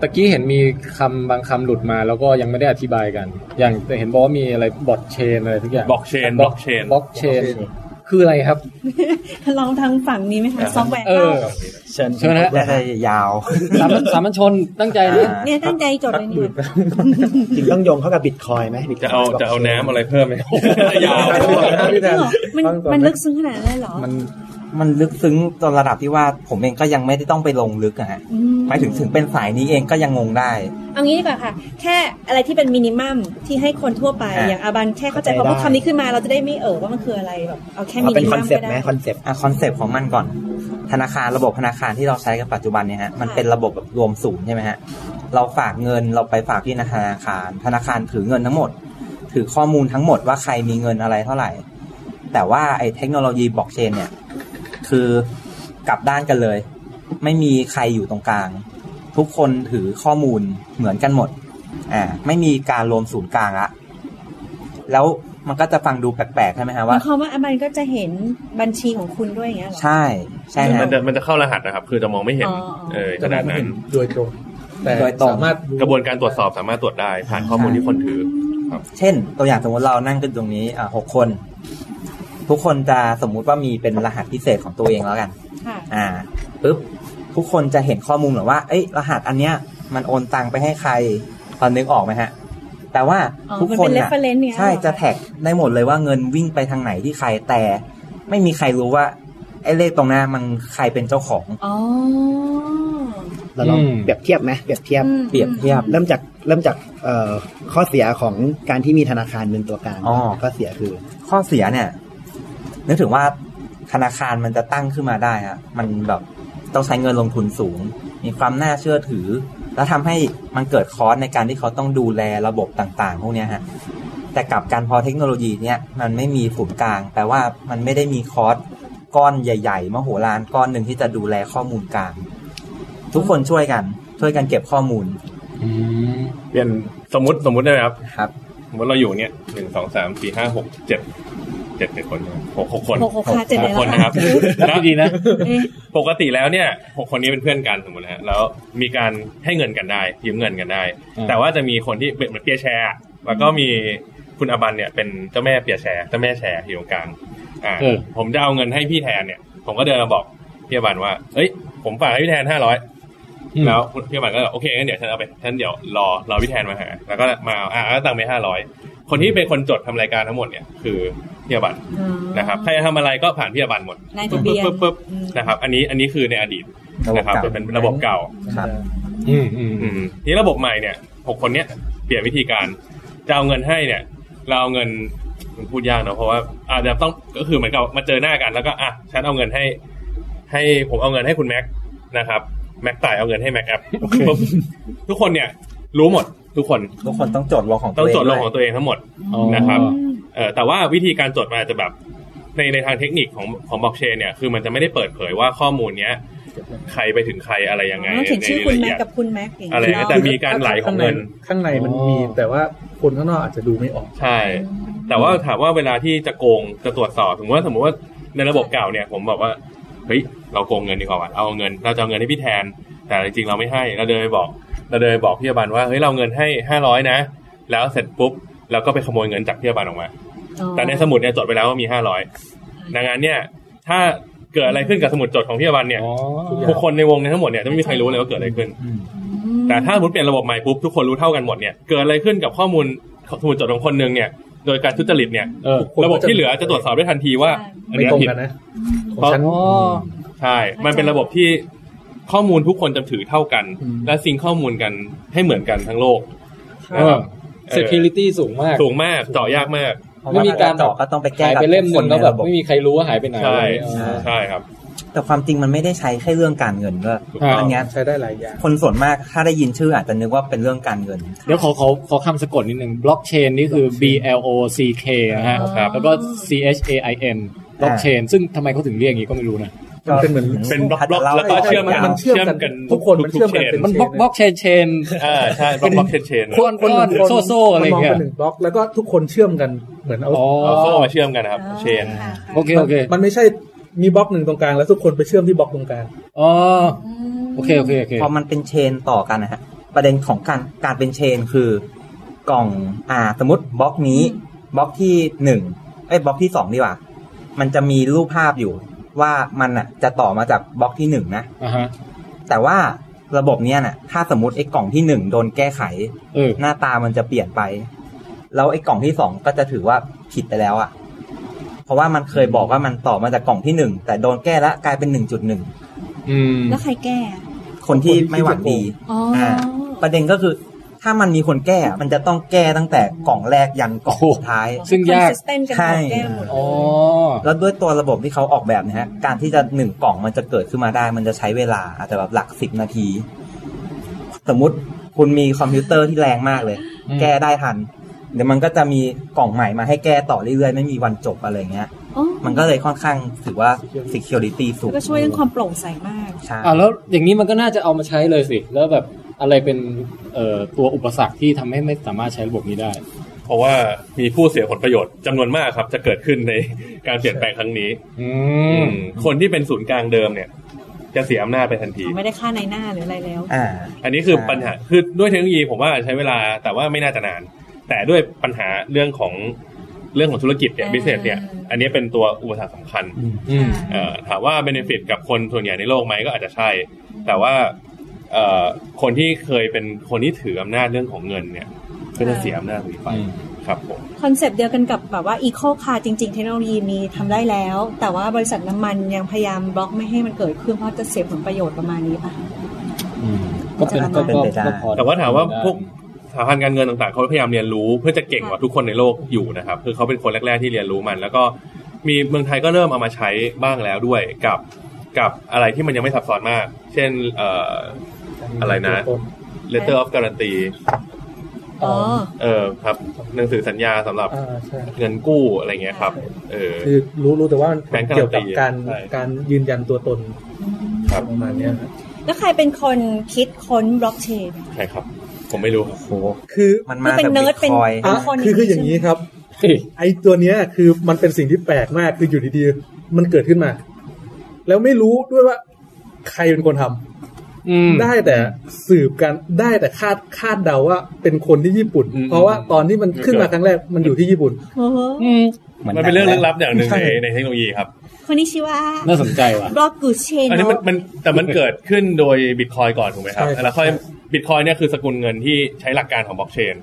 ตะกี้เห็นมีคำบางคำหลุดมาแล้วก็ยังไม่ได้อธิบายกัน อย่างเห็นบอกว่ามีอะไรบล็อกเชนอะไรทุกอย่างบล็อกเชนบล็อกเชนบล็อกเชนคืออะไรครับลองทางฝั่งนี้ไหมคะซอฟต์แวร์เออเชิญเชิญฮะได้ได้ยาวสามัญสามัญชนตั้งใจนะเนี่ยตั้งใจจดเลยเนี่ยจริงต้องโยงเข้ากับบิตคอยน์ไหม Bitcoin จะเอาจะเอาน้ำอะไรเพิ่มไหมยาวจริงเหรอมันมันลึกซึ้งขนาดนั้นเลยเหรอมัน มันลึกซึ้งจนระดับที่ว่าผมเองก็ยังไม่ได้ต้องไปลงลึกอะฮะอืหมายถึงถึงเป็นสายนี้เองก็ยังงงได้ เอางี้ดีกว่าค่ะ แค่อะไรที่เป็นมินิมัมที่ให้คนทั่วไปอะอย่างอาบันแค่เข้าใจเข้าใจเพราะว่าได้คำนี้ขึ้นมาเราจะได้ไม่เออว่ามันคืออะไรแบบเอาแค่เอามิเป็นนิคมัอนมเซปก็ต์ไหมได้คอนเซปต์อะคอนเซปต์ของมันก่อน ธนาคารระบบธนาคารที่เราใช้กันปัจจุบันเนี่ยฮะมันค่ะเป็นระบบแบบรวมศูนย์ใช่ไหมฮะเราฝากเงินเราไปฝากที่ธนาคาร ธนาคารถือเงินทั้งหมด ถือข้อมูลทั้งหมดว่าใครมีเงินอะไรเท่าไหร่แต่ว่าไอ้เทคโนโลยีบล็อกเชนเนี่ย คือกลับด้านกันเลย ไม่มีใครอยู่ตรงกลาง ทุกคนถือข้อมูลเหมือนกันหมดอ่าไม่มีการรวมศูนย์กลางละแล้วมันก็จะฟังดูแปลกๆใช่ไหมฮะหว่ามายความว่าอาบันก็จะเห็นบัญชีของคุณด้วยอย่างเงี้ยเหรอใช่ ใช่มัฮะนจะมันจะเข้ารหัสนะครับ คือจะมองไม่เห็นอ๋อเออขนาดนั้นโดยตรงแต่โดยตรงสามารถกระบวนการตรวจสอบสามารถตรวจได้ผ่านข้อมูลที่คนถือเช่น ตัวอย่างสมมติเรานั่งกันตรงนี้อ่าหกคน ทุกคนจะสมมุติว่ามีเป็นรหัสพิเศษของตัวเองแล้วกันค่ะอ่าปุ๊บทุกคนจะเห็นข้อมูลเหมือนว่า เอ้ย รหัสอันเนี้ย มันโอนตังไปให้ใครตอนนึกออกไหมฮะ แต่ว่าอ๋อทุกมันคนเป็นน่ะ reference เนี่ยใช่เหรอจะแท็กได้หมดเลยว่าเงินวิ่งไปทางไหนที่ใครแต่ไม่มีใครรู้ว่าไอ้เลขตรงนั้นมันใครเป็นเจ้าของอ๋อเราลองอืมเปรียบเทียบไหมเปรียบเทียบอืมเปรียบเทียบเริ่มจากเริ่มจากเอ่อข้อเสียของการที่มีธนาคารเป็นตัวกลางอ๋อข้อเสียคือ ข้อเสียเนี่ย นึกถึงว่าธนาคารมันจะตั้งขึ้นมาได้อะมันแบบต้องใช้เงินลงทุนสูง มีความน่าเชื่อถือ แล้วทำให้มันเกิดคอสในการที่เขาต้องดูแลระบบต่างๆ พวกเนี้ยฮะแต่กลับการพอเทคโนโลยีเนี่ยมันไม่มีศูนย์กลางแปลว่ามันไม่ได้มีคอสก้อนใหญ่ๆมโหฬารก้อนหนึ่งที่จะดูแลข้อมูลกลาง ทุกคนช่วยกัน ช่วยกันเก็บข้อมูลอืมเปลี่ยนสมมติสมมติได้ไหมครับครับสมมติเราอยู่เนี่ยหนึ่งสองสามสี่ห้าหกเจ็ด เจ็ดเจ็ดคนใช่ไหมหกหกคนหกหกค่ะเจ็ดเลยหกคนเหรอนะครับนับดีๆนะเอ๊ะปกติแล้วเนี่ยหกคนนี้เป็นเพื่อนกันสมมตินะฮะแล้วมีการให้เงินกันได้ยืมเงินกันได้อืมแต่ว่าจะมีคนที่เป็นเหมือนเปียร์แชร์อะแล้วก็มีคุณอบันเนี่ยเป็นเจ้าแม่เปียร์แชร์เจ้าแม่แชร์อยู่ตรงกลางอ่าเออผมจะเอาเงินให้พี่แทนเนี่ย ผมก็เดินมาบอกพี่อบันว่าเอ้ยผมฝากให้พี่แทนห้าร้อยอืม แล้วพี่อบันก็บอกโอเคงั้นเดี๋ยวฉันเอาไปฉันเดี๋ยวรอรอพี่แทนมาหาแล้วก็มาเอาอ่าก็ตังค์ไปห้าร้อยคนที่เป็นคนจดทำรายการทั้งหมดเนี่ยคือพี่อบันอ๋อนะครับใครจะทำอะไรก็ผ่านพี่อบันหมดนายทะเบียนปึ๊บปึ๊บอืมนะครับ อันนี้อันนี้คือในอดีตระบบนะครับเก่าเป็นระบบเก่าครับอืมอืมอืมทีนี้ระบบใหม่เนี่ยหกคนเนี้ยเปลี่ยนวิธีการจะเอาเงินให้เนี่ย เราเอาเงินมันพูดยากเนอะเพราะว่าอาจจะต้องก็คือเหมือนกับมาเจอหน้ากันแล้วก็อะฉันเอาเงินให้ ให้ผมเอาเงินให้คุณแม็กนะครับ แม็กต่ายเอาเงินให้แม็กแอปปุ๊บทุกคนเนี่ย รู้หมด ทุกคน ทุกคนต้องจดลงของต้องจดลงวของตัวเองทั้งหมดอ๋อนะครับเออแต่ว่าวิธีการจดมันอาจจะแบบในในทางเทคนิคของของบล็อกเชนเนี่ยคือมันจะไม่ได้เปิดเผยว่าข้อมูลเนี้ยใครไปถึงใครอะไรยังไงอ๋อเขียนชื่อในคุณรายละแม็เอีกยดกับคุณแม็กอย่างอะไรเงี้ยแต่มีการไหลของเงินข้างในมันมี แต่ว่าคนข้างนอกอาจจะดูไม่ออกใช่ แต่ว่าถามว่าเวลาที่จะโกงจะตรวจสอบสมมติว่าสมมติว่าในระบบเก่าเนี่ย ผมบอกว่า เฮ้ยเราโกงเงินดีกว่าว่ะเอาเงินเราจะเอาเงินให้พี่แทน แต่จริงๆเราไม่ให้เราเดินไปบอกเราเดินไปบอกพี่อบันว่าเฮ้ยเราเอาเงินให้ห้าร้อยนะ แล้วเสร็จปุ๊บเราก็ไปขโมยเงินจากพี่อบันออกมาอ๋อแต่ในสมุดเนี่ยจดไปแล้วว่ามีห้าร้อยดังนั้นเนี่ย ถ้าเกิดอะไรขึ้นกับสมุดจดของพี่อบันเนี่ยอ๋อทุกคนในวงในทั้งหมดเนี่ยจะไม่มีใครรู้เลยว่าเกิดอะไรขึ้นอืมแต่ถ้าสมมติเปลี่ยนระบบใหม่ปุ๊บทุกคนรู้เท่ากันหมดเนี่ยเกิดอะไรขึ้นกับข้อมูลสมุดจดของคนหนึ่งเนี่ย โดยการทุจริตเนี่ยเออระบบที่เหลือจะตรวจสอบได้ทันทีว่าอันไม่เนี้ยตรงผิดกันนะของเพราะฉันอ๋อใช่ มันเป็นระบบที่ข้อมูลทุกคนจะถือเท่ากันอืมและซิงค์ข้อมูลกันให้เหมือนกันทั้งโลกเออ security สูงมาก สูงมากเจาะยากมากเพราะไม่ว่ามีการเจาะก็ต้องไปแก้หายกับไปเล่มหนึ่งแล้วแบบคนในระไม่มีใครรู้ว่าหายไปไหนใช่อ๋อใช่ครับ แต่ความจริงมันไม่ได้ใช้แค่เรื่องการเงินด้วยอ่าอันเนี้ยใช้ได้หลายอย่างคนส่วนมากถ้าได้ยินชื่ออาจจะนึกว่าเป็นเรื่องการเงิน เดี๋ยวขอขอขอคำสะกดนิดหนึ่ง blockchain นี่คือ B L O C K นะฮะครับแล้วก็ C H A I N blockchain ซึ่งทำไมเขาถึงเรียกอย่างนี้ก็ไม่รู้นะมันเป็นเหมือนเป็นบล็อกบล็อกแล้วก็เชื่อมกันมันเชื่อมกันทุกคนมันเชื่อมกันเป็นมันบล็อกบล็อกเชนเชนอ่าใช่บล็อกบล็อกเชนเชนควรก้อนโซ่โซ่อะไรมันมองเงี้ยเป็นหนึ่งบล็อกแล้วก็ทุกคนเชื่อมกันเหมือนเอาอ๋อเอาโซ่มาเชื่อมกันนะครับ chain ค่ะโอเคโอเคมันไม่ใช่ มีบล็อกหนึ่งตรงกลางแล้วทุกคนไปเชื่อมที่บล็อกตรงกลางอ๋อโอเคโอเคโอเคพอมันเป็น chain ต่อกันนะฮะประเด็นของการการเป็น chain คือกล่องอ่าสมมติบล็อกนี้บล็อกที่หนึ่งไอ้ยบล็อกที่สองดีกว่า มันจะมีรูปภาพอยู่ ว่ามันอะจะต่อมาจากบล็อกที่หนึ่งนะอ่าฮะแต่ว่าระบบเนี้ยน่ะ ถ้าสมมติไอ้กล่องที่หนึ่งโดนแก้ไขเออหน้าตามันจะเปลี่ยนไป แล้วไอ้กล่องที่สองก็จะถือว่าผิดไปแล้วอะ่ะ เพราะว่ามันเคยบอกว่ามันต่อมาจากกล่องที่หนึ่งแต่โดนแก้แล้วกลายเป็นหนึ่งจุดหนึ่งอืมแล้วใครแก้ คนที่ไม่หวังดีอ๋อออ่าประเด็นก็คือ ถ้ามันมีคนแก้ มันจะต้องแก้ตั้งแต่กล่องแรกยันกล่องโอ้สุดท้าย ซึ่งยาก consistent กันหมดใช่แก้หมดอ๋อแล้วด้วยตัวระบบที่เขาออกแบบเนะฮะ การที่จะหนึ่งกล่องมันจะเกิดขึ้นมาได้ มันจะใช้เวลาอาจจะแบบหลักสิบนาที สมมุติคุณมีคอมพิวเตอร์ที่แรงมากเลยอืมแก้ได้ทัน เดี๋ยวมันก็จะมีกล่องใหม่มาให้แก้ต่อเรื่อยๆ ไม่มีวันจบอะไรเงี้ย อ๋อมันก็เลยค่อนข้างถือว่า security สูงก็ช่วยเรื่องความโปร่งใสมาก ใช่อ่าแล้วอย่างนี้มันก็น่าจะเอามาใช้เลยสิ แล้วแบบอะไรเป็นเอ่อตัวอุปสรรคที่ทำให้ไม่สามารถใช้ระบบนี้ได้ เพราะว่ามีผู้เสียผลประโยชน์จำนวนมากครับ จะเกิดขึ้นในการเปลี่ยนแปลงครั้งนี้ อือืมมคนที่เป็นศูนย์กลางเดิมเนี่ย จะเสียอำนาจไปทันที ไม่ได้ค่าในหน้าหรืออะไรแล้ว อ่า อันนี้คือใช่ปัญหาคือด้วยเทคโนโลยีผมว่าใช้เวลาแต่ว่าไม่น่าจะนาน แต่ด้วยปัญหาเรื่องของเรื่องของธุรกิจเนี่ยอ่า business เนี่ย อันนี้เป็นตัวอุปสรรคสำคัญอืมเอ่อถามว่า benefit กับคนส่วนใหญ่ในโลกไหมก็อาจจะใช่ แต่ว่าเอ่อคนที่เคยเป็นคนที่ถืออำนาจเรื่องของเงินเนี่ยก็จะเสียอำนาจตรงนี้ไปอืมครับผม concept เดียวกันกับแบบว่าอีโคคาร์จริง ๆ เทคโนโลยีมีทำได้แล้ว แต่ว่าบริษัทน้ำมันยังพยายามบล็อกไม่ให้มันเกิดขึ้นเพราะจะเสียผลประโยชน์ประมาณนี้ป่ะอืมก็เป็นก็เป็นก็ไปได้ก็พอแต่ว่าถามว่าพวกส ถาบันการเงินต่างๆเขาพยายามเรียนรู้เพื่อจะเก่งกว่าทุกคนในโลกอยู่นะครับคือเขาเป็นคนแรก ๆที่เรียนรู้มัน แล้วก็มีเมืองไทยก็เริ่มเอามาใช้บ้างแล้วด้วยกับกับอะไรที่มันยังไม่ซับซ้อนมาก เช่นเอ่ออะไรนะ letter of guarantee อ๋อเออครับหนังสือสัญญาสำหรับอ่าใช่เงินกู้อะไรเงี้ยครับ เออคือรู้รู้แต่ว่ามันแบงก์การันตีเกี่ยวกับการใช่การยืนยันตัวตนครับประมาณเนี้ยครับแล้วใครเป็นคนคิดค้นบล็อกเชนใช่ครับ ผมไม่รู้ครับโหคือมันมาคือเป็นจากเนิบิร์ดตเป็นคอยเป็นอะคนคือคืออย่างนี้ครับเฮ้ยไอ้ตัวเนี้ยคือมันเป็นสิ่งที่แปลกมากคืออยู่ดีๆ มันเกิดขึ้นมา แล้วไม่รู้ด้วยว่า ใครเป็นคนทำอืมได้แต่สืบกันได้แต่คาดคาดเดาว่าเป็นคนที่ญี่ปุ่นอืมเพราะว่าตอนที่มันขึ้นมาครั้งแรกมันอยู่ที่ญี่ปุ่นโอ้โหอืมหอมันเป็นเรื่องหลึกลับอย่างหนึ่งใช่ในในเทคโนโลยีครับคนนี้ชื่อว่าน่าสนใจว่ะบล็อกกูเชนอันนี้มันมันแต่มันเกิดขึ้นโดยบิตคอยน์ก่อนถูกไหมครับใช่ครับแล้วค่อย บิตคอยน์เนี่ยคือสกุลเงินที่ใช้หลักการของบล็อกเชน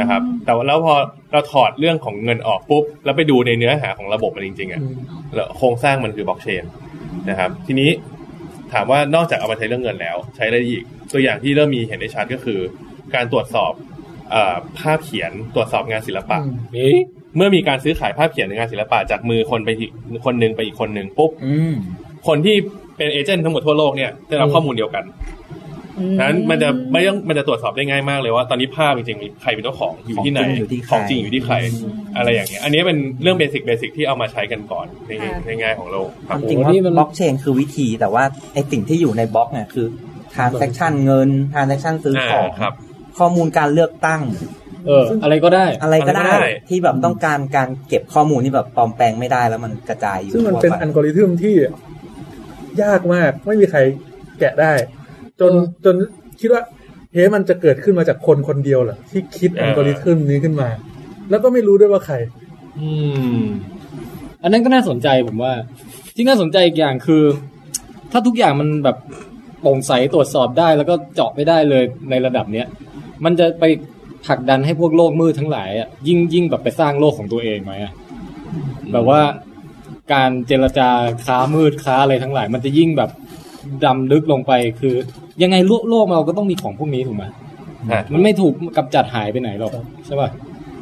นะครับ แต่ว่าแล้วพอเราถอดเรื่องของเงินออกปุ๊บ แล้วไปดูในเนื้อหาของระบบมันจริงๆอะอืมแล้วโครงสร้างมันคือบล็อกเชนนะครับ ทีนี้ถามว่านอกจากเอามาใช้เรื่องเงินแล้ว ใช้ได้อีก ตัวอย่างที่เริ่มมีเห็นได้ชัดก็คือ การตรวจสอบเอ่อภาพเขียนตรวจสอบงานศิลปะอืมเอ๊ะเมื่อมีการซื้อขายภาพเขียนหรืองานศิลปะจากมือคนไปอีกคนหนึ่งไปอีกคนหนึ่งปุ๊บอืมคนที่เป็นเอเจนต์ทั้งหมดทั่วโลกเนี่ยได้รับข้อมูลเดียวกัน นั้นมันจะไม่ต้องมันจะตรวจสอบได้ง่ายมากเลยว่าตอนนี้ภาพจริงๆมีใครเป็นเจ้าของอยู่ที่ไหนของจริงอยู่ที่ใครของจริงอยู่ที่ใครอะไรอย่างเงี้ยอันนี้เป็นเรื่องเบสิกเบสิกที่เอามาใช้กันก่อนในค่ะในง่ายของโลกคครับวามจริงโอ้ว่านี่มันบล็อกเชนคือวิธีแต่ว่าไอสิ่งที่อยู่ในบล็อกเนี่ยคือ transaction เงิน transaction ซื้อของอ่าครับข้อมูลการเลือกตั้งเอออะไรก็ได้อะไรก็ได้อะไรก็ได้ ที่แบบต้องการการเก็บข้อมูลที่แบบปลอมแปลงไม่ได้แล้วมันกระจายอยู่ซึ่งมันทั่วเป็นไปอัลกอริทึมที่ยากมากไม่มีใครแกะได้ จนจนคิดว่าเฮ้มันจะเกิดขึ้นมาจากคนคนเดียวเหรอที่คิดอออัลกอริทึมนี้ขึ้นมา แล้วก็ไม่รู้ด้วยว่าใคร อืม อันนั้นก็น่าสนใจผมว่า ที่น่าสนใจอีกอย่างคือ ถ้าทุกอย่างมันแบบโปร่งใสตรวจสอบได้ แล้วก็เจาะไม่ได้เลยในระดับเนี้ยมันจะไปผลักดันให้พวกโลกมืดทั้งหลายอะยิ่งยิ่งแบบไปสร้างโลกของตัวเองไหมอะแบบว่าการเจรจาค้ามืดค้าอะไรทั้งหลาย มันจะยิ่งแบบ ดำลึกลงไปคือ ยังไงโลกโลกเราก็ต้องมีของพวกนี้ถูกไหมอะมันไม่ถูกกำจัดหายไปไหนหรอกใช่ป่ะ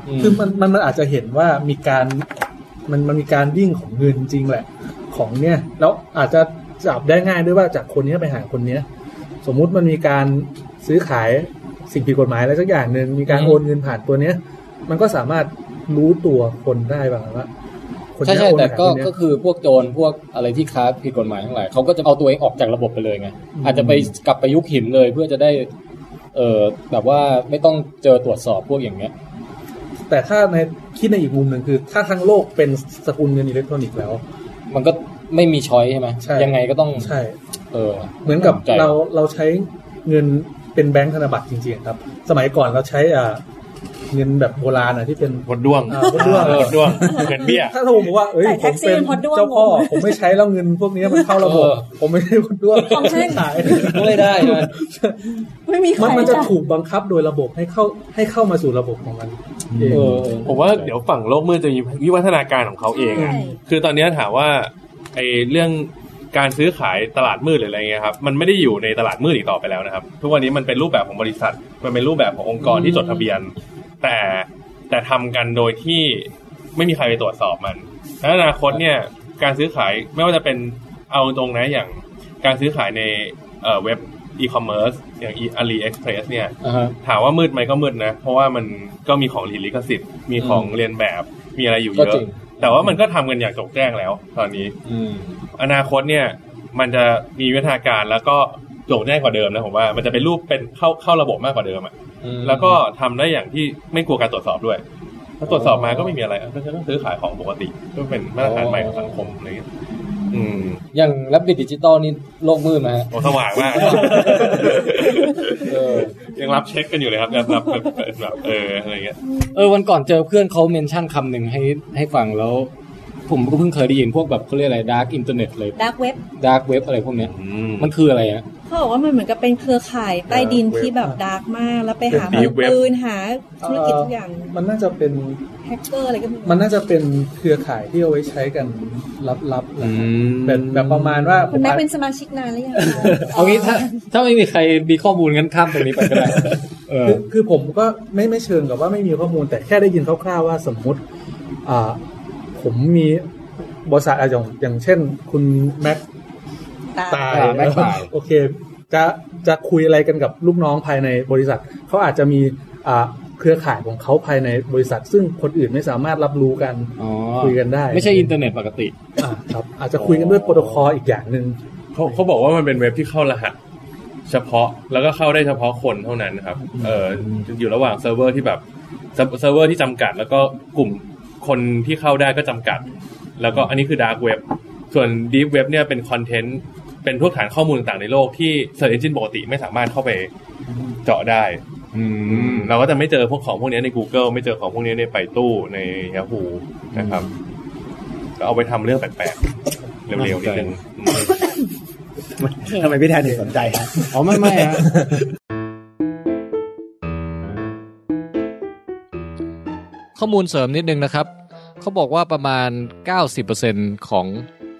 อืมคือมันมันมันอาจจะเห็นว่ามีการมันมันมีการวิ่งของเงินจริงแหละ ของเนี่ย แล้วอาจจะจับได้ง่ายด้วยว่าจากคนเนี้ยไปหาคนเนี้ย สมมุติมันมีการซื้อขายสิ่งผิดกฎหมายอะไรสักอย่างหนึ่งมีการอืมโอนเงินผ่านตัวเนี้ย มันก็สามารถรู้ตัวคนได้บ้างว่า คนใช่เนี้ยใช่โอนแต่ไปหาก็คนเนี้ยก็คือพวกโจรพวกอะไรที่ค้าผิดกฎหมายทั้งหลายเขาก็จะเอาตัวเองออกจากระบบไปเลยไงอืมอาจจะไปกลับไปยุคหินเลยเพื่อจะได้ เออแบบว่าไม่ต้องเจอตรวจสอบพวกอย่างเงี้ย แต่ถ้าในคิดในอีกมุมหนึ่งคือ ถ้าทั้งโลกเป็นสกุลเงินอิเล็กทรอนิกส์แล้ว มันก็ไม่มีช้อยใช่ไหมใช่ยังไงก็ต้องใช่เออ เหมือนกับใจเราเราใช้เงินเป็นแบงค์ธนบัตรจริงๆครับ สมัยก่อนเราใช้อ่า เงินแบบโบราณอะที่เป็นพดด้วงอ่าพดด้วงพดด้วงเงินเบี้ยถ้าผมบอกว่าเอ้ยแต่ผแท็มกซี่เป็นเป็นพดด้วงเจ้าพ่อผมไม่ใช้แล้วเงินพวกนี้มันเข้าระบบเออผมไม่ใช่พดด้วงของฉันขายก็ไม่ได้ใช่ไหมไม่มีใครมันมันจะจ้ะถูกบังคับโดยระบบให้เข้าให้เข้ามาสู่ระบบของมันเองเออเออผมว่าเดี๋ยวฝั่งโลกมืดจะมีวิวัฒนาการของเขาเองอะใช่คือตอนนี้ถามว่าไอ้เรื่อง การซื้อขายตลาดมืดหรืออะไรเงี้ยครับมันไม่ได้อยู่ในตลาดมืดอีกต่อไปแล้วนะครับ ทุกวันนี้มันเป็นรูปแบบของบริษัท มันเป็นรูปแบบขององค์กรที่จดทะเบียน แต่แต่ทำกันโดยที่ไม่มีใครไปตรวจสอบมันและอนาคตเนี่ยการซื้อขายไม่ว่าจะเป็นเอาตรงนะอย่างการซื้อขายในเอ่อเว็บอีคอมเมิร์ซอย่าง AliExpress เนี่ยอ่าฮะถามว่ามืดไหมก็มืดนะ เพราะว่ามันก็มีของลิขสิทธิ์ มีของเรียนแบบ มีอะไรอยู่เยก็อะจริง แต่ว่ามันก็ทำกันอย่างจงแจ้งแล้ว ตอนนี้ อืมอนาคตเนี่ย มันจะมีวิทยาการแล้วก็โจงแจ้งกว่าเดิมนะผมว่า มันจะเป็นรูปเป็นเข้าเข้าระบบมากกว่าเดิมอะอืมแล้วก็ทำได้อย่างที่ไม่กลัวการตรวจสอบด้วยถ้าตรวจสอบมาก็ไม่มีอะไรก็จะต้องซื้อขายของปกติก็เป็นมาตรฐานใหม่ของสังคมอะไรอย่างเงี้ย อืมอย่างรับบิดดิจิตอลนี่โลกมืดไหมฮะโอ้สว่างมากเออยังรับเช็คกันอยู่เลยครับยังรับแบบแบบเอออะไรเงี้ยเออวันก่อนเจอเพื่อนเขา mention คำหนึ่งให้ให้ฟังแล้ว ผมก็เพิ่งเคยได้ยินพวกแบบเขาเรียกอะไร dark internet เลย dark web dark web อะไรพวกเนี้ยอืมมันคืออะไรฮะเขาบอกว่ามันเหมือนกับเป็นเครือข่ายใต้ดินเว็บที่แบบ dark มาก แล้วไปหาเป็น deep มือ web ปืนหาธุรกิจทุกอย่าง มันน่าจะเป็นแฮกเกอร์อะไรก็ไรู้มันน่าจะเป็นเครือข่ายที่เอาไว้ใช้กันลับๆนะครับมเป็นแบบประมาณว่าคุณแม่เป็นสมาชิกนานหรือยังคะเอางี้ถ้าถ้าไม่มีใครมีข้อมูลงั้นข้ามตรงนี้ไปก็ได้เออคือคือผมก็ไม่ไม่เชิงกับว่าไม่มีข้อมูลแต่แค่ได้ยินคร่าวๆว่าสมมุติอ่า ผมมีบริษัทอะอย่างอย่างเช่น คุณแม็กตาตายอ่าแม็กตายโอเค จะจะคุยอะไรกันกับลูกน้องภายในบริษัทเขาอาจจะมีอ่าเครือข่ายของเขาภายในบริษัท ซึ่งคนอื่นไม่สามารถรับรู้กันอ๋อคุยกันได้ ไม่ใช่อินเทอร์เน็ตปกติอ่าครับ อาจจะคุยกันด้วยโปรโตคอลอีกอย่างหนึ่งเขาเขาบอกว่ามันเป็นเว็บที่เข้ารหัสเฉพาะแล้วก็เข้าได้เฉพาะคนเท่านั้นนะครับ เอออยู่ระหว่างเซิร์ฟเวอร์ที่แบบเซิร์ฟเซิร์ฟเวอร์ที่จำกัด แล้วก็กลุ่ม คนที่เข้าได้ก็จำกัด แล้วก็อันนี้คือ dark web ส่วน deep web เนี่ยเป็น contentเป็นพวกฐานข้อมูลต่างๆในโลกที่ Search Engine ปกติไม่สามารถเข้าไปเจาะได้อืมเราก็จะไม่เจอพวกของพวกนี้ใน Google ไม่เจอของพวกนี้ในไปตู้ใน Yahoo นะครับ ก็เอาไปทำเรื่องแปลกๆ เร็วๆนิดนึงอืมทำไมพี่แทนถึงสนใจฮะอ๋อไม่ไม่ฮะ ข้อมูลเสริมนิดนึงนะครับ เขาบอกว่าประมาณ 90%ของ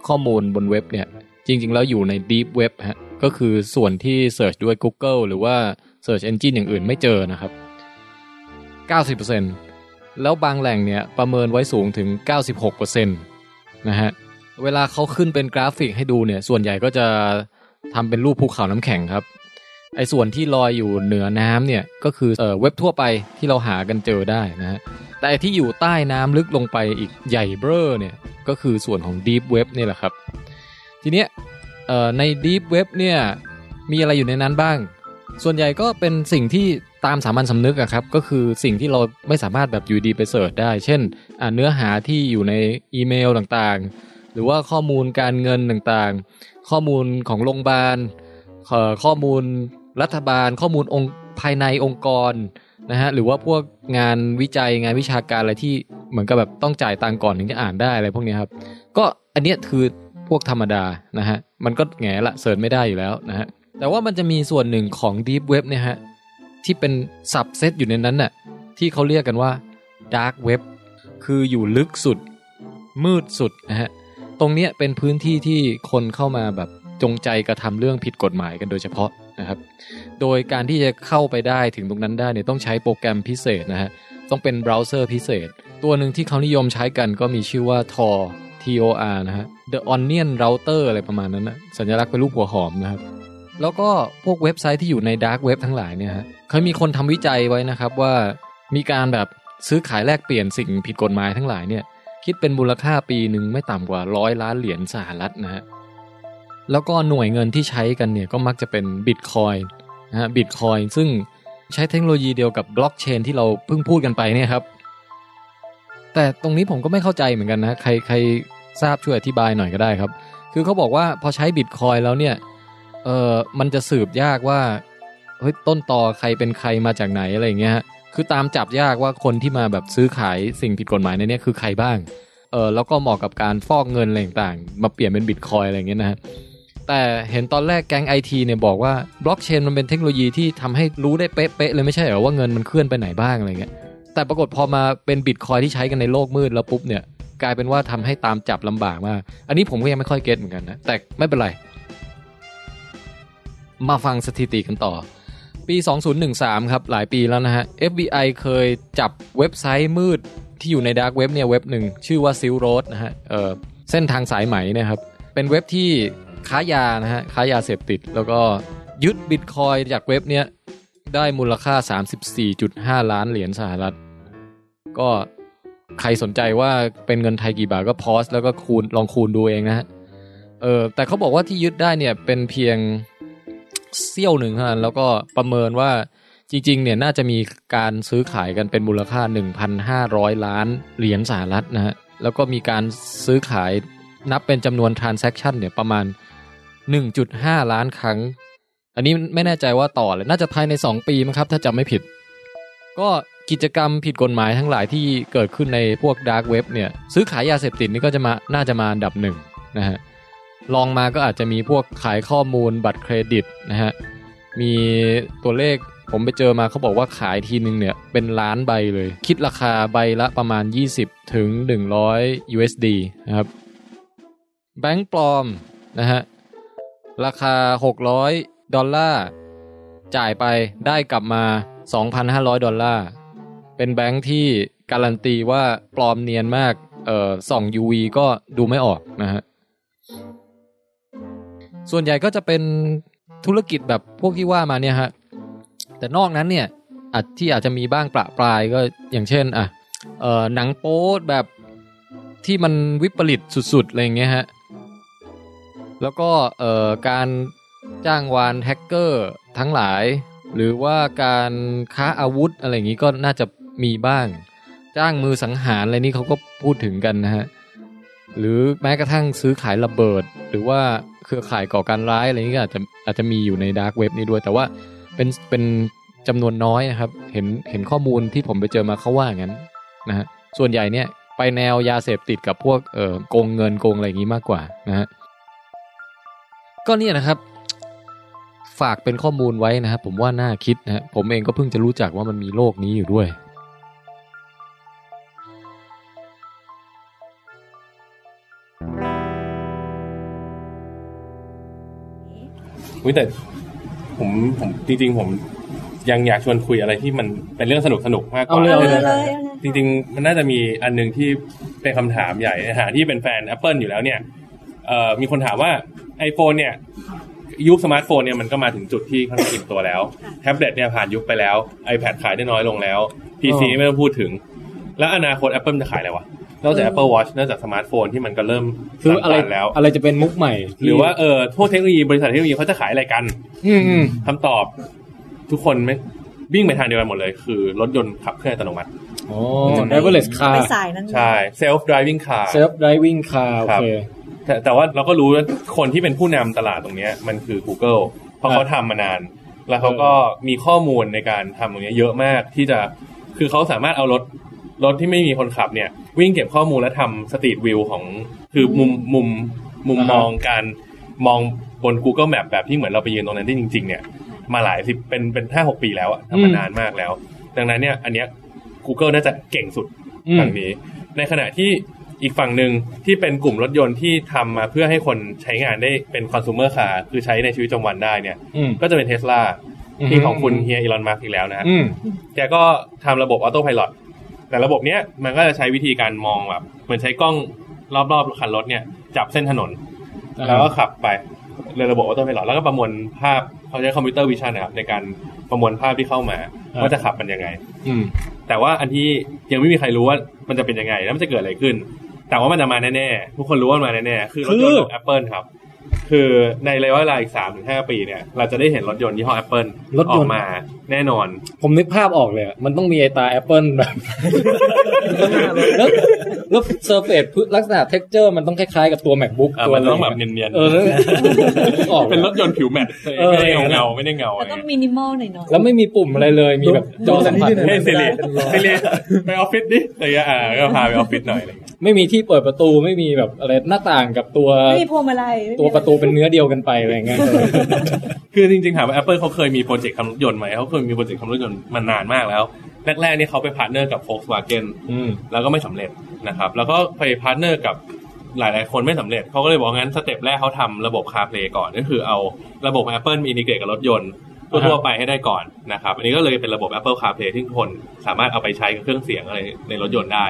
ข้อมูลบนเว็บเนี่ย จริง ๆ แล้วอยู่ใน Deep Web ฮะก็คือส่วนที่ Search ด้วย Google หรือว่า Search Engine อย่างอื่นไม่เจอนะครับ 90%แล้วบางแหล่งเนี่ยประเมินไว้สูงถึง 96%นะฮะ เวลาเขาขึ้นเป็นกราฟิกให้ดูเนี่ย ส่วนใหญ่ก็จะทำเป็นรูปภูเขาน้ำแข็งครับ ไอ้ส่วนที่ลอยอยู่เหนือน้ำเนี่ยก็คือเอ่อเว็บทั่วไปที่เราหากันเจอได้นะฮะแต่ที่อยู่ใต้น้ำลึกลงไปอีกใหญ่เบ้อเนี่ยก็คือส่วนของ Deep Web นี่แหละครับ ทีเนี้ยเอ่อใน Deep Web เนี่ยมีอะไรอยู่ในนั้นบ้าง ส่วนใหญ่ก็เป็นสิ่งที่ตามสามัญสำนึกอะครับ ก็คือสิ่งที่เราไม่สามารถแบบอยู่ดีไปเสิร์ชได้ เช่นอ่าเนื้อหาที่อยู่ในอีเมลต่างๆ หรือว่าข้อมูลการเงินต่างๆ ข้อมูลของโรงพยาบาลเอ่อข้อมูล รัฐบาลข้อมูลองค์ภายในองค์กรนะฮะหรือว่าพวกงานวิจัยงานวิชาการอะไรที่เหมือนกับแบบต้องจ่ายตังก่อนถึงจะอ่านได้อะไรพวกนี้ครับ ก็อันเนี้ยคือพวกธรรมดานะฮะมันก็แง่ละเสิร์ชไม่ได้อยู่แล้วนะฮะแต่ว่ามันจะมีส่วนหนึ่งของ Deep Web เนี่ยฮะที่เป็นสับเซตอยู่ในนั้นน่ะที่เขาเรียกกันว่า Dark Web คืออยู่ลึกสุด มืดสุดนะฮะตรงเนี้ยเป็นพื้นที่ที่คนเข้ามาแบบจงใจกระทำเรื่องผิดกฎหมายกันโดยเฉพาะ นะครับ โดยการที่จะเข้าไปได้ถึงตรงนั้นได้เนี่ยต้องใช้โปรแกรมพิเศษนะฮะ ต้องเป็นเบราว์เซอร์พิเศษ ตัวหนึ่งที่เขานิยมใช้กันก็มีชื่อว่า Tor TOR นะฮะ The Onion Router อะไรประมาณนั้นนะสัญลักษณ์เป็นรูปหัวหอมนะครับ แล้วก็พวกเว็บไซต์ที่อยู่ใน Dark Web ทั้งหลายเนี่ยฮะเคยมีคนทำวิจัยไว้นะครับว่ามีการแบบซื้อขายแลกเปลี่ยนสิ่งผิดกฎหมายทั้งหลายเนี่ยคิดเป็นมูลค่าปีหนึ่งไม่ต่ำกว่าร้อยล้านเหรียญสหรัฐนะฮะ แล้วก็หน่วยเงินที่ใช้กันเนี่ยก็มักจะเป็นบิตคอยนะฮะบิตคอยซึ่งใช้เทคโนโลยีเดียวกับบล็อกเชนที่เราเพิ่งพูดกันไปเนี่ยครับ แต่ตรงนี้ผมก็ไม่เข้าใจเหมือนกันนะใครใครทราบช่วยอธิบายหน่อยก็ได้ครับ คือเขาบอกว่าพอใช้บิตคอยแล้วเนี่ยเออมันจะสืบยากว่าเฮ้ยต้นต่อใครเป็นใครมาจากไหนอะไรเงี้ยฮะคือตามจับยากว่าคนที่มาแบบซื้อขายสิ่งผิดกฎหมายในนี้คือใครบ้างเออแล้วก็เหมาะกับการฟอกเงินอะไรต่างๆมาเปลี่ยนเป็นบิตคอยอะไรเงี้ยนะฮะ แต่เห็นตอนแรกแก๊งไอทีเนี่ยบอกว่าบล็อกเชนมันเป็นเทคโนโลยีที่ทำให้รู้ได้เป๊ะๆเลยไม่ใช่เหรอว่าเงินมันเคลื่อนไปไหนบ้างอะไรเงี้ยแต่ปรากฏพอมาเป็นบิตคอยที่ใช้กันในโลกมืดแล้วปุ๊บเนี่ยกลายเป็นว่าทำให้ตามจับลำบากมาก อันนี้ผมก็ยังไม่ค่อยเก็ตเหมือนกันนะ แต่ไม่เป็นไร มาฟังสถิติกันต่อ ปี 2013 ครับ หลายปีแล้วนะฮะ FBI เคยจับเว็บไซต์มืดที่อยู่ใน dark web เนี่ยเว็บหนึ่ง ชื่อว่า Silk Road นะฮะเออเส้นทางสายไหมเนี่ยครับ เป็นเว็บที่ ค้ายานะฮะค้ายาเสพติด แล้วก็ยึดบิตคอยน์จากเว็บเนี้ยได้มูลค่า 34.5 ล้านเหรียญสหรัฐ ก็ใครสนใจว่าเป็นเงินไทยกี่บาทก็ pause แล้วก็คูณลองคูณดูเองนะฮะเออแต่เขาบอกว่าที่ยึดได้เนี่ยเป็นเพียงเสี้ยวหนึ่งเท่านั้นแล้วก็ประเมินว่าจริงๆ เนี่ยน่าจะมีการซื้อขายกันเป็นมูลค่า 1,500 ล้านเหรียญสหรัฐนะฮะแล้วก็มีการซื้อขายนับเป็นจำนวน transaction เนี่ยประมาณ 1.5 ล้านครั้ง อันนี้ไม่แน่ใจว่าต่อเลยน่าจะภายใน 2 ปีมั้งครับ ถ้าจำไม่ผิด ก็กิจกรรมผิดกฎหมายทั้งหลายที่เกิดขึ้นในพวก dark web เนี่ย ซื้อขายยาเสพติดนี่ก็จะมาน่าจะมาอันดับหนึ่งนะฮะลองมาก็อาจจะมีพวกขายข้อมูลบัตรเครดิตนะฮะมีตัวเลขผมไปเจอมาเขาบอกว่าขายทีนึงเนี่ย เป็นล้านใบเลย คิดราคาใบละประมาณ 20 ถึง 100 USD นะครับ แบงก์ปลอมนะฮะ ราคา 600 ดอลลาร์จ่ายไปได้กลับมา 2,500 ดอลลาร์เป็นแบงค์ที่การันตีว่าปลอมเนียนมากเอ่อส่อง UV ก็ดูไม่ออกนะฮะส่วนใหญ่ก็จะเป็นธุรกิจแบบพวกที่ว่ามาเนี่ยฮะแต่นอกนั้นเนี่ยอาจที่อาจจะมีบ้างประปรายก็อย่างเช่นอะเอ่อหนังโป๊แบบที่มันวิปริตสุดๆอะไรอย่างเงี้ยฮะ แล้วก็เอ่อการจ้างวานแฮกเกอร์ทั้งหลาย หรือว่าการค้าอาวุธอะไรอย่างงี้ก็น่าจะมีบ้าง จ้างมือสังหารอะไรนี่เขาก็พูดถึงกันนะฮะหรือแม้กระทั่งซื้อขายระเบิด หรือว่าเครือข่ายก่อการร้ายอะไรนี้ก็อาจจะอาจจะมีอยู่ในดาร์กเว็บนี้ด้วย แต่ว่าเป็นเป็นจำนวนน้อยนะครับ เห็นเห็นข้อมูลที่ผมไปเจอมาเขาว่าอย่างนั้นนะฮะส่วนใหญ่เนี่ยไปแนวยาเสพติดกับพวกเอ่อโกงเงินโกงอะไรอย่างนี้มากกว่านะฮะ ก็เนี่ยนะครับ ฝากเป็นข้อมูลไว้นะครับ ผมว่าน่าคิดนะฮะผมเองก็เพิ่งจะรู้จักว่ามันมีโลกนี้อยู่ด้วยอุ๊ยแต่ผมผมจริงๆผมยังอยากชวนคุยอะไรที่มันเป็นเรื่องสนุกสนุกๆมากกว่าเอาเลยเอาเอาเลเลยยเลยจริง ๆ มันน่าจะมีอันหนึงที่เป็นคำถามใหญ่ในฐานะที่เป็นแฟน Apple อยู่แล้วเนี่ยเอ่อมีคนถามว่า iPhone เนี่ยยุคสมาร์ทโฟนเนี่ยมันก็มาถึงจุดที่ค่อนข้างอิ่มตัวแล้วแท็บเล็ตเนี่ยผ่านยุคไปแล้ว iPad ขายได้น้อยลงแล้ว PC อ๋อไม่ต้องพูดถึง แล้วอนาคต Apple จะขายอะไรวะนอกจาก Apple Watch นอกจากสมาร์ทโฟนที่มันก็เริ่มคืออะไรสั่นๆแล้ว อะไรจะเป็นมุกใหม่ที่หรือว่าเออพวกเทคโนโลยีบริษัทเทคโนโลยีเขาจะขายอะไรกัน อืมอืมคำตอบ ทุกคนไม่วิ่งไปทางเดียวกันหมดเลย คือรถยนต์ขับเคลื่อนอัตโนมัติอ๋อ driverless ไป car สายนั้นใช่ self driving car self driving car โอครับเค แต่แต่ว่าเราก็รู้ว่าคนที่เป็นผู้นำตลาดตรงเนี้ยมันคือ Google เพราะครับเขาทำมานาน แล้วเขาก็มีข้อมูลในการทำตรงเนี้ยเยอะมากที่จะคือเขาสามารถเอารถรถที่ไม่มีคนขับเนี่ย วิ่งเก็บข้อมูลและทำสตรีทวิวของคือมุมมุมมุมอ่าฮะมองการมองบน Google Map แบบที่เหมือนเราไปยืนตรงนั้นได้จริง ๆ เนี่ย มาหลายสิบเป็นเป็นห้าหกปีแล้วอะทำมานานมากแล้ว ดังนั้นเนี่ย อันเนี้ย Google น่าจะเก่งสุดอืมฝั่งนี้ ในขณะที่ อีกฝั่งหนึ่งที่เป็นกลุ่มรถยนต์ที่ทำมาเพื่อให้คนใช้งานได้เป็นคอน sumer car คือใช้ในชีวิตประจำวันได้เนี่ยอืมก็จะเป็นเทสลาอืมที่ของคุณเฮีย Elon Musk อีกแล้วนะฮะอืมแกก็ทำระบบออโต้พ l o t แต่ระบบเนี้ยมันก็จะใช้วิธีการมองแบบเหมือนใช้กล้องรอบๆคันรถเนี่ย จับเส้นถนนอ่าแล้วก็ขับไปในระบบออโต้พ l o t แล้วก็ประมวลภาพเขาใช้ computer vision นะครับในการประมวลภาพที่เข้ามาว่าจะขับมันยังไง อืมแต่ว่าอันที่ยังไม่มีใครรู้ว่ามันจะเป็นยังไง แล้วมันจะเกิดอะไรขึ้น แต่ว่ามันจะมาแน่ๆทุกคนรู้ว่ามันมาแน่ๆคือรถยนต์ของ Apple ครับ คือในระยะเวลาอีกสามถึงห้าปีเนี่ย เราจะได้เห็นรถยนต์ยี่ห้อ Apple รถยนต์ อกมา แน่นอน ผมนึกภาพออกเลยอะมันต้องมีไอตราแอปเปิลแบบแล้วแล้ว surface ลักษณะ texture มันต้องคล้ายๆกับตัว MacBook อะตัวมันอะไรต้องแบบเนียนๆเออแล้วออกเป็นรถยนต์ผิว matteเออไม่ได้เงาเงาๆไม่ได้เงาแล้วอะไรก็เงี้ยมินิมอลหน่อยๆแล้วไม่มีปุ่มอะไรเลยมีแบบจอสัมผัสเฮ้ย Siri Siri ไปออฟฟิศดิอะไรเงี้ยอ่าก็พาไปออฟฟิศหน่อยอะไรเงี้ยไม่มีที่เปิดประตูไม่มีแบบอะไรหน้าต่างกับตัวไม่มีพวงมาลัยไม่มีตัวประตูเป็นเนื้อเดียวกันไปอะไรเงี้ยคือจริงๆถามว่า Apple เขาเคยมี project ทำรถยนต์ไหมเขาเคยมี project ทำรถยนต์มานานมากแล้ว แรกๆนี่เขาไป partner กับ Volkswagen อืมแล้วก็ไม่สำเร็จนะครับ แล้วก็ไป partner กับหลายๆ คนไม่สำเร็จเขาก็เลยบอกงั้น step แรกเขาทำระบบ CarPlay ก่อนก็คือเอาระบบ Apple มี integrate กับรถยนต์ทั่วๆไปให้ได้ก่อนนะครับ อันนี้ก็เลยเป็นระบบ Apple CarPlay ที่ทุกคนสามารถเอาไปใช้กับเครื่องเสียงอะไรในรถยนต์ได้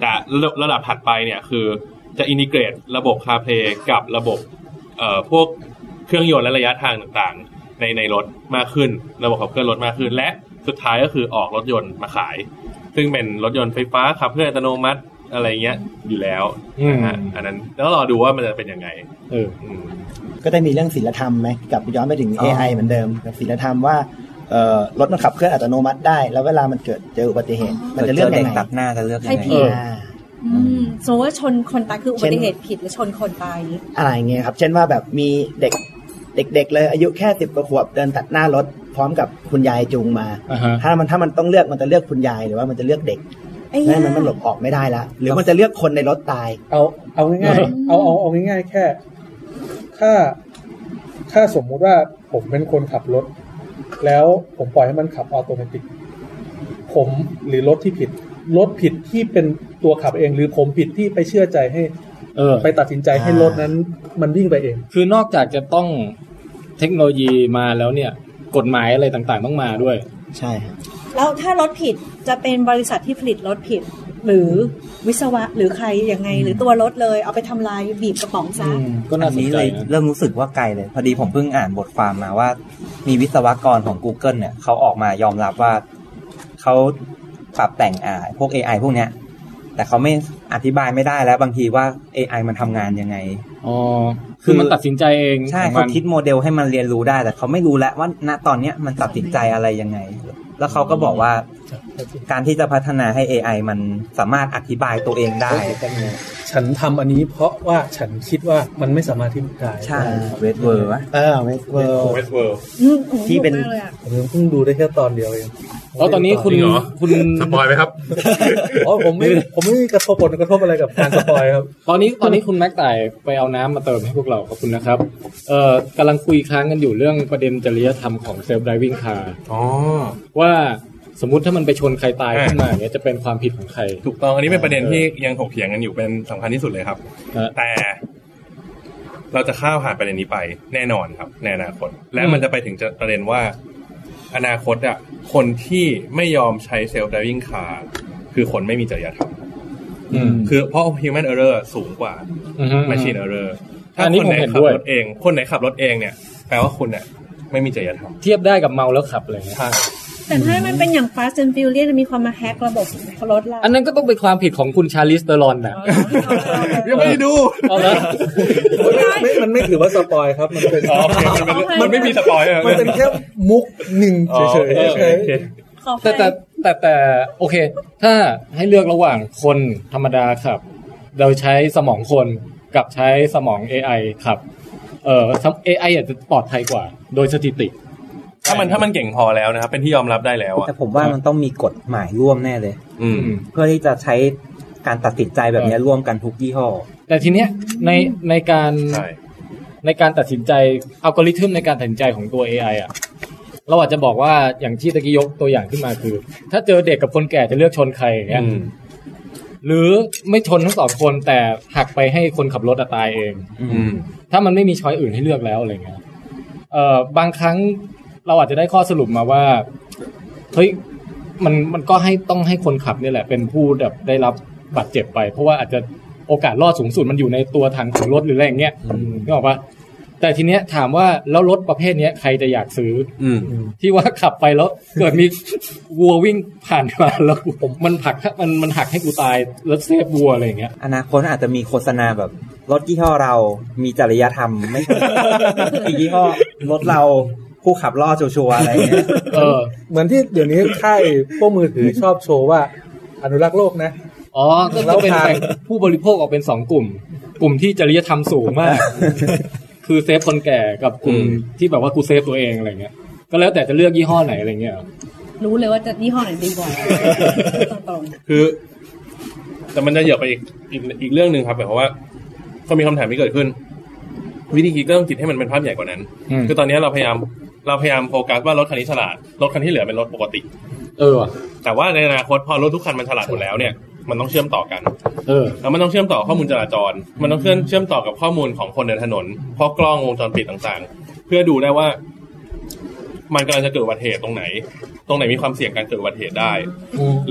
แต่ระดับถัดไปเนี่ยคือจะ integrate ระบบ CarPlay กับระบบเอ่อพวกเครื่องยนต์และระยะทางต่างๆ ในในรถมากขึ้น ระบบขับเคลื่อนรถมากขึ้น และสุดท้ายก็คือออกรถยนต์มาขาย ซึ่งเป็นรถยนต์ไฟฟ้าขับเคลื่อนอัตโนมัติอะไรเงี้ยอยู่แล้วนะฮะอืมอันนั้นแล้วรอดูว่ามันจะเป็นยังไงเอออืมก็ได้มีเรื่องศีลธรรมไหมกลับย้อนไปถึงอ๋อ AI เหมือนเดิมกับศีลธรรมว่าเอ่อรถมันขับเคลื่อนอัตโนมัติได้ แล้วเวลามันเกิดเจออุบัติเหตุ มันจะเลือกเด็ยักงไงตัดหน้าจะเลือกยังใครไงผิดเอออ่าอืมสมมติว่าชนคนตายคืออุบัติเหตุผิดหรือชนคนตายนี้อะไรเงี้ยครับ เช่นว่าแบบมีเด็ก เด็ก ๆ เลยอายุแค่สิบกว่าขวบเดินตัดหน้ารถพร้อมกับคุณยายจูงมาอ่าฮะถ้ามันถ้ามันต้องเลือกมันจะเลือกคุณยายหรือว่ามันจะเลือกเด็กไอ้นั่ย่านมันมันหลบออกไม่ได้ละหรือมันจะเลือกคนในรถตาย เอาเอาง่ายๆเอาเอาเอาง่ายๆแค่ ถ้าถ้าสมมุติว่าผมเป็นคนขับรถ แล้วผมปล่อยให้มันขับออโตเมติกผมหรือรถที่ผิดรถผิดที่เป็นตัวขับเองหรือผมผิดที่ไปเชื่อใจให้ เออ ไปตัดสินใจให้รถนั้น มันวิ่งไปเอง คือนอกจากจะต้องเทคโนโลยีมาแล้วเนี่ย กฎหมายอะไรต่างๆต้องมาด้วย ใช่ครับแล้วถ้ารถผิดจะเป็นบริษัทที่ผลิตรถผิด หรือวิศวะหรือใครยังไง หรือตัวรถเลยเอาไปทำลายบีบกระป๋องซะก็น่าอันสนนี้ใจเลยนะเริ่มรู้สึกว่าไกลเลย พอดีผมเพิ่งอ่านบทความมาว่า มีวิศวกรของ Google เนี่ยเขาออกมายอมรับว่า เขาปรับแต่งอ่าพวก AI พวกเนี้ย แต่เขาไม่อธิบายไม่ได้แล้วบางทีว่า AI มันทำงานยังไงอ๋อคือมันตัดสินใจเองใช่ของเขามันคิดโมเดลให้มันเรียนรู้ได้ แต่เขาไม่รู้แล้วว่าณตอนเนี้ยมันตัดสินใจอะไรยังไง แล้วเขาก็บอกว่าการที่จะพัฒนาให้ AI มันสามารถอธิบายตัวเองได้ ฉันทำอันนี้เพราะว่าฉันคิดว่ามันไม่สามารถที่จะได้ใช่ Westworld ปะเออ Westworld Westworld อืมโอ้โหที่เป็นมากเลยอะผมเพิ่งดูได้แค่ตอนเดียวเองแล้วตอนนี้คุณจริงเหรอคุณ spoil ไหมครับอ๋อผมไม่ผมไม่มีกระทบผลกระทบอะไรกับการ spoil ครับตอนนี้ตอนนี้คุณแม็กต่ายไปเอาน้ำมาเติมให้พวกเราขอบคุณนะครับเอ่อกำลังคุยค้างกันอยู่เรื่องประเด็นจริยธรรมของ self-driving car อ๋อว่า สมมุติถ้ามันไปชนใครตายขึ้นมาอย่างเงี้ยจะเป็นความผิดของใคร ถูกต้องอันนี้เป็นประเด็นที่ยังถกเถียงกันอยู่เป็นสำคัญที่สุดเลยครับฮะแต่เราจะก้าวผ่านประเด็นนี้ไปแน่นอนครับ ในอนาคต และมันจะไปถึงจะประเด็นว่า อนาคตอะคนที่ไม่ยอมใช้เซลฟ์ d ด i วิ่งคาร์คือคนไม่มีจริยธรรมอืมคือเพราะ human error สูงกว่าอือฮึ machine error ถ้าอันนี้คนไหนผมเห็นขับด้วยรถเอง คนไหนขับรถเองเนี่ยแปลว่าคุณเนี่ยไม่มีจริยธรรมเทียบได้กับเมาแล้วขับอะไรเงี้ยใช่ แต่ถ้ามันเป็นอย่าง Fast and Furious มีคนมา hack ระบบรถเราอันนั้นก็ต้องเป็นความผิดของคุณ Charlize Theron นะยังไม่ได้ดูเอาละไม่มันไม่ถือว่า spoil ครับ มันเป็นอ๋อโอเคมันเป็นมันไม่มี spoil อะมันเป็นแค่มุกหนึ่งอ๋อเฉยๆ โอเคเฉยๆ โอเคขอแต่แต่แต่แต่โอเค ถ้าให้เลือกระหว่างคนธรรมดาขับโดยใช้สมองคนกับใช้สมอง AI ขับ เอ่อ AI อาจจะปลอดภัยกว่า โดยสถิติ ถ้ามันถ้ามันเก่งพอแล้วนะครับ เป็นที่ยอมรับได้แล้วอะแต่ผมว่ามันต้องมีกฎหมายร่วมแน่เลย อืม เพื่อที่จะใช้การตัดสินใจแบบเนี้ยร่วมกันทุกยี่ห้อ แต่ทีเนี้ยในในการใช่ในการตัดสินใจอัลกอริทึมในการตัดสินใจของตัว AI อะเราอาจจะบอกว่าอย่างที่ตะกี้ยกตัวอย่างขึ้นมาคือ ถ้าเจอเด็กกับคนแก่จะเลือกชนใครอย่างเงี้ยอืมหรือไม่ชนทั้งสองคนแต่หักไปให้คนขับรถอะตายเอง อืม ถ้ามันไม่มีช้อยอื่นให้เลือกแล้วอะไรเงี้ย เอ่อบางครั้ง เราอาจจะได้ข้อสรุปมาว่าเฮ้ยมันมันก็ให้ต้องให้คนขับเนี่ยแหละ เป็นผู้แบบได้รับบาดเจ็บไป เพราะว่าอาจจะโอกาสรอดสูงสุดมันอยู่ในตัวถังของรถหรืออะไรอย่างเงี้ยนึกออกปะแต่ทีเนี้ยถามว่าแล้วรถประเภทเนี้ยใครจะอยากซื้ออืมที่ว่าขับไปแล้วเกิดมีวัววิ่งผ่านมาแล้วผมมันผลักมันมันหักให้กูตายแล้วเซฟวัวอะไรอย่างเงี้ยอนาคตอาจจะมีโฆษณาแบบรถยี่ห้อเรามีจริยธรรมไม่ใช่อีกยี่ห้อรถเรา ผู้ขับรอดชัวร์ๆอะไรเงี้ยเออ เหมือนที่เดี๋ยวนี้ค่ายพวกมือถือชอบโชว์ว่า อนุรักษ์โลกนะ อ๋อก็จะเป็นแบ่งผู้บริโภคออกเป็นสองกลุ่ม กลุ่มที่จริยธรรมสูงมาก คือ save คนแก่กับกลุ่มอืมที่แบบว่ากู save ตัวเองอะไรเงี้ย ก็แล้วแต่จะเลือกยี่ห้อไหนอะไรเงี้ย รู้เลยว่าจะยี่ห้อไหนดีกว่าตรงคือ แต่มันจะเหยียบไปอีกอีกอีกเรื่องหนึ่งครับแบบว่าก็มีคำถามที่เกิดขึ้นวิธีคิดก็ต้องคิดให้มันเป็นภาพใหญ่กว่านั้นอืมคือตอนนี้เราพยายาม เราพยายามโฟกัสว่ารถคันนี้ฉลาด รถคันที่เหลือเป็นรถปกติ เออว่ะแต่ว่าในอนาคตพอรถทุกคันมันฉลาดหมดแล้วเนี่ย มันต้องเชื่อมต่อกัน เออ แล้วมันต้องเชื่อมต่อข้อมูลจราจร มันต้องเชื่อมเชื่อมต่อกับข้อมูลของคนเดินถนนเพราะกล้องวงจรปิดต่างๆ เพื่อดูได้ว่า มันกำลังจะเกิดอุบัติเหตุตรงไหน ตรงไหนมีความเสี่ยงการเกิดอุบัติเหตุได้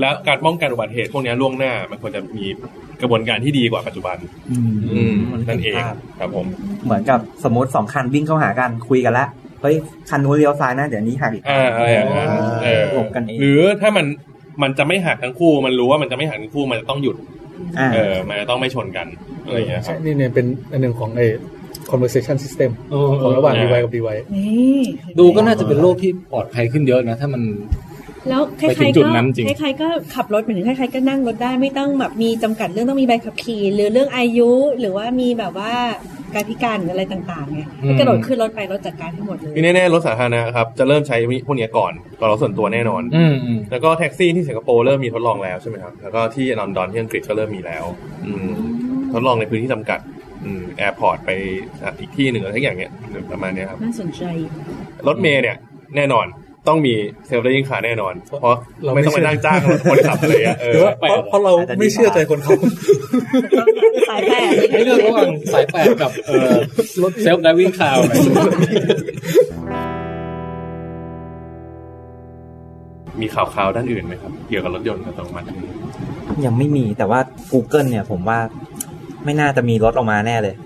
และการป้องกันอุบัติเหตุพวกนี้ล่วงหน้า มันควรจะมีกระบวนการที่ดีกว่าปัจจุบัน อืมนั่นเองครับผม เหมือนกับสมมติสองคันวิ่งเข้าหากันคุยกันแล้ว เฮ้ยคันนู้นเลี้ยวซ้ายนะเดี๋ยวนี้หักอีกอ่าอะไรอย่างนั้นเออหลบกันเองหรือถ้ามันมันจะไม่หักทั้งคู่ มันรู้ว่ามันจะไม่หักทั้งคู่มันจะต้องหยุดอ่าเออมันจะต้องไม่ชนกันอะไรอย่างเงี้ยคใช่รับนี่เนี่ยเป็นอันหนึ่งของไอ้ conversation system เออของระหว่างเออ device กับ device ๆนี่ดูก็น่าจะเป็นโลกที่ปลอดภัยขึ้นเยอะนะ ถ้ามัน แล้วใครไปถึงๆจุก็ดนั้นจริงใครๆก็ขับรถเหมือนใครๆก็นั่งรถได้ไม่ต้องแบบมีจำกัดเรื่องต้องมีใบขับขี่ หรือเรื่องอายุหรือว่ามีแบบว่าการพิการหรืออะไรต่างๆไงก็กระโดดขึ้นรถไปรถจัดการให้หมดเลยที่แน่ๆรถสาธารณะครับจะเริ่มใช้พวกเนี้ยก่อนก่อนรถส่วนตัวแน่นอนอืมอืมแล้วก็แท็กซี่ที่สิงคโปร์เริ่มมีทดลองแล้วใช่ไหมครับแล้วก็ที่ลอนดอนที่อังกฤษก็เริ่มมีแล้ว อืมทดลองในพื้นที่จำกัดอืม airport ไปอีกที่หนึ่งอะไรทุกอย่างเนี้ยประมาณเนี้ยครับน่าสนใจรถเมล์เนี่ยแน่นอน ต้องมี self-driving car แน่นอน เพราะเราไม่ไม่ต้องไปนั่งจ้างคนขับอะไรอะเอหรืออว่าเพราะเพราะเราไม่เชื่อใจคนเขาสายแปดให้เลือกระหว่างสายแปดกับเออรถ self-driving car อะไรมีข่าวๆด้านอื่นไหมครับ เกี่ยวกับรถยนต์อัตโนมัติยังไม่มีแต่ว่า Google เนี่ยผมว่าไม่น่าจะมีรถออกมาแน่เลยอ้าวทำไม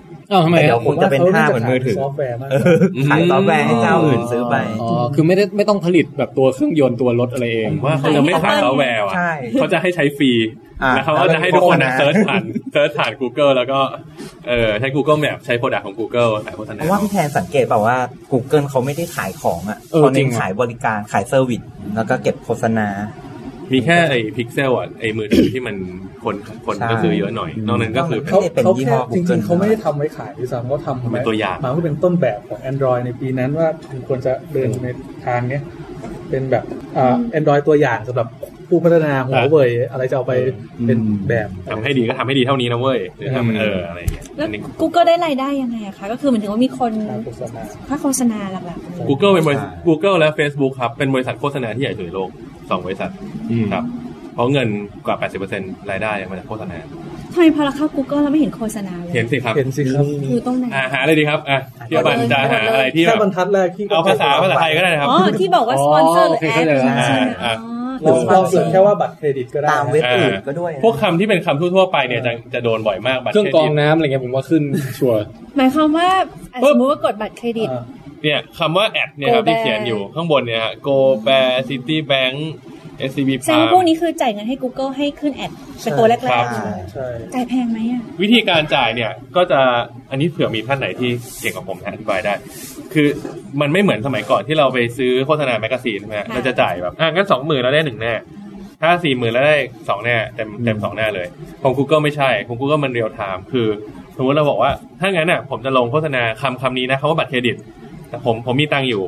อะเดี๋ยวคงจะเป็นท่าเหมือนมือถือซอฟต์แวร์มากเออขายซอฟต์แวร์ให้เจ้าอื่นซื้อไปอ๋อคือไม่ได้ไม่ต้องผลิตแบบตัวเครื่องยนต์ตัวรถอะไรเองผมว่าเขาจะไม่ขายซอฟต์แวร์อะใช่เขาจะให้ใช้ฟรีอ่าแล้วเขาก็จะให้ทุกคน search ผ่าน search ผ่าน Google แล้วก็เออใช้ Google Map ใช้ product ของ Google ขายโฆษณาเพราะว่าพี่แทนสังเกตเปล่าว่า Google เขาไม่ได้ขายของอะเออเขาจริเน้งนขายบริการขาย serviceแล้วก็เก็บโฆษณา มีแค่ไอ้พิกเซลอะไอ้มือถือที่มันคนคนใช่ก็ซื้อเยอะหน่อย นอกนั้นก็คือเป็นเขาไม่ได้เป็นเขายี่แค่ห้อจริง Google ๆเขาไม่ได้ทำไว้ขายด้วยซ้ำเขาทำเป็นตัวอย่างมาเพื่อเป็นต้นแบบของ Android ในปีนั้นว่าคุณควรจะเดินในทางเนี้ยเป็นแบบอ่า Android ตัวอย่างสำหรับผู้พัฒนาหัวเว่ยอะไรจะเอาไปเป็นแบบทำให้ดีก็ทำให้ดีเท่านี้นะเว้ยหรือทำเอออะไรอย่างเงี้ยแล้วอันนี้ Google ได้รายได้ยังไงอะคะก็คือเหมือนถึงว่ามีคนการโฆษณาค่าโฆษณาหลักๆ Google เป็นบริษัทใช่ Google และ Facebook ครับ เป็นบริษัทโฆษณาที่ใหญ่สุดในโลก สองบริษัทอืมครับ เพราะเงินกว่า 80%รายได้มาจากโฆษณาทำไมพอเราเข้า Google แล้วไม่เห็นโฆษณาเลยเห็นสิครับเห็นสิครับคือตรงไหนอ่าหาอะไรดีครับอะพี่บันจะหาอะไรที่แบแค่บรรทัดแรกที่เอาภาษาภาษาไทยก็ได้นะครับอ๋อที่บอกว่าสปอนเซอร์หรือ ad อ๋อโอ เคเข้าใจแล้วใช่ไหมอ่าอ๋อเราเรา searchแค่ว่าบัตรเครดิตก็ได้ตามเว็บอื่นก็ด้วย พวกคำที่เป็นคำทั่วๆไปเนี่ยจะจะโดนบ่อยมากบัตรเครดิตเครื่องเครกรองน้ำอะไรเงี้ยผมว่าขึ้นชัวร์หมายความว่าอะปุ๊บสมมติว่ากดบัตรเครดิตอ่าเนี่ยคำว่า ad เนี่ยครับ Go ที่ Bear เขียนอยู่ข้างบนเนี่ยฮะ Go Bear City Bank SCB แสดง Prime ว่าพวกนี้คือจ่ายเงินให้ Google ให้ขึ้น ad เป็นตัวแรกๆครับเลยใช่จ่ายแพงไหมอะ วิธีการจ่ายเนี่ยก็จะอันนี้เผื่อมีท่านไหนที่เก่งกว่าผมนะอธิบายได้ คือมันไม่เหมือนสมัยก่อนที่เราไปซื้อโฆษณา magazine ใช่ไหมฮะค่ะเราจะจ่ายแบบอะงั้นสองหมื่นแล้วได้หนึ่งหน้าถ้าสี่หมื่นแล้วได้สองหน้าเต็มเต็มสองหน้าเลย ของ Google ไม่ใช่ ของ Google มันเรียลไทม์คือสมมติเราบอกว่าถ้างั้นอะผมจะลงโฆษณาคำคำนี้นะคำว่าบัตรเครดิตแต่ผมผมมีตังค์อยู่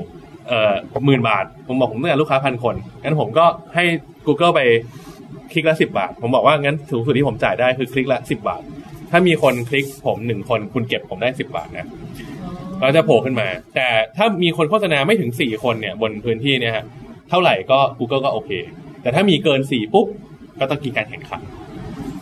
เอ่อหมื่นบาท ผมบอกผมต้องการลูกค้าพันคนงั้นผมก็ให้ Google ไปคลิกละสิบาท ผมบอกว่างั้นสูงสุดที่ผมจ่ายได้คือคลิกละสิบาท ถ้ามีคนคลิกผมหนึ่งคนคุณเก็บผมได้สิบาทนะเราจะโผล่ขึ้นมา แต่ถ้ามีคนโฆษณาไม่ถึงสี่คนเนี่ยบนพื้นที่เนี่ยฮะเท่าไหร่ก็ Google ก็โอเค แต่ถ้ามีเกินสี่ปุ๊บก็ต้องมีการแข่งขัน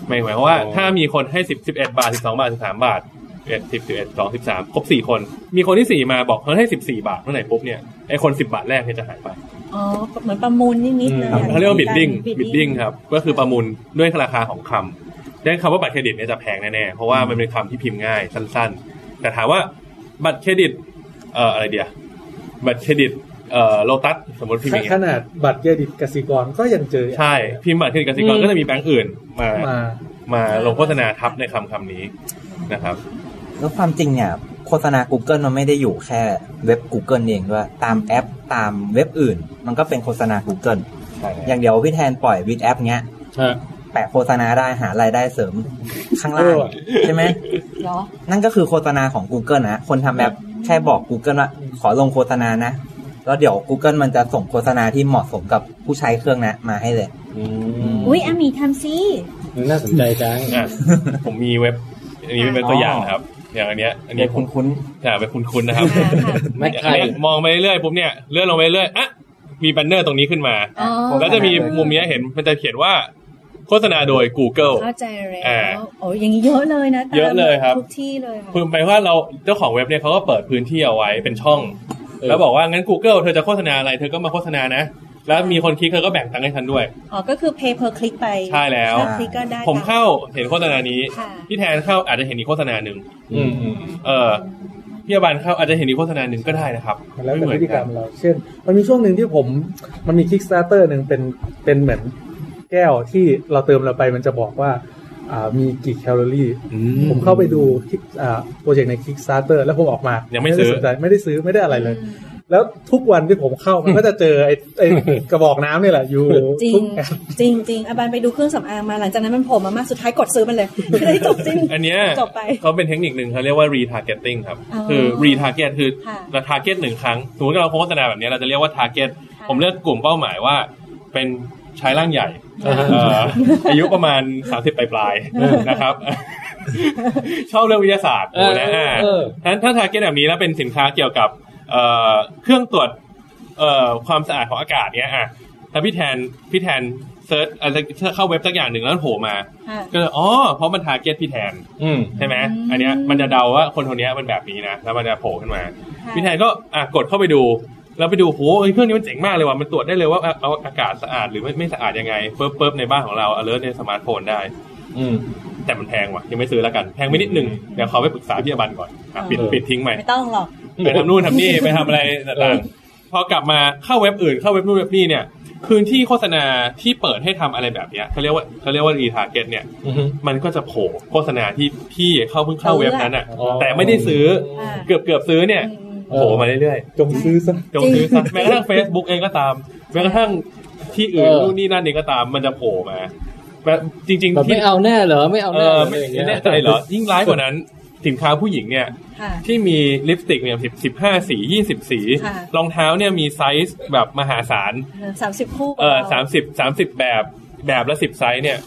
หมายหมายความว่าถ้ามีคนให้สิบสิบเอ็ดบาทสิบสองบาทสิบสามบาท เอ็ดสิบสิบเอ็ดสองสิบสามครบสี่คน มีคนที่สี่มาบอกเขาให้สิบสี่บาทเมื่อไหร่ปุ๊บเนี่ยไอ้คนสิบบาทแรกเนี่ยจะหายไปอ๋อเหมือนประมูลนิดๆเลยอะเขาเรียกว่าบิดดิ้ง bidding บิดดิ้ครับก็คือประมูลด้วยราคาของคำดังนั้นคำว่าบัตรเครดิตเนี่ยจะแพงแน่ๆเพราะว่ามันเป็นคำที่พิมพ์ง่ายสั้น ๆ แต่ถามว่าบัตรเครดิตเอ่ออะไรเดียบัตรเครดิตเอ่อโลตัสสมมติพิมพ์อย่างเงี้ยขนาดบัตรเครดิตกสิกรก็ยังเจอ ใช่ พิมพ์บัตรเครดิตกสิกรอืมก็จะมีแบงก์อื่นมามามาลงโฆษณาทับในคำคำนี้นะครับ แล้วความจริงเนี่ย โฆษณา Google มันไม่ได้อยู่แค่เว็บ Google เองด้วยตามแอป ตามเว็บอื่น มันก็เป็นโฆษณา Google ใช่อย่างเดียวพี่แทนปล่อย WiT แอปเนี้ยฮะแปะโฆษณาได้หารายได้เสริมข้างล่างเออใช่ไหมเหรอนั่นก็คือโฆษณาของ Google นะ คนทำแอปแค่บอก Google ว่าขอลงโฆษณานะ แล้วเดี๋ยว Google มันจะส่งโฆษณาที่เหมาะสมกับผู้ใช้เครื่องนั้นมาให้เลยอืมอุ้ยอามีทำซิน่าสนใจจังอะผมมีเว็บอันนี้เป็นตัวอย่างนะครับ อย่างอันเนี้ยอันนี้เดี๋ยวคุ้นอยากเป็นคุณๆนะครับค่ะค่ะแม็กอัไคนเนี้ยมองไปเรื่อยๆปุ๊บเนี่ยเลื่อนลงไปเรื่อยอะมี banner ตรงนี้ขึ้นมาอ๋อแล้วจะมีมุมเนี้ยเห็นมันจะเขียนว่าโฆษณาโดย Google เข้าใจแล้อ่าวโอ้ยอย่างนี้เยอะเลยนะตามเยอะเลยครับทุกที่เลยค่ะคือหมายว่าเราเจ้าของเว็บเนี่ยเขาก็เปิดพื้นที่เอาไว้เป็นช่อง แล้วบอกว่างั้น Google เธอจะโฆษณาอะไรเธอก็มาโฆษณานะ แล้วมีคนคลิกเธอก็แบ่งตังค์ให้ฉันด้วย อ๋อ ก็คือ pay per click ไปใช่แล้ว ถ้าคลิกก็ได้ผมเข้าเห็นโฆษณานี้ ค่ะ พี่แทนเข้าอาจจะเห็นอีกโฆษณาหนึ่งอืมอืมเออพี่อบันเข้าอาจจะเห็นอีกโฆษณาหนึ่งก็ได้นะครับมันแล้วแต่ไม่พฤเหติกรรมนนเรา เช่น มันมีช่วงหนึ่งที่ผม มันมี Kickstarter หนึ่งเป็น เป็นเหมือนแก้วที่เราเติมเราไปมันจะบอกว่า อ่า มีกี่แคลอรี่ อื ผมเข้าไปดู Kick- อ่า โปรเจกต์ใน Kickstarter แล้วผมออกมายัยังไม่ซื้อสนใจไม่ได้ซื้อ ไม่ได้อะไรเลย แล้วทุกวันที่ผมเข้ามันก็จะเจอไอ้ไอ้กระบอกน้ำนี่แหละอยู่จริทุงกแอปจริงจริงอาบานไปดูเครื่องสำอางมาหลังจากนั้นมันโผล่มามากสุดท้ายกดซื้อมันเลยไม่ได้จบจริงอันเนี้ยจบไปเขาเป็นเทคนิคหนึ่งเขาเรียกว่า retargeting ครับอ๋อคือ retarget คือค่ะเรา target หนึ่งครั้งสมมติเราโฆษณาแบบเนี้ยเราจะเรียกว่า target ค่ะผมเลือกกลุ่มเป้าหมายว่า เป็นชายร่างใหญ่อ่าฮะเอ่ออายุประมาณ 30 ปลายๆนะครับชอบเรื่องวิทยาศาสตร์เออนะอ่าเออถ้าถ้า target แบบนี้แล้วเป็นสินค้าเกี่ยวกับ เอ่อเครื่องตรวจเอ่อความสะอาดของอากาศเนี้ยอะถ้าพี่แทนพี่แทนเซิร์ชอะไรเข้าเว็บสักอย่างหนึ่งแล้วมันโผล่มาค่ะก็เลยอ๋อเพราะมัน target พี่แทนอืมใช่ไหมอืมอันเนี้ยมันจะเดาว่าคนคนเนี้ยเป็นแบบนี้นะแล้วมันจะโผล่ขึ้นมาค่ะพี่แทนก็อะกดเข้าไปดูแล้วไปดูโหเอ้ยเครื่องนี้มันเจ๋งมากเลยว่ะมันตรวจได้เลยว่าเอาเอาอากาศสะอาดหรือไม่ไม่สะอาดยังไงเปิ๊บเปิ๊บในบ้านของเรา alert ในสมาร์ทโฟนได้ อืมแต่มันแพงว่ะยังไม่ซื้อแล้วกันแพงไปนิดนึงเดี๋ยวขอไปปรึกษาพี่อบันก่อนอะปิดเออปิดทิ้งใหม่ไม่ต้องหรอก ไปทำนู่นทำนี่ไปทำอะไรต่างๆพอกลับมาเข้าเว็บอื่นเข้าเว็บนู่นเว็บนี่เนี่ยพื้นที่โฆษณาที่เปิดให้ทำอะไรแบบเนี้ยเขาเรียกว่าเขาเรียกว่า retarget เนี่ยอืมมันก็จะโผล่โฆษณาที่พี่เข้าเพิ่งเข้าเว็บนั้นอะอ๋อแต่ไม่ได้ซื้ออ่าเกือบเกือบซื้อเนี่ยอืมโผล่มาเรื่อยจงซื้อซะๆจงซื้อซะแม้กระทั่ง Facebook เองก็ตามแม้กระทั่งที่อื่นเออนู่นนี่นั่นเองก็ตามมันจะโผล่มาแบบจริงแบบๆที่ไม่เอาแน่เหรอไม่เอาเอแน่อเหรอไม่อะไรอย่างเงี้ยแน่ใจเหรอยิ่งร้ายกว่านั้น สินค้าผู้หญิงเนี่ยค่ะที่มีลิปสติกเนี่ยสิบสิบห้าสียี่สิบสีค่ะรองเท้าเนี่ยมีไซส์แบบมหาศาลสามสิบคู่เออสามสิบสามสิบแบบแบบละสิบไซส์เนี่ย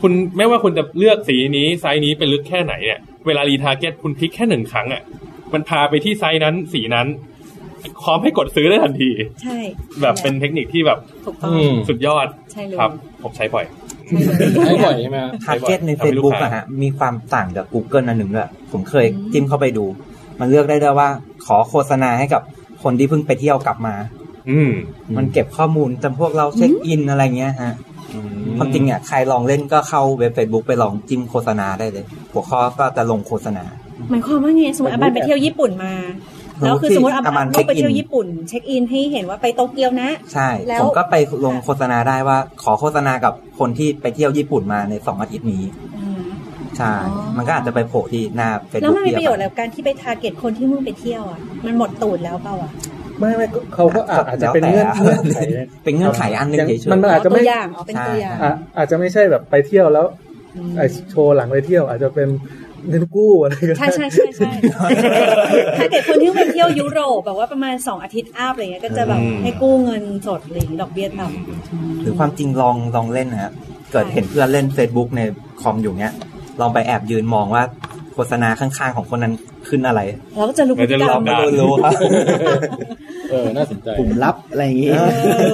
คุณไม่ว่าคุณจะเลือกสีนี้ไซส์นี้เป็นลึกแค่ไหนเนี่ยเวลา retarget คุณคลิกแค่หนึ่งครั้งอะมันพาไปที่ไซส์นั้นสีนั้นพร้อมให้กดซื้อได้ทันที ใช่ แบบเป็นเทคนิคที่แบบถูกต้องอืมสุดยอด ใช่เลยครับ ผมใช้บ่อย ใช่เลยใช้บ่อยใช่ไหมฮะๆ target ในทำให้ลูก Facebook ค้าอะฮะมีความต่างจาก Google อันหนึ่งด้วยผมเคยอืมจิ้มเข้าไปดู มันเลือกได้ด้วยว่า ขอโฆษณาให้กับคนที่เพิ่งไปเที่ยวกลับมา อืมมันเก็บข้อมูลจำพวกเราเช็คอินอะไรเงี้ยฮะความจริงเนี่ยใครลองเล่นก็เข้าเว็บ Facebook ไปลองจิ้มโฆษณาได้เลย หัวข้อก็จะลงโฆษณาหมายความว่าไงสมมติอาบันไปเที่ยวญี่ปุ่นมา แล้วคือสมมติอาอาบับันนลูกไปเช็คอินเที่ยวญี่ปุ่น เช็คอินให้เห็นว่าไปโตเกียวนะ ใช่แล้วผมก็ไปลงโฆษณาได้ว่า ขอโฆษณากับคนที่ไปเที่ยวญี่ปุ่นมาในสองอาทิตย์นี้อืมใช่อ๋อมันก็อาจจะไปโผล่ที่หน้าเฟซแล้วมันมีที่ประโยชน์อะไรกับการที่ไป target คนที่เพิ่งไปเที่ยวอะ มันหมดตูดแล้วเปล่าอะไม่ไม่ก็เขาก็อาจอาจจะเป็นเงื่อนเงื่อนไขเป็นเงื่อนไขอันหนึงเฉยๆมันมันอาจจะตัไม่วอย่างเอาเป็นตัวอย่างอะอาจจะไม่ใช่แบบไปเที่ยวแล้วอืมไอโชว์หลังไปเที่ยว อาจจะเป็น เงินกู้อะไรก็ได้ใช่ใช่ใช่ใช่ถ้าเกิดคนที่ไปเที่ยวยุโรปแบบว่าประมาณสองอาทิตย์อัพอะไรเงี้ยก็จะแบบอืมให้กู้เงินสดอะไรอย่างงี้ดอกเบี้ยต่ำหรือความจริงลองลองเล่นนะครับเกิดเห็นเพื่อนเล่น Facebook ในคอมอยู่เนี้ยลองไปแอบยืนมองว่าโฆษณาข้างๆของคนนั้นขึ้นอะไรเราก็จะรู้พฤติกรรมเราจะไม่รู้ครับเออน่าสนใจกลุ่มลับอะไรอย่างงี้เออ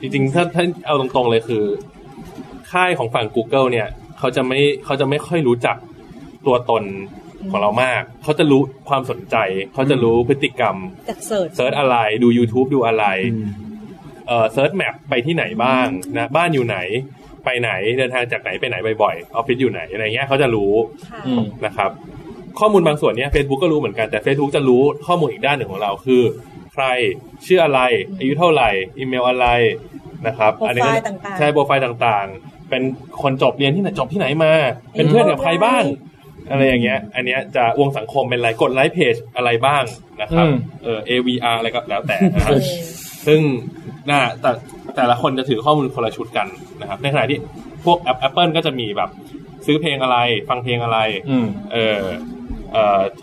จริงๆถ้าถ้าเอาตรงๆเลยคือ ค่ายของฝั่ง Google เนี่ยเขาจะไม่เขาจะไม่ค่อยรู้จัก ตัวตนของเรามาก เขาจะรู้ความสนใจ เขาจะรู้พฤติกรรมจาก search search อะไร ดู YouTube ดูอะไร เอ่อ search map ไปที่ไหนบ้างนะ บ้านอยู่ไหน ไปไหน เดินทางจากไหนไปไหนบ่อยๆ ออฟฟิศอยู่ไหน อะไรเงี้ยเขาจะรู้ค่ะอืมนะครับ ข้อมูลบางส่วนเนี้ย Facebook ก็รู้เหมือนกัน แต่ Facebook จะรู้ข้อมูลอีกด้านหนึ่งของเราคือ ใคร ชื่ออะไร อายุเท่าไหร่ อีเมลอะไรนะครับโปรอันนี้ไฟก็ล์ต่างๆ ใช่ โปรไฟล์ต่างๆ เป็นคนจบเรียนที่ไหน จบที่ไหนมา เป็นเพื่อนกับใครบ้าง อะไรอย่างเงี้ย อันเนี้ยจะวงสังคมเป็นอะไรกดไลค์เพจอะไรบ้างนะครับอืมเออ AVR อะไรก็แล้วแต่นะครับซึ่งน่าแต่แต่ละคนจะถือข้อมูลคนละชุดกันนะครับ ในขณะที่พวก Apple ก็จะมีแบบ ซื้อเพลงอะไร ฟังเพลงอะไรอืมเออเอ่อ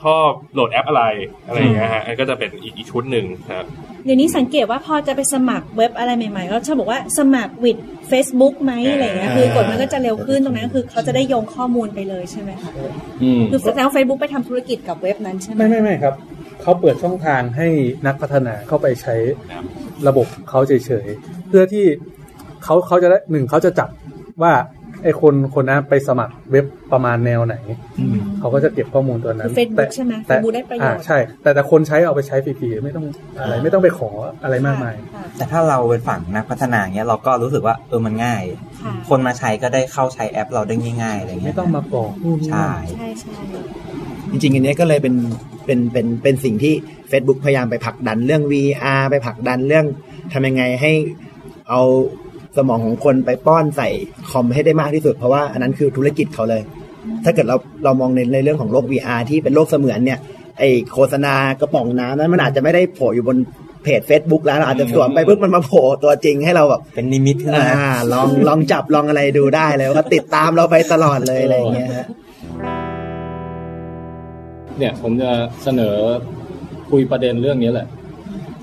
ชอบโหลดแอปอะไรอะไรอย่างเงี้ยฮะอันนก็จะเป็นอีกอีกชุดหนึ่งนะครับเดี๋ยวนี้สังเกตว่าพอจะไปสมัครเว็บอะไรใหม่ๆเขาชอบบอกว่าสมัครวิด Facebook ไหมอะไรเงี้ยคือกดมันก็จะเร็วขึ้นตรงนั้นก็คือเขาจะได้โยงข้อมูลไปเลยใช่ไหมคะอืมคือแล้ว Facebook ไปทำธุรกิจกับเว็บนั้นใช่ไหมไม่ไม่ไม่ครับเขาเปิดช่องทางให้นักพัฒนาเข้าไปใช้ระบบเขาเฉยๆเพื่อที่เขาเขาจะได้หนึ่งเขาจะจับว่า ไอ้คนคนนั้นไปสมัครเว็บประมาณแนวไหนเขาก็จะเก็บข้อมูลตัวนั้คืนอ Facebook แต่ใช่ไหมแต่ Facebook ได้ประโยอ่าชน์ใช่ แต่แต่คนใช้เอาไปใช้ฟรีๆไม่ต้องอะไรไม่ต้องไปขออะไรมากมายค่ะแต่ถ้าเราเป็นฝั่งนักพัฒนาเงี้ยเราก็รู้สึกว่าเออมันง่ายค่ะคนมาใช้ก็ได้เข้าใช้แอปเราได้ง่ายๆอะไรเงี้ยไม่ต้องมากรอกนู่นนี่ใช่ใช่ใช่จริงๆอันเนี้ยก็เลยเป็นเป็นเป็นเป็นสิ่งที่ Facebook พยายามไปผลักดันเรื่อง VR ไปผลักดันเรื่องทำยังไงให้เอา สมองของคนไปป้อนใส่คอมให้ได้มากที่สุด เพราะว่าอันนั้นคือธุรกิจเขาเลย ถ้าเกิดเราเรามองในในเรื่องของโลก VR ที่เป็นโลกเสมือนเนี่ยไอโฆษณากระป๋องน้ำนั้นมันอาจจะไม่ได้โผล่อยู่บนเพจ Facebook แล้วเราอาจจะสวมไปปุ๊บมันมาโผล่ตัวจริงให้เราแบบเป็นนิมิตขึ้นมาอ่าลองลองจับลองอะไรดูได้เลยก็ติดตามเราไปตลอดเลยอะไรอย่างเงี้ยฮะเนี่ยผมจะเสนอคุยประเด็นเรื่องนี้แหละ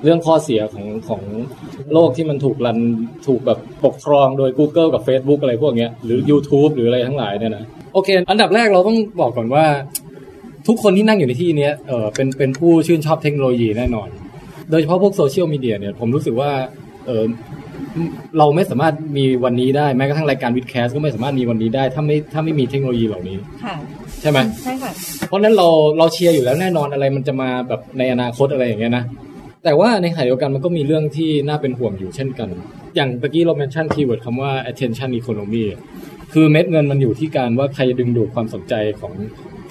เรื่องข้อเสียของของโลกที่มันถูก run ถูกแบบปกครองโดย Google กับ Facebook อะไรพวกเนี้ยหรือ YouTube หรืออะไรทั้งหลายเนี่ยนะโอเค อันดับแรกเราต้องบอกก่อนว่า ทุกคนที่นั่งอยู่ในที่เนี้ยเออเป็นเป็นผู้ชื่นชอบเทคโนโลยีแน่นอน โดยเฉพาะพวกโซเชียลมีเดียเนี่ยผมรู้สึกว่าเออเราไม่สามารถมีวันนี้ได้แม้กระทั่งรายการ WiTcast ก็ไม่สามารถมีวันนี้ได้ถ้าไม่ถ้าไม่มีเทคโนโลยีเหล่านี้ค่ะใช่ไหมใช่ค่ะเพราะฉะนั้นเราเราเชียร์อยู่แล้วแน่นอนอะไรมันจะมาแบบในอนาคตอะไรอย่างเงี้ยนะ แต่ว่าในขณะเดียวกันมันก็มีเรื่องที่น่าเป็นห่วงอยู่เช่นกัน อย่างตะกี้เรา mention keyword คำว่า attention economy คือเม็ดเงินมันอยู่ที่การว่าใครจะดึงดูดความสนใจของ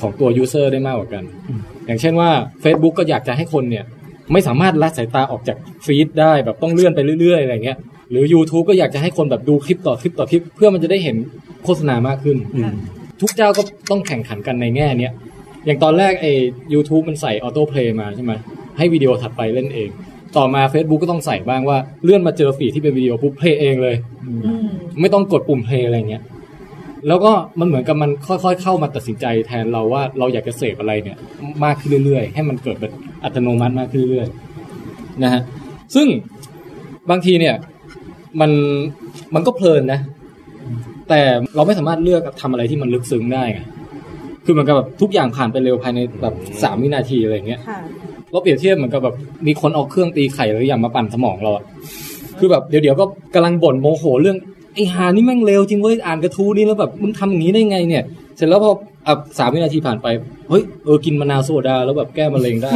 ของตัว user ได้มากกว่ากัน อย่างเช่นว่า Facebook ก็อยากจะให้คนเนี่ยไม่สามารถละสายตาออกจาก feed ได้แบบต้องเลื่อนไปเรื่อยๆอะไรเงี้ย หรือ YouTube ก็อยากจะให้คนแบบดูคลิปต่อคลิปต่อคลิป เพื่อมันจะได้เห็นโฆษณามากขึ้น ทุกเจ้าก็ต้องแข่งขันกันในแง่เนี้ยอย่างตอนแรกไอ้ YouTube มันใส่ autoplay มาใช่ไหม ให้วิดีโอถัดไปเล่นเอง ต่อมา Facebook ก็ต้องใส่บ้างว่าเลื่อนมาเจอ feed ที่เป็นวิดีโอปุ๊บ play เองเลยอืมไม่ต้องกดปุ่ม play อะไรเงี้ยแล้วก็มันเหมือนกับมันค่อยๆ เข้ามาตัดสินใจแทนเราว่าเราอยากจะเสพอะไรเนี่ย มากขึ้นเรื่อยๆ ให้มันเกิดแบบอัตโนมัติมากขึ้นเรื่อยๆนะฮะซึ่งบางทีเนี่ยมันมันก็เพลินนะ แต่เราไม่สามารถเลือกทำอะไรที่มันลึกซึ้งได้ไงคือเหมือนกับแบบทุกอย่างผ่านไปเร็วภายในแบบสามวินาทีอะไรเงี้ยค่ะ เราเปรียบเทียบเหมือนกับแบบมีคนเอาเครื่องตีไข่หรืออย่างมาปั่นสมองเราอะคือแบบเดี๋ยวเดี๋ยวๆก็กำลังบ่นโมโหเรื่องไอ้หานี่แม่งเร็วจริงเว้ยอ่านกระทู้นี่แล้วแบบมึงทำอย่างนี้ได้ไงเนี่ย เสร็จแล้วพออะสามวินาทีผ่านไปเฮ้ยเออกินมะนาวโซดาแล้วแบบแก้มะเร็งได้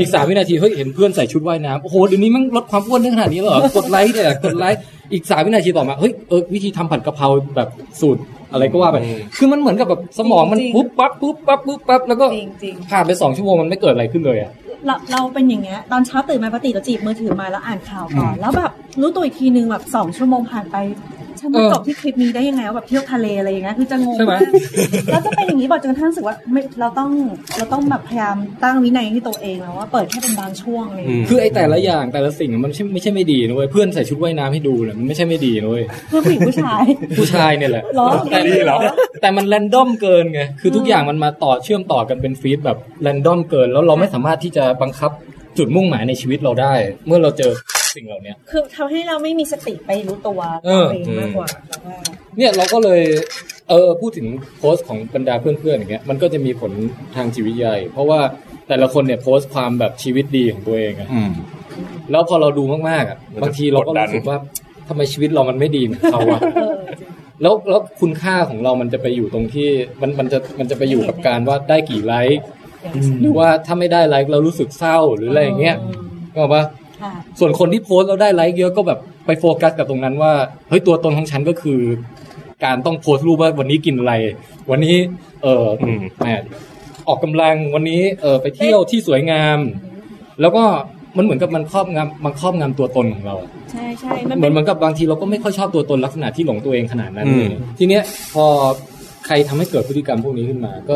อีกสามวินาทีเฮ้ยเห็นเพื่อนใส่ชุดว่ายน้ำโอ้โหเดี๋ยวนี้แมันลดความอ้วนได้ขนาดนี้เหรอกดไลค์เนี่ยกดไลค์อีกสามวินาทีต่อมาเฮ้ยเออวิธีทำผัดกะเพราแบบสูตรอะไรก็ว่าไปอืมคือมันเหมือนกับแบบสมองมันจริงปุ๊บปั๊บปุ๊บปั๊บปุ๊บปั๊บแล้วก็จริงจริงผ่านไปสองชั่วโมงมันไม่เกิดอะไรขึ้นเลยอะ เราเราเป็นอย่างเงี้ยตอนเช้าตื่นมาปกติเราจีบมือถือมาแล้วอ่านข่าวก่อนแล้วแบบรู้ตัวอีกทีนึงแบบสองชั่วโมงผ่านไปฉันมาเออจบที่คลิปนี้ได้ยังไงว่าแบบเที่ยวทะเลอะไรอย่างเงี้ยคือจะงงใช่ไหมมากแล้วจะเป็นอย่างนี้บอกจนกระทั่งรู้สึกว่าไม่เราต้องเราต้องแบบพยายามตั้งวินัยให้ตัวเองแล้วว่าเปิดแค่เป็นบางช่วงอะไรอย่างเลยคือไอ้แต่ละอย่างแต่ละสิ่งมันไม่ใช่ไม่ใช่ไม่ดีนะเว้ยเพื่อนใส่ชุดว่ายน้ำให้ดูเนี่ยมันไม่ใช่ไม่ดีนะเว้ยเพื่อผู้หญิงผู้ชายผู้ชายเนี่ยแหละเหรอแต่ดีเหรอแต่มันแรนดอมเกินไงคือทุกอย่างมันมาต่อเชื่อมต่อกันเป็นฟีดแบบแรนดอมเกิน แล้วเราไม่สามารถที่จะบังคับจุดมุ่งหมายในชีวิตเราได้ เมื่อเราเจอ สิ่งเหล่านี้คือทำให้เราไม่มีสติไปรู้ตัวเออตัวเองมากกว่าแบบว่าเนี่ยเราก็เลยเออพูดถึงโพสต์ของบรรดาเพื่อนๆอย่างเงี้ยมันก็จะมีผลทางจิตวิทยาเพราะว่าแต่ละคนเนี่ยโพสต์ความแบบชีวิตดีของตัวเองอะอืมแล้วพอเราดูมากๆอะมันจะบางทีเราก็กดดันรู้สึกว่าทำไมชีวิตเรามันไม่ดีเหมือนเขาอะเออจริงแล้วแล้วคุณค่าของเรามันจะไปอยู่ตรงที่มันมันจะมันจะไปอยู่กับการว่าได้กี่ไลค์อย่างหรือว่าถ้าไม่ได้ไลค์เรารู้สึกเศร้าหรืออะไรอย่างเงี้ยก็บอกว่าค่ะ ส่วนคนที่โพสต์แล้วได้ไลค์เยอะก็แบบไปโฟกัสกับตรงนั้นว่าเฮ้ยตัวตนของฉันก็คือ การต้องโพสต์รูปว่าวันนี้กินอะไร วันนี้ เอออมแหมออกกำลังวันนี้ เออไปเที่ยวที่สวยงาม แล้วก็มันเหมือนกับมันครอบงำมันครอบงำตัวตนของเรา ใช่ใช่มันเหมืเป็อนนเหมือนกับบางทีเราก็ไม่ค่อยชอบตัวตนลักษณะที่หลงตัวเองขนาดนั้นอืมเลยทีเนี้ยพอใครทำให้เกิดพฤติกรรมพวกนี้ขึ้นมา ก็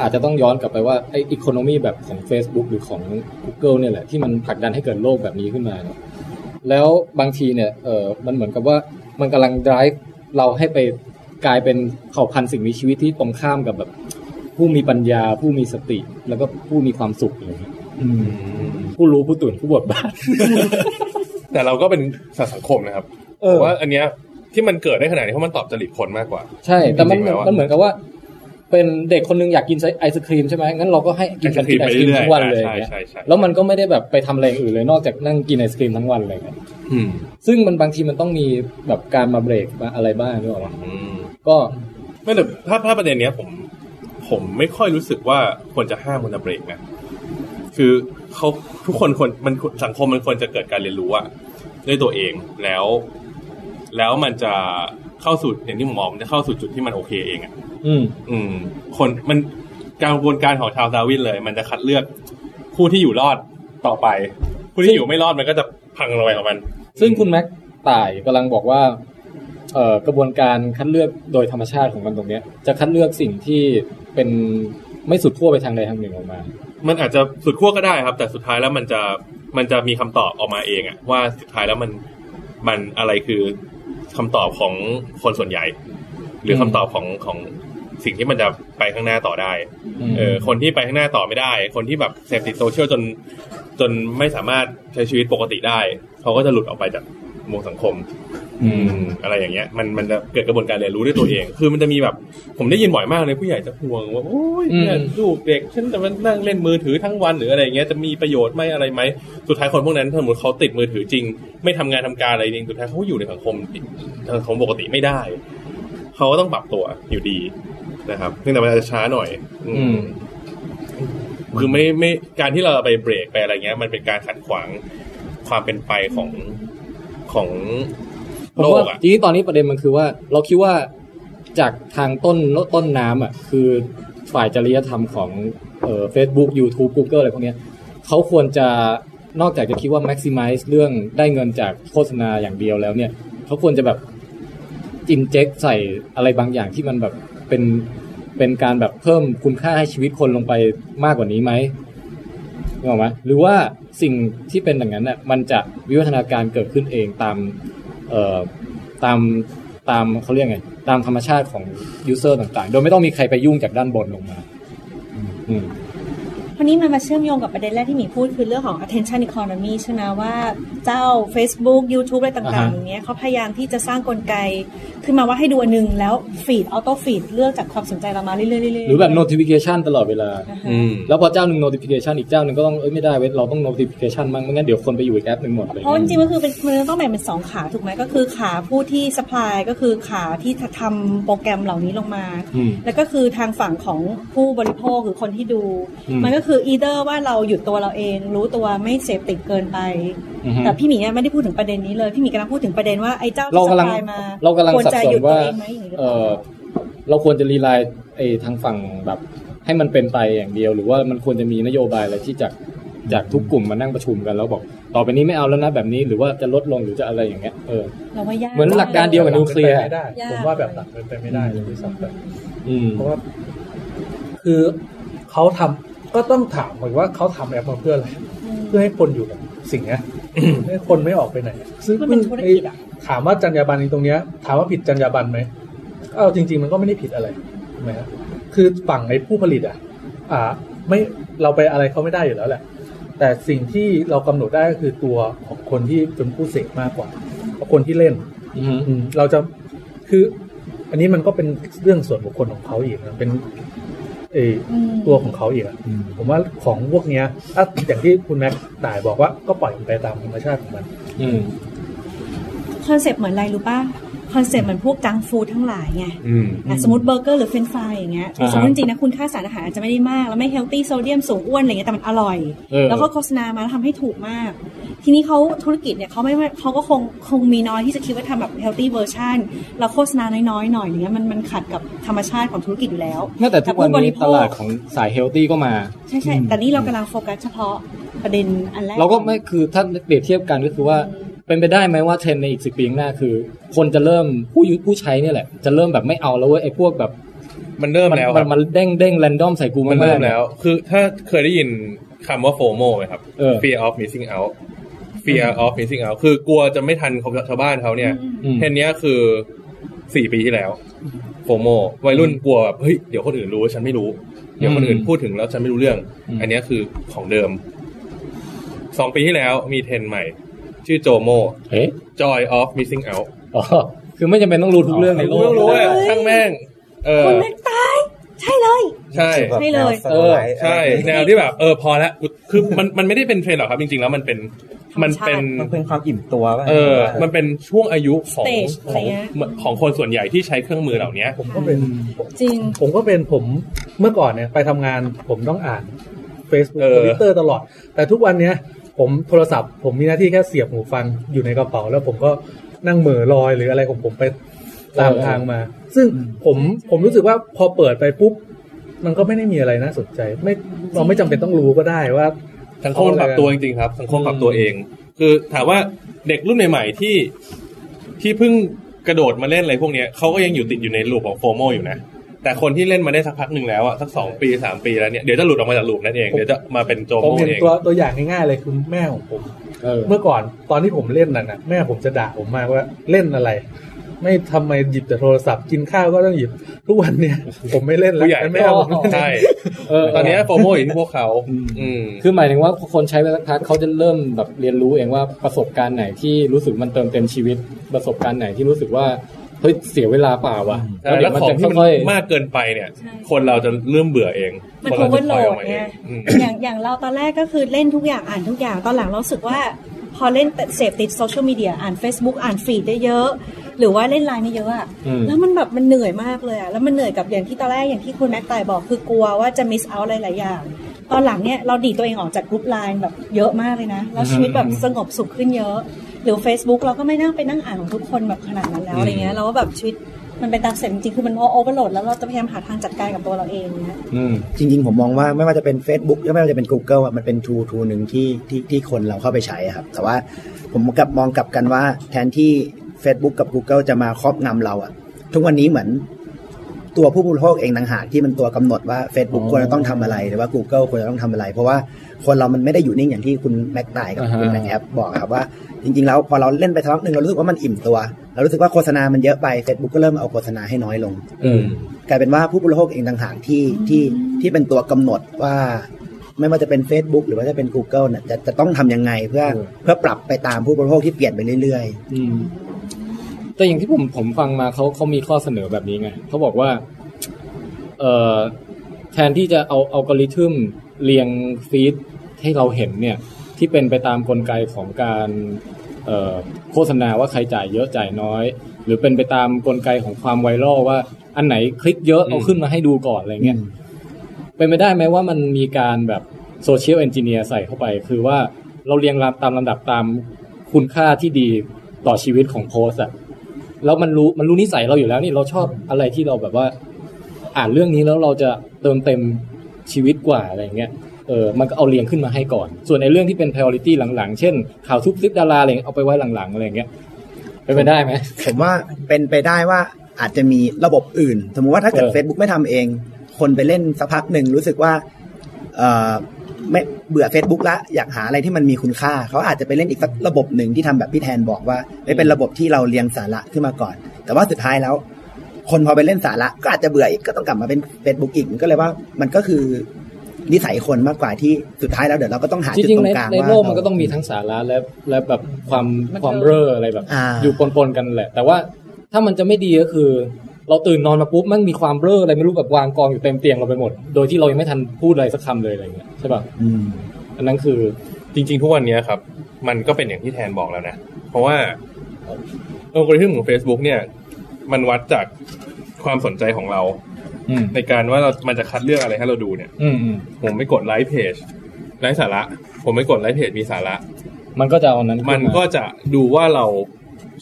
อาจจะต้องย้อนกลับไปว่าไอ้อีโคโนมีแบบของ Facebook หรือของ Google เนี่ยแหละที่มันผลักดันให้เกิดโลกแบบนี้ขึ้นมาเนี่ยแล้วบางทีเนี่ยเออมันเหมือนกับว่ามันกำลัง drive เราให้ไปกลายเป็นเผ่าพันธุ์สิ่งมีชีวิตที่ตรงข้ามกับแบบ ผู้มีปัญญา ผู้มีสติ แล้วก็ผู้มีความสุขอะไรอย่างเงี้ยผู้รู้ผู้ตื่นผู้บทบาท แต่เราก็เป็นสัตว์สังคมนะครับเออผมว่าอันเนี้ยที่มันเกิดได้ขนาดนี้เพราะมันตอบจริตคนมากกว่า ใช่ แต่มันจริงๆแล้วอะมันเหมือนกับว่า เป็นเด็กคนหนึงอยากกินไอศครีมใช่ไหมงั้นเราก็ให้กินกันกินไอศครีมทั้งวันเลยอย่างเงี้ยใช่ใช่แล้วมันก็ไม่ได้แบบไปทำอะไรอย่างอื่นเลยนอกจากนั่งกินไอศครีมทั้งวันอะไรเงี้ยอืมซึ่งมันบางทีมันต้องมีแบบการมาเบรกมาอะไรบ้างนึกออกปะอืมก็ไม่แต่ถ้าถ้าประเด็นเนี้ย ผมผมไม่ค่อยรู้สึกว่าควรจะห้ามควรจะเบรกนะคือเขาทุกคนควรมันสังคมมันควรจะเกิดการเรียนรู้อะด้วยตัวเองแล้ว แล้วมันจะ เข้าสู่อย่างที่ผมมองมันจะเข้าสู่จุดที่มันโอเคเองอะอืม อืม คนมันการกระบวนการของชาวดาร์วินเลย มันจะคัดเลือกผู้ที่อยู่รอดต่อไป ผู้ที่อยู่ไม่รอดมันก็จะพังลงไปของมัน ซึ่งคุณแม็กต่ายกำลังบอกว่าเอ่อกระบวนการคัดเลือกโดยธรรมชาติของมันตรงเนี้ย จะคัดเลือกสิ่งที่เป็นไม่สุดขั้วไปทางใดทางหนึ่งออกมา มันอาจจะสุดขั้วก็ได้ครับ แต่สุดท้ายแล้วมันจะมันจะมีคำตอบออกมาเองอะว่าสุดท้ายแล้วมันมันอะไรคือ คำตอบของคนส่วนใหญ่ หรือคำตอบของของสิ่งที่มันจะไปข้างหน้าต่อได้อืมเออคนที่ไปข้างหน้าต่อไม่ได้ คนที่แบบเสพติดโซเชียลจนจนไม่สามารถใช้ชีวิตปกติได้ เขาก็จะหลุดออกไปจาก วงสังคม อืมอะไรอย่างเงี้ย มันมันจะเกิดกระบวนการเรียนรู้ด้วยตัวเอง คือมันจะมีแบบ ผมได้ยินบ่อยมากเลยผู้ใหญ่จะห่วงว่าโอ้ยเนี่ยอืมลูกเด็กฉันจะมานั่งเล่นมือถือทั้งวันหรืออะไรอย่างเงี้ยจะมีประโยชน์ไหมอะไรไหมสุดท้ายคนพวกนั้นถ้าสมมติเขาติดมือถือจริง ไม่ทำงานทำการอะไรจริงสุดท้ายเขาอยู่ในสังคมสังคมปกติไม่ได้เขาก็ต้องปรับตัวอยู่ดีนะครับเพียงแต่มันอาจจะช้าหน่อย อือืมมคือไม่ไม่การที่เราไปเบรกไปอะไรเงี้ย มันเป็นการขัดขวางความเป็นไปของ ของผมโลว่ากอะทีนี้ตอนนี้ประเด็นมันคือว่า เราคิดว่าจากทางต้นต้นน้ำอะ คือฝ่ายจริยธรรมของเอ่อ Facebook YouTube Google อะไรพวกเนี้ยเขาควรจะนอกจากจะคิดว่า maximize เรื่องได้เงินจากโฆษณาอย่างเดียวแล้วเนี่ยเขาควรจะแบบ inject ใส่อะไรบางอย่างที่มันแบบเป็นเป็นการแบบเพิ่มคุณค่าให้ชีวิตคนลงไปมากกว่านี้ไหมนึกออกไหมหรือว่า สิ่งที่เป็นอย่างนั้นน่ะมันจะวิวัฒนาการเกิดขึ้นเองตามเอ่อตามตามเขาเรียกไง ตามธรรมชาติของ user ต่างๆ โดยไม่ต้องมีใครไปยุ่งจากด้านบนลงมา อืม วันนี้มันมาเชื่อมโยงกับประเด็นแรกที่หมีพูดคือเรื่องของ attention economy ใช่ไหมว่าเจ้า Facebook YouTube อะไรต่างอ่าๆฮะอย่างเงี้ยเขาพยายามที่จะสร้างกลไก ขึ้นมาว่าให้ดูอันหนึ่งแล้ว feed auto feed เลือกจากความสนใจเรามาเรื่อยๆเรื่อยๆหรือแบบ notification ตลอดเวลาอ่าฮะอืมแล้วพอเจ้าหนึ่ง notification อีกเจ้าหนึ่งก็ต้องเอ้ยไม่ได้เว้ยเราต้อง notification มั่งไม่งั้นเดี๋ยวคนไปอยู่อีกแอปหนึ่งหมดเลยเพราะจริงๆมันคือเป็นมันต้องแบ่งเป็นสองขาถูกไหมก็คือขาผู้ที่ supply ก็คือขาที่ทำโปรแกรมเหล่านี้ลงมาอืมแล้วก็คือทางฝั่งของผู้บริโภคหรือคนที่ดูอืมมันก็คือ either ว่าเราหยุดตัวเราเอง รู้ตัวไม่เสพติดเกินไปอือฮึแต่พี่หมีเนี่ยไม่ได้พูดถึงประเด็นนี้เลย พี่หมีกำลังพูดถึงประเด็นว่าไอ้เจ้าเราที่กำลัง supply มาเรากำลังควรสับจะสหยุนดตัวว่าเองไหมอย่างนี้หรือเอเปล่าอเราควรจะรีไลน์ไอ้ทางฝั่งแบบ ให้มันเป็นไปอย่างเดียว หรือว่ามันควรจะมีนโยบายอะไรที่จากจากทุกกลุ่มมานั่งประชุมกันแล้วบอก ต่อไปนี้ไม่เอาแล้วนะแบบนี้หรือว่าจะลดลงหรือจะอะไรอย่างเงี้ยเออเราว่ายากเหมือนหลักการเดียวกับนิวเคลียร์ไม่ได้ยากผมว่าแบบหลักเป็นไปไม่ได้เลยที่สับแบบอืมเพราะว่าคือเขาทำ ก็ต้องถามเหมือนว่าเขาทำแอปมาเพื่ออะไร เพื่อให้คนอยู่กับสิ่งเนี้ยให้คนไม่ออกไปไหน ซึ่งมันเป็นธุรกิจอะถามว่าจรรยาบรรณตรงเนี้ย ถามว่าผิดจรรยาบรรณไหมเอาจริง ๆ มันก็ไม่ได้ผิดอะไรถูกไหมครับคือฝั่งไอ้ผู้ผลิตอะ อ่า ไม่เราไปอะไรเขาไม่ได้อยู่แล้วแหละ แต่สิ่งที่เรากำหนดได้ก็คือตัวของคนที่เป็นผู้เสพมากกว่าคนที่เล่นอืมอืมเราจะคือ อันนี้มันก็เป็นเรื่องส่วนบุคคลของเขาอีกนะเป็น เอออืมตัวของเขาอีกอะผมว่าของพวกเนี้ยถ้าอย่างที่คุณแม็กต่ายบอกว่าก็ปล่อยมันไปตามธรรมชาติของมันอืมคอนเซปต์เหมือนอะไรรู้ป่ะ concept เหมือนพวก junk food ทั้งหลายไงอืมอะสมมติเบอร์เกอร์หรือเฟรนช์ฟรายอย่างเงี้ยอ่าฮะสมมติจริงๆนะคุณค่าสารอาหารอาจจะไม่ได้มาก แล้วไม่ healthy โซเดียมสูงอ้วนอะไรเงี้ยแต่มันอร่อยเออแล้วก็โฆษณามาแล้วทำให้ถูกมาก ทีนี้เขาธุรกิจเนี่ยเขาไม่เขาก็คงคงมีน้อยที่จะคิดว่าทำแบบ healthy version แล้วโฆษณาน้อยๆหน่อยอย่างเงี้ยมันมันขัดกับธรรมชาติของธุรกิจอยู่แล้วแม้แต่ทุกวันนี้ผู้บนี้ริโภคตลาดของสาย healthy ก็มา ใช่ใช่แต่นี่เรากำลังโฟกัสเฉพาะประเด็นอันแรกเราก็ไม่คือถ้าเปรียบเทียบกันก็คือว่าไป เป็นไปได้ไหมว่าเทรนด์ในอีกสิปีข้างหน้าคือ คนจะเริ่มผู้ยุผู้ใช้เนี่ยแหละ จะเริ่มแบบไม่เอาแล้วเว้ยไอ้พวกแบบมันเริ่มมันแล้วคมัรันบมันเด้งเด้งแรนดอมใส่กูมันมากๆเริ่มแล้ว คือถ้าเคยได้ยินคำว่า FOMO ไหมครับเออ Fear of missing out Fear of missing out คือกลัวจะไม่ทันชาวบ้านเขาเนี่ยอืมเทรนด์เนี้ยคือสี่ปีที่แล้ว FOMO วัยรุ่นกลัวแบบเฮ้ยเดี๋ยวคนอื่นรู้ฉันไม่รู้ เดี๋ยวคนอื่นพูดถึงแล้วฉันไม่รู้เรื่องอืมอันเนี้ยคือของเดิมสองปีที่แล้วมีเทรนด์ใหม่ ชื่อโจโมเอ๊ะ Joy of missing out อ๋อคือไม่จำเป็นต้องรู้ทุกเรื่องในโลรู้กรู้อะช่างแม่ง เออคนแม่งตาย ใช่เลย ใช่ใช่เลย เออ ใช่ แนวที่แบบ เออ พอแล้วกูคือมันมันไม่ได้เป็นเทรนด์หรอกครับ จริง ๆ แล้วมันเป็นมันเป็นมันเป็นความอิ่มตัวป่ะเออ มันเป็นช่วงอายุของ Stage ของอะไรเงี้ยของคนส่วนใหญ่ที่ใช้เครื่องมือเหล่านี้ผมก็เป็นจริง ผมก็เป็นผมเมื่อก่อนเนี่ยไปทำงานผมต้องอ่าน Facebook เออทวิตเตอร์ตลอด แต่ทุกวันเนี้ย ผมโทรศัพท์ ผมมีหน้าที่แค่เสียบหูฟังอยู่ในกระเป๋า แล้วผมก็นั่งเหม่อลอยหรืออะไรของผมไปตามเออทางมา ซึ่งผมผมรู้สึกว่าพอเปิดไปปุ๊บ มันก็ไม่ได้มีอะไรน่าสนใจ ไม่เราไม่จำเป็นต้องรู้ก็ได้ว่าสังคมปรับตัวจริงๆครับสังคมปรับตัวเอง คือถามว่าเด็กรุ่นใหม่ๆที่ที่เพิ่งกระโดดมาเล่นอะไรพวกเนี้ยเขาก็ยังอยู่ติดอยู่ในลูปของโฟโมอยู่นะ แต่คนที่เล่นมาได้สักพักหนึ่งแล้วอะสักสองปีสามปีแล้วเนี่ยเดี๋ยวจะหลุดออกมาจากลูปนั่นเองเดี๋ยวจะมาเป็นโจผมโมเห็นเองตัวตัวอย่างง่ายๆเลยคือแม่ของผมเออเมื่อก่อนตอนที่ผมเล่นนั่นนะแม่ผมจะด่าผมมากว่าเล่นอะไร ไม่ทำไมหยิบแต่โทรศัพท์กินข้าวก็ต้องหยิบทุกวันเนี่ย ผมไม่เล่นแล้วผู้ใหญ่แม่เอาผมเล่นใช่เออตอนเนี้โฟโมอยู่ที่พวกเขาอืมคือหมายถึงว่าคนใช้ไปสักพักเขาจะเริ่มแบบเรียนรู้เองว่าประสบการณ์ไหนที่รู้สึกมันเติมเต็มชีวิตประสบการณ์ไหนที่รู้สึกว่า เฮ้ยเสียเวลาเปล่าว่ะใช่แล้วของที่มันค่อยมากเกินไปเนี่ยใช่คนเราจะเริ่มเบื่อเอง มันคนโอเราเวอจะร์โหลปล่อยออดกมาเอไงงอืมอย่างอย่างเราตอนแรกก็คือเล่นทุกอย่างอ่านทุกอย่างตอนหลังเรารู้สึกว่า พอเล่นเสพติดโซเชียลมีเดียอ่าน Facebook อ่านฟีดได้เยอะหรือว่าเล่นไลน์นี่เยอะอะอืมแล้วมันแบบมันเหนื่อยมากเลยอะแล้วมันเหนื่อยกับอย่างที่ตอนแรกอย่างที่คุณแม็กตายบอกคือกลัวว่าจะมิสเอาหลายๆอย่าง ตอนหลังเนี่ยเราดีดตัวเองออกจากกลุ่มไลน์แบบเยอะมากเลยนะ แล้วชีวิตแบบสงบสุขขึ้นเยอะ หรือ Facebook เราก็ไม่นั่งไปนั่งอ่านของทุกคนแบบขนาดนั้นแล้วอะไรเงี้ยเราก็แบบชีวิตมันเป็นตามเสร็จจริงๆคือมันโอเวอร์โหลดแล้วเราจะพยายามหาทางจัดการกับตัวเราเองเนี้ยๆอืมจริง ๆ ผมมองว่าไม่ว่าจะเป็น Facebook หรือไม่ว่าจะเป็น Google อะมันเป็น tool tool หนึ่งที่ที่ที่คนเราเข้าไปใช้อะครับ แต่ว่าผมกลับมองกลับกันว่า แทนที่ Facebook กับ Google จะมาครอบงำเราอะทุกวันนี้เหมือนตัวผู้บริโภคเองต่างหากที่มันตัวกำหนดว่า Facebook อ๋อควรจะต้องทำอะไรหรือว่า Google ควรจะต้องทำอะไร เพราะว่า คนเรามันไม่ได้อยู่นิ่งอย่างที่คุณแม็กตายกับอ่าฮะคุณแม็กแอปบอกครับว่าจริงๆแล้วพอเราเล่นไปสักพักหนึ่งเรารู้สึกว่ามันอิ่มตัว เรารู้สึกว่าโฆษณามันเยอะไป Facebook ก็เริ่มเอาโฆษณาให้น้อยลงอืมกลายเป็นว่าผู้บริโภคเองต่างหากที่ที่ที่เป็นตัวกำหนดว่าไม่ว่าจะเป็น Facebook หรือว่าจะเป็น Google เนี่ยจะจะต้องทำยังไงเพื่อเออเพื่อปรับไปตามผู้บริโภคที่เปลี่ยนไปเรื่อยอืมแต่อย่างที่ผมผมฟังมาเขาเขามีข้อเสนอแบบนี้ไงเขาบอกว่าเอ่อแทนที่จะเอาอัลกอริทึมเรียง feed ให้เราเห็นเนี่ยที่เป็นไปตามกลไกของการเอ่อโฆษณาว่าใครจ่ายเยอะจ่ายน้อย หรือเป็นไปตามกลไกของความ viral ว่า อันไหนคลิกเยอะเอาขึ้นมาให้ดูก่อนอะไรเงี้ยเป็นไปได้ไหมว่ามันมีการแบบ social engineer ใส่เข้าไป คือว่าเราเรียงลำตามลำดับตามคุณค่าที่ดีต่อชีวิตของโพสต์อะแล้วมันรู้มันรู้นิสัยเราอยู่แล้วนี่เราชอบอะไรที่เราแบบว่า อ่านเรื่องนี้แล้วเราจะเติมเต็มชีวิตกว่าอะไรเงี้ย เออมันก็เอาเรียงขึ้นมาให้ก่อน ส่วนในเรื่องที่เป็น priority หลังๆ เช่น ข่าวทุบซิปดาราอะไรเงี้ยเอาไปไว้หลังๆอะไรเงี้ยเป็นไปได้ไหมผมว่าเป็นไปได้ว่าอาจจะมีระบบอื่น สมมุติว่าถ้าเกิดเออ Facebook ไม่ทำเอง คนไปเล่นสักพักหนึ่งรู้สึกว่าเออไม่เบื่อ Facebook ละอยากหาอะไรที่มันมีคุณค่า เขาอาจจะไปเล่นอีกสักระบบหนึ่งที่ทำแบบพี่แทนบอกว่าไม่เป็นระบบที่เราเรียงสาระขึ้นมาก่อน แต่ว่าสุดท้ายแล้ว คนพอไปเล่นสาระก็อาจจะเบื่ออีกก็ต้องกลับมาเป็น Facebook อีกก็เลยว่ามันก็คือ นิสัยคนมากกว่าที่สุดท้ายแล้วเดี๋ยวเราก็ต้องหาจจุดริงตรๆในงกลางในว่าโลกมันเราก็ต้องมีทั้งสาระและและแบบความบันเทิงความเร่ออะไรแบบอ่าอยู่ปนๆกันแหละ แต่ว่าถ้ามันจะไม่ดีก็คือ เราตื่นนอนมาปุ๊บมันมีความเร่ออะไรไม่รู้แบบวางกองอยู่เต็มเตียงเราไปหมด โดยที่เรายังไม่ทันพูดอะไรสักคำเลยอะไรเงี้ยใช่ป่ะอืมอันนั้นคือจริง ๆ ทุกวันเนี้ยครับ มันก็เป็นอย่างที่แทนบอกแล้วนะ เพราะว่าอัลกอริทึมของ Facebook เนี่ย มันวัดจากความสนใจของเราอืม ในการว่าเรามันจะคัดเลือกอะไรให้เราดูเนี่ย อืมอืมผมไม่กดไลค์เพจไร้สาระ ผมไม่กดไลค์เพจมีสาระ มันก็จะเอาอันนั้นขึ้มันนาก็จะดูว่าเรา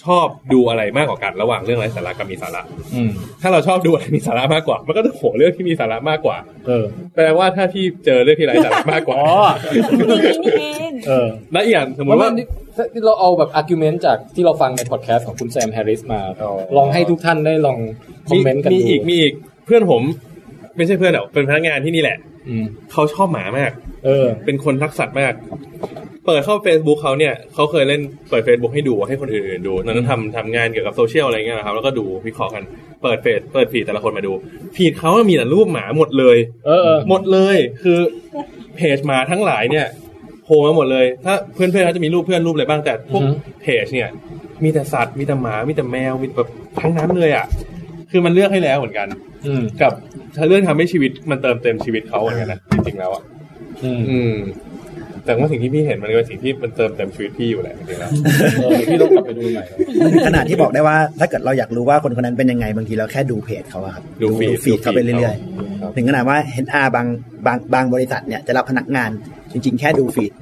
ชอบดูอะไรมากกว่ากันระหว่างเรื่องไร้สาระกับมีสาระ อืมถ้าเราชอบดูอะไรมีสาระมากกว่า มันก็จะโหเรื่องที่มีสาระมากกว่า เออ แปลว่าถ้าพี่เจอเรื่องที่ไร้สาระมากกว่าอ๋อนี่เองเออและอีกอย่างสมมเพราะว่าที่เราเอาแบบ argument จากที่เราฟังในพอดแคสต์ของคุณแซมแฮร์ริสมาอ๋อลองให้ทุกท่านได้ลองคอมเมนต์กันมีดูอีกมีอีกเพื่อนผมไม่ใช่เพื่อนหรอกเป็นพนักงานที่นี่แหละ อืมเขาชอบหมามาก เออ เป็นคนรักสัตว์มาก เปิดเข้า Facebook เขาเนี่ยเขาเคยเล่นเปิด Facebook ให้ดูให้คนอื่นๆดูตอนนั้นทำทำงานเกี่ยวกับโซเชียลอะไรเงี้ยนะครับ แล้วก็ดูวิเคราะห์กันเปิดเฟซเปิดฟีดแต่ละคนมาดูฟีดเขามีแต่รูปหมาหมดเลย เออเออหมดเลยคือเพจหมาทั้งหลายเนี่ยโผล่มาหมดเลย ถ้าเพื่อนๆเขาจะมีรูปเพื่อนรูปอะไรบ้างแต่พวกเพจเนี่ย มีแต่สัตว์มีแต่หมามีแต่แมวมีแบบทั้งนั้นเลยอะ คือมันเลือกให้แล้วเหมือนกัน อืมกับถ้าเรื่องทำให้ชีวิตมันเติมเต็มชีวิตเขาเหมือนกันนะจริงๆแล้วอะอืมอืมแต่ว่าสิ่งที่พี่เห็นมันเป็นสิ่งที่มันเติมเต็มชีวิตพี่อยู่แหละจริงๆแล้วเออพี่ต้องกลับไปดูใหม่นะมันถึงขนาดที่บอกได้ว่า ถ้าเกิดเราอยากรู้ว่าคนคนนั้นเป็นยังไงบางทีเราแค่ดูเพจเขาอะครับดูฟีดฟีดเขาไปเรื่อยครับๆถึงขนาดว่าเห็นอาบางบางบางบริษัทเนี่ยจะรับพนักงานจริง ๆ แค่ดูฟีดม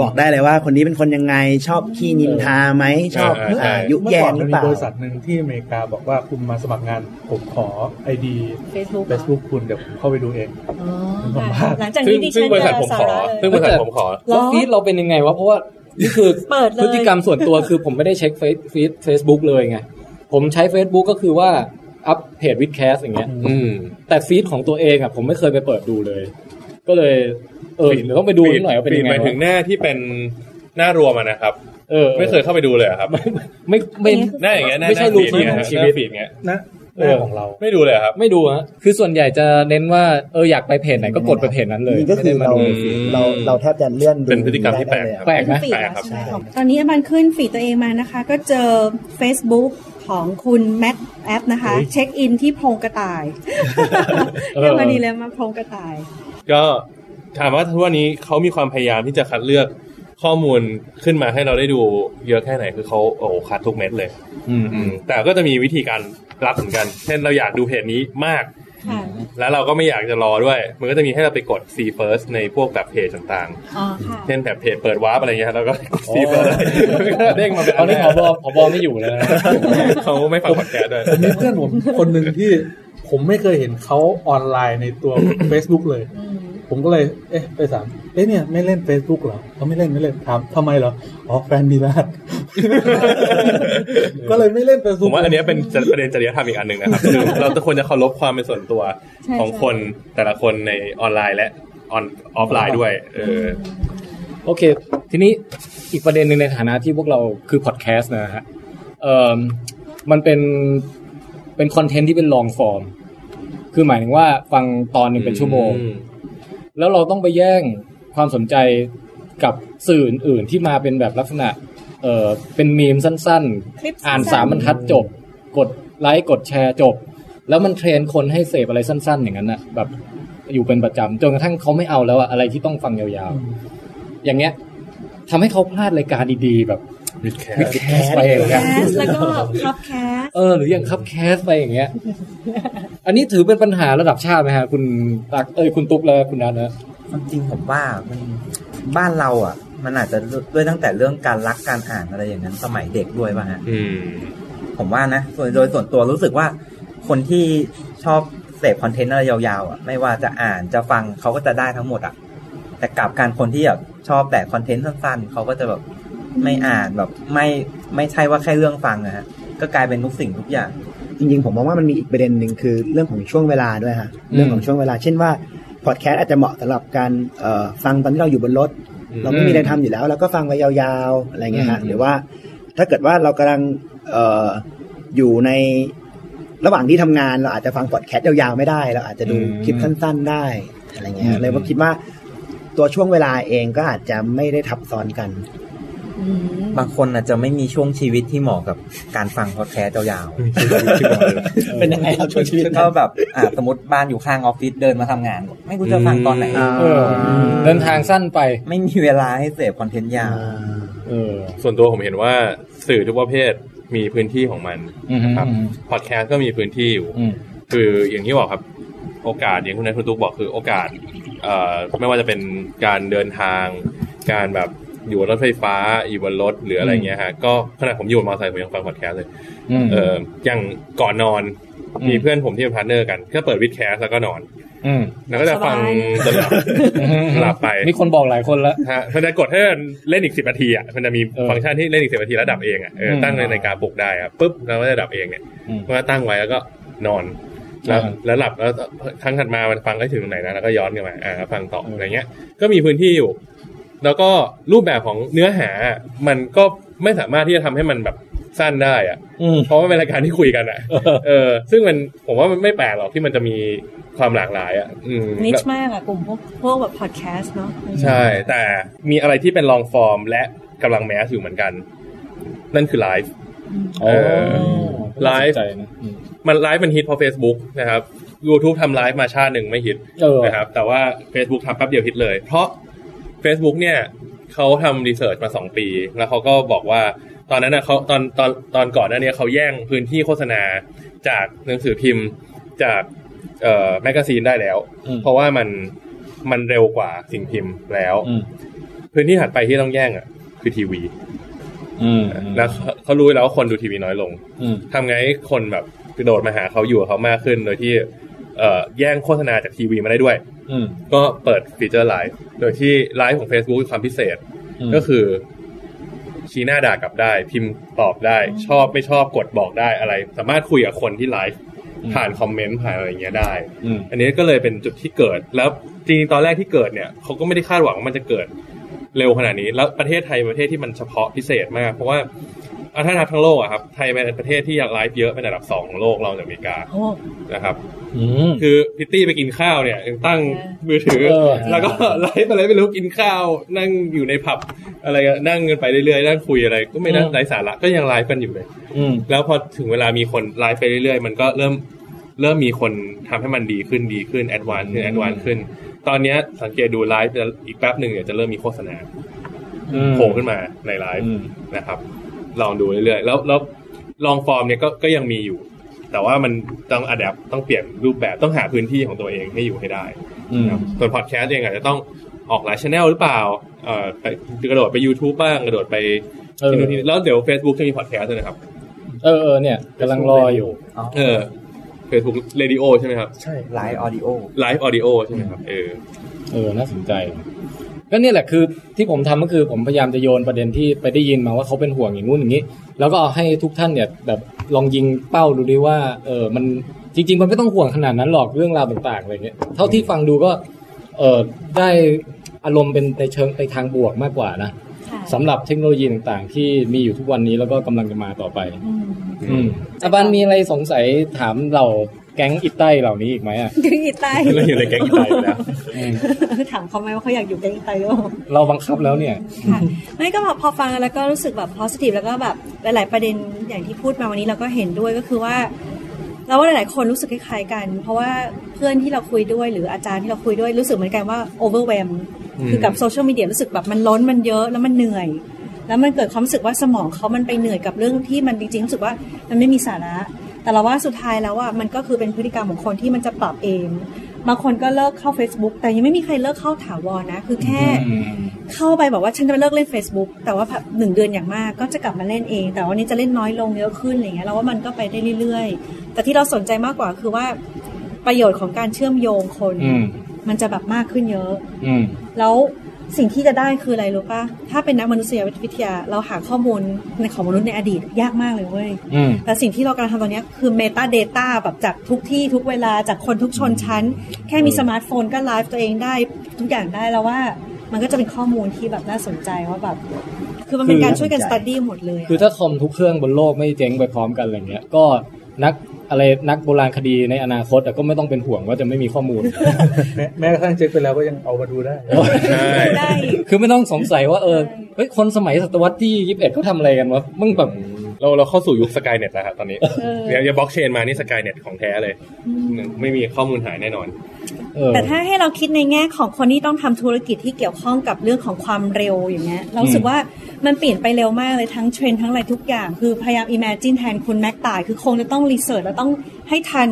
บอกได้เลยว่าคนนี้เป็นคนยังไงชอบขี้นินทาไหมชอบใช่ใช่อ่ายุเมื่อแยก่องนหมัรืนอเปมีล่าบริษัทหนึ่งที่อเมริกาบอกว่าคุณมาสมัครงานผมขอไอดีเฟซบุ๊ก Facebook คุณเดี๋ยวผมเข้าไปดูเองอ๋อค่ะหลังจากซึ่งนี้ดิซึ่ฉังนบริษัทจะผมสาขอระเลยซึ่งบริษัทผมขอแล้วฟีดเราเป็นยังไงวะเพราะว่านี่คือเปิดเลยพฤติกรรมส่วนตัวคือผมไม่ได้เช็คเฟซฟีดเฟซบุ๊กเลยไงผมใช้ Facebook ก็คือว่าอัพเพจวิดแคสอย่างเงี้ยอืมแต่ฟีดของตัวเองอะผมไม่เคยไปเปิดดูเลย ก็เลย เออเดี๋ยวต้องไปดูนิดหน่อยว่าเป็นฟียัดงหไงมายถึงวะหน้าที่เป็นหน้ารวมอะนะครับ เออ ไม่เคยเข้าไปดูเลยอะครับ ไม่ไม่หน้าอย่างเงี้ยหน้าไม่ใช่หน้ารูฟีดทีนเงี้ยของชีหวิตน้าฟีดเงี้ยนะเอหอน้าของเรา ไม่ดูเลยอะครับ ไม่ดูฮะคือส่วนใหญ่จะเน้นว่าเอออยากไปเพจไหนก็กดไปเพจนั้นเลยนี่ก็คือไม่ได้มาเราดูอืมเราเราแทบจะเลื่อนดูเป็นพฤติกรรมที่แปลกได้เยครับแปลกไหมฮะแปลกแล้วครับใช่ไหมของตอนนี้มันขึ้น feed ตัวเองมานะคะ ก็เจอ Facebook ของคุณแม็กแอปนะคะเฮ้ย check in ที่โพรงกระต่ายเออเรื่องมาดีเลยมาโพรงกระต่าย ก็ถามว่าทุกวันนี้เขามีความพยายามที่จะคัดเลือกข้อมูลขึ้นมาให้เราได้ดูเยอะแค่ไหนคือเขาโอ้โหคัดทุกเม็ดเลยอืมอืมแต่ก็จะมีวิธีการรับเหมือนกัน เช่นเราอยากดูเพจนี้มากค่ะแล้วเราก็ไม่อยากจะรอด้วย มันก็จะมีให้เราไปกด see first ในพวกแบบเพจต่างอ๋อค่ะๆเช่นแบบเพจเปิดวาร์ปอะไรเงี้ยแล้วก็กด see first เด้งมาเป็นตอนนี้ผบผบไม่อยู่แล้วนะเขาไม่ฟังพอดแคสต์ด้วยผมมีเพื่อนผมคนหนึ่งที่ ผมไม่เคยเห็นเขาออนไลน์ในตัว Facebook เลยอืมผมก็เลย เอ๊ะ ไปถาม เอ๊ะเนี่ยไม่เล่น Facebook เหรอเขาไม่เล่นไม่เล่นถามทำไมเหรอ อ๋อแฟนดีลาดก็เลยไม่เล่นผ Facebook มว่าอันเนี้ยเป็นประเด็นจริยธรรมอีกอันหนึ่งนะครับคือเราจะควรจะเคารพความเป็นส่วนตัวใช่ของคนแต่ละคนในออนไลน์และออนออฟไลน์ด้วย เออโอเค ทีนี้อีกประเด็นหนึ่งในฐานะที่พวกเราคือพอดแคสต์นะฮะเอ่อมันเป็นเป็น content ที่เป็น long form คือหมายถึงว่าฟังตอนหนึ่งเป็นชั่วโมง แล้วเราต้องไปแย่งความสนใจกับสื่ออื่นๆที่มาเป็นแบบลักษณะ เอ่อเป็นมีมคลิปสั้นๆอ่านสั้นๆสามบรรทัดจบ กดไลค์กดแชร์จบ แล้วมัน train คนให้เสพอะไรสั้น ๆ อย่างนั้นนะแบบอยู่เป็นประจำจนกระทั่งเขาไม่เอาแล้วอะอะไรที่ต้องฟังยาวๆ อย่างเงี้ยทำให้เขาพลาดรายการดีๆ แบบ WiTcast WiTcast ไปอย่างแคเงี้ยแล้วก็คับแคสเออหรืออย่างคับแคสไปอย่างเงี้ย อันนี้ถือเป็นปัญหาระดับชาติไหมฮะคุณตักเอ้ยคุณตุ๊กและคุณนัทนะความจริงผมว่ามันบ้านเราอะ มันอาจจะด้วยตั้งแต่เรื่องการรักการอ่านอะไรอย่างนั้นสมัยเด็กด้วยป่ะฮะอืมผมว่านะส่วนโดยส่วนตัวรู้สึกว่า คนที่ชอบเสพคอนเทนต์อะไรยาวๆอะไม่ว่าจะอ่านจะฟังเขาก็จะได้ทั้งหมดอะแต่กลับการคนที่แบบชอบแต่คอนเทนต์สั้นๆเขาก็จะแบบ ไม่อ่านแบบไม่ไม่ใช่ว่าแค่เรื่องฟังอะฮะก็กลายเป็นทุกสิ่งทุกอย่าง จริงๆ ผมมองว่ามันมีอีกประเด็นหนึ่งคือเรื่องของช่วงเวลาด้วยฮะเรื่องของช่วงเวลา เช่นว่าพอดแคสต์อาจจะเหมาะสำหรับการเอ่อฟังตอนที่เราอยู่บนรถอืมเราไม่มีอะไรทำอยู่แล้วเราก็ฟังไปยาวๆอะไรเงี้ยฮะอืมหรือว่าถ้าเกิดว่าเรากำลังเอ่ออยู่ในระหว่างที่ทำงานเราอาจจะฟังพอดแคสต์ยาวๆไม่ได้เราอาจจะดูคลิปสั้น ๆ ได้อะไรเงี้ยเลยว่าคิดว่าตัวช่วงเวลาเองก็อาจจะไม่ได้ทับซ้อนกันอืม บางคนอาจจะไม่มีช่วงชีวิตที่เหมาะกับการฟังพอดแคสต์ยาวๆเป็นยังไงครับช่วงชีวิตก็แบบอ่าสมมติบ้านอยู่ข้างออฟฟิศเดินมาทำงาน ไม่รู้จะฟังตอนไหนอ่าเออเดินทางสั้นไปไม่มีเวลาให้เสพ content ยาวเออส่วนตัวผมเห็นว่าสื่อทุกประเภทมีพื้นที่ของมันอืมนะครับอืมพอดแคสต์ก็มีพื้นที่อยู่อืมคืออย่างที่บอกครับ โอกาสอย่างคุณนายคุณตุ๊กบอกคือโอกาสเอ่อไม่ว่าจะเป็นการเดินทาง การแบบ อยู่บนรถไฟฟ้าอยู่บนรถหรืออะไรเงี้ยฮะก็ขณะผมอยู่บนมอเตอร์ไซค์ผมยังฟังพอดแคสต์เลยอืมเอออย่างก่อนนอนอืมมีเพื่อนผมที่เป็น partner กันก็เปิด WiTcast แล้วก็นอนอืมแล้วก็จะฟังจนหลับหลับไปมีคนบอกหลายคนแล้วฮะมันจะกดให้เล่นอีกสิบนาทีอะมันจะมีเออฟังก์ชันที่เล่นอีกสิบนาทีแล้วดับเองอะเอออืมตั้งในนาฬิกาปลุกได้อะปุ๊บแล้วก็จะดับเองเนี่ยอืมก็ตั้งไว้แล้วก็นอนแล้วอ่าแล้วหลับแล้วครั้งถัดมามันฟังได้ถึงตรงไหนนะแล้วก็ย้อนกลับมาอ่าฟังต่อเออออะไรเงี้ย ก็มีพื้นที่อยู่ แล้วก็รูปแบบของเนื้อหา มันก็ไม่สามารถที่จะทำให้มันแบบสั้นได้อะอืมเพราะว่าเป็นรายการที่คุยกันอะ เออ ซึ่งมันผมว่ามันไม่แปลกหรอกที่มันจะมีความหลากหลายอะอืมนิชมากอะกลุ่มพวกพวกแบบพอดแคสต์เนาะ ใช่ แต่มีอะไรที่เป็นลองฟอร์มและกำลังแมสอยู่เหมือนกัน นั่นคือไลฟ์โอ้เออไลฟ์น่าสนใจนะอืมมันไลฟ์มันฮิตเพราะ Facebook นะครับ YouTube ทำไลฟ์มาชาติหนึ่งไม่ฮิตเออนะครับ แต่ว่า Facebook ทำแป๊บเดียวฮิตเลย เพราะ Facebook เนี่ยเขาทำ research มาสองปี แล้วเขาก็บอกว่าตอนนั้นนะเขาตอนตอนตอนก่อนนั้นเนี่ยเขาแย่งพื้นที่โฆษณาจากหนังสือพิมพ์จากเอ่อแมกกาซีนได้แล้วอืมเพราะว่ามันมันเร็วกว่าสิ่งพิมพ์แล้วอืมพื้นที่ถัดไปที่ต้องแย่งอะ คือทีวีอืมแล้วเขาเขารู้แล้วว่าคนดูทีวีน้อยลงอืมทำไงให้คนแบบกระโดดมาหาเขาอยู่กับเขามากขึ้นโดยที่เอ่อ แย่งโฆษณาจากทีวีมาได้ด้วยอืมก็เปิดฟีเจอร์ไลฟ์โดยที่ไลฟ์ของ Facebook มีความพิเศษอืมก็คือ ชี้หน้าด่ากลับได้ พิมพ์ตอบได้ ชอบไม่ชอบกดบอกได้อะไร สามารถคุยกับคนที่ไลฟ์ผ่านคอมเมนต์ผ่านอะไรอย่างเงี้ยได้อืมอันนี้ก็เลยเป็นจุดที่เกิด แล้วจริงๆตอนแรกที่เกิดเนี่ยเขาก็ไม่ได้คาดหวังว่ามันจะเกิดเร็วขนาดนี้ แล้วประเทศไทยเป็นประเทศที่มันเฉพาะพิเศษมาก เพราะว่า อะถ้านับทั้งโลกอะครับ ไทยเป็นประเทศที่อยากไลฟ์เยอะเป็นอันดับสองของโลกรองจากอเมริกาโอ้นะครับอืมคือพริตตี้ไปกินข้าวเนี่ยยังตั้งมือถือเออแล้วก็ไลฟ์อะไรไม่รู้กินข้าว นั่งอยู่ในผับ อะไรกันนั่งกันไปเรื่อยๆนั่งคุยอะไร ก็ไม่นั่งไร้สาระก็ยังไลฟ์กันอยู่เลยอืมแล้วพอถึงเวลามีคนไลฟ์ไปเรื่อยๆ มันก็เริ่มเริ่มมีคนทำให้มันดีขึ้นดีขึ้น advance ขึ้น advance ขึ้น ตอนเนี้ยสังเกตดูไลฟ์จะอีกแป๊บหนึ่งเนี่ยจะเริ่มมีโฆษณาอืมโผล่ขึ้นมาในไลฟ์อืมนะครับ ลองดูเรื่อยๆแล้วแล้ว long form เนี่ยก็ก็ยังมีอยู่ แต่ว่ามันต้อง adapt ต้องเปลี่ยนรูปแบบต้องหาพื้นที่ของตัวเองให้อยู่ให้ได้อืมนะครับส่วนพอดแคสต์เองอาจจะต้องออกหลายช anel หรือเปล่าเอ่อไปกระโดดไป YouTube บ้างกระโดดไปเออที่นู่นที่นี่แล้วเดี๋ยว Facebook จะมีพอดแคสต์ด้วยนะครับ เออเออเนี่ยกำลังรออยู่ เออ Facebook Radio ใช่ไหมครับ ใช่ไลฟ์ออดิโอ Live Audio ใช่ไหมครับ เออ เออ น่าสนใจ ก็เนี่ยแหละคือที่ผมทำก็คือผมพยายามจะโยนประเด็นที่ไปได้ยินมาว่าเขาเป็นห่วงอย่างงู้นอย่างนี้ แล้วก็เอาให้ทุกท่านเนี่ยแบบลองยิงเป้าดูดิว่าเออมันจริง ๆ มันไม่ต้องห่วงขนาดนั้นหรอกเรื่องราวต่างๆอะไรเงี้ยเท่าที่ฟังดูก็เออได้อารมณ์เป็นในเชิงไปทางบวกมากกว่านะค่ะสำหรับเทคโนโลยีต่างๆ ที่มีอยู่ทุกวันนี้แล้วก็กำลังจะมาต่อไป อืมอืมอาบานมีอะไรสงสัยถามเรา แก๊งอิตไตเหล่านี้อีกไหมอะแกงอีไตเราอยู่ในแก๊งอีไตอยู่แล้วอืมถามเขาไหมว่าเขาอยากอยู่แกงอีไตหรือเปล่าเราบังคับแล้วเนี่ยค่ะไม่ก็แบบพอฟังแล้วก็รู้สึกแบบ positive แล้วก็แบบหลาย ๆ ประเด็นอย่างที่พูดมาวันนี้เราก็เห็นด้วยก็คือว่าเราว่าหลาย ๆ คนรู้สึกคล้าย ๆ กัน เพราะว่าเพื่อนที่เราคุยด้วยหรืออาจารย์ที่เราคุยด้วยรู้สึกเหมือนกันว่า overwhelm อืมคือกับโซเชียลมีเดียรู้สึกแบบมันล้นมันเยอะแล้วมันเหนื่อย แล้วมันเกิดความรู้สึกว่าสมองเขามันไปเหนื่อยกับเรื่องที่มันจริงๆรู้สึกว่ามันไม่มีสาระ แต่เราว่าสุดท้ายแล้วอะมันก็คือเป็นพฤติกรรมของคนที่มันจะปรับเอง บางคนก็เลิกเข้า Facebook แต่ยังไม่มีใครเลิกเข้าถาวรนะ คือแค่เข้าไปบอกว่าฉันจะเลิกเล่น Facebook แต่ว่าแบบหนึ่งเดือนอย่างมากก็จะกลับมาเล่นเอง แต่วันนี้จะเล่นน้อยลงเยอะขึ้นอะไรเงี้ยเราว่ามันก็ไปได้เรื่อยๆ แต่ที่เราสนใจมากกว่าคือว่าประโยชน์ของการเชื่อมโยงคนอืมมันจะแบบมากขึ้นเยอะอืมแล้ว สิ่งที่จะได้คืออะไรรู้ปะถ้าเป็นนักมนุษยวิทยาเราหาข้อมูลในของมนุษย์ในอดีตยากมากเลยเว้ยอืมแต่สิ่งที่เรากำลังทำตอนเนี้ยคือ Meta Data แบบจากทุกที่ทุกเวลาจากคนทุกชนชั้น แค่มีสมาร์ทโฟนก็ไลฟ์ตัวเองได้ทุกอย่างได้แล้วว่า มันก็จะเป็นข้อมูลที่แบบน่าสนใจว่าแบบคือมันเป็นการช่วยกัน study หมดเลยอะคือถ้าคอมทุกเครื่องบนโลกไม่เจ๊งไปพร้อมกันอะไรเงี้ยก็นัก อะไรนักโบราณคดีในอนาคตอะก็ไม่ต้องเป็นห่วงว่าจะไม่มีข้อมูลแม้แม้กระทั่งเช็คไปแล้วก็ยังเอามาดูได้ใช่ได้คือไม่ต้องสงสัยว่าเออเฮ้ยคนสมัยศตวรรษที่ยี่สิบเอ็ดเขาทำอะไรกันวะมึงแบบ เราเราเข้าสู่ยุคสกายเน็ตแล้วครับตอนนี้เออเดี๋ยวจะบล็อกเชนมานี่สกายเน็ตของแท้เลย ไม่มีข้อมูลหายแน่นอนเออแต่ถ้าให้เราคิดในแง่ของคนที่ต้องทำธุรกิจที่เกี่ยวข้องกับเรื่องของความเร็วอย่างเงี้ยเรารู้สึกว่ามันเปลี่ยนไปเร็วมากเลยทั้งเทรนด์ทั้งอะไรทุกอย่าง คือพยายาม imagine แทนคุณแม็กตาย คือคงจะต้อง research แล้วต้องให้ทัน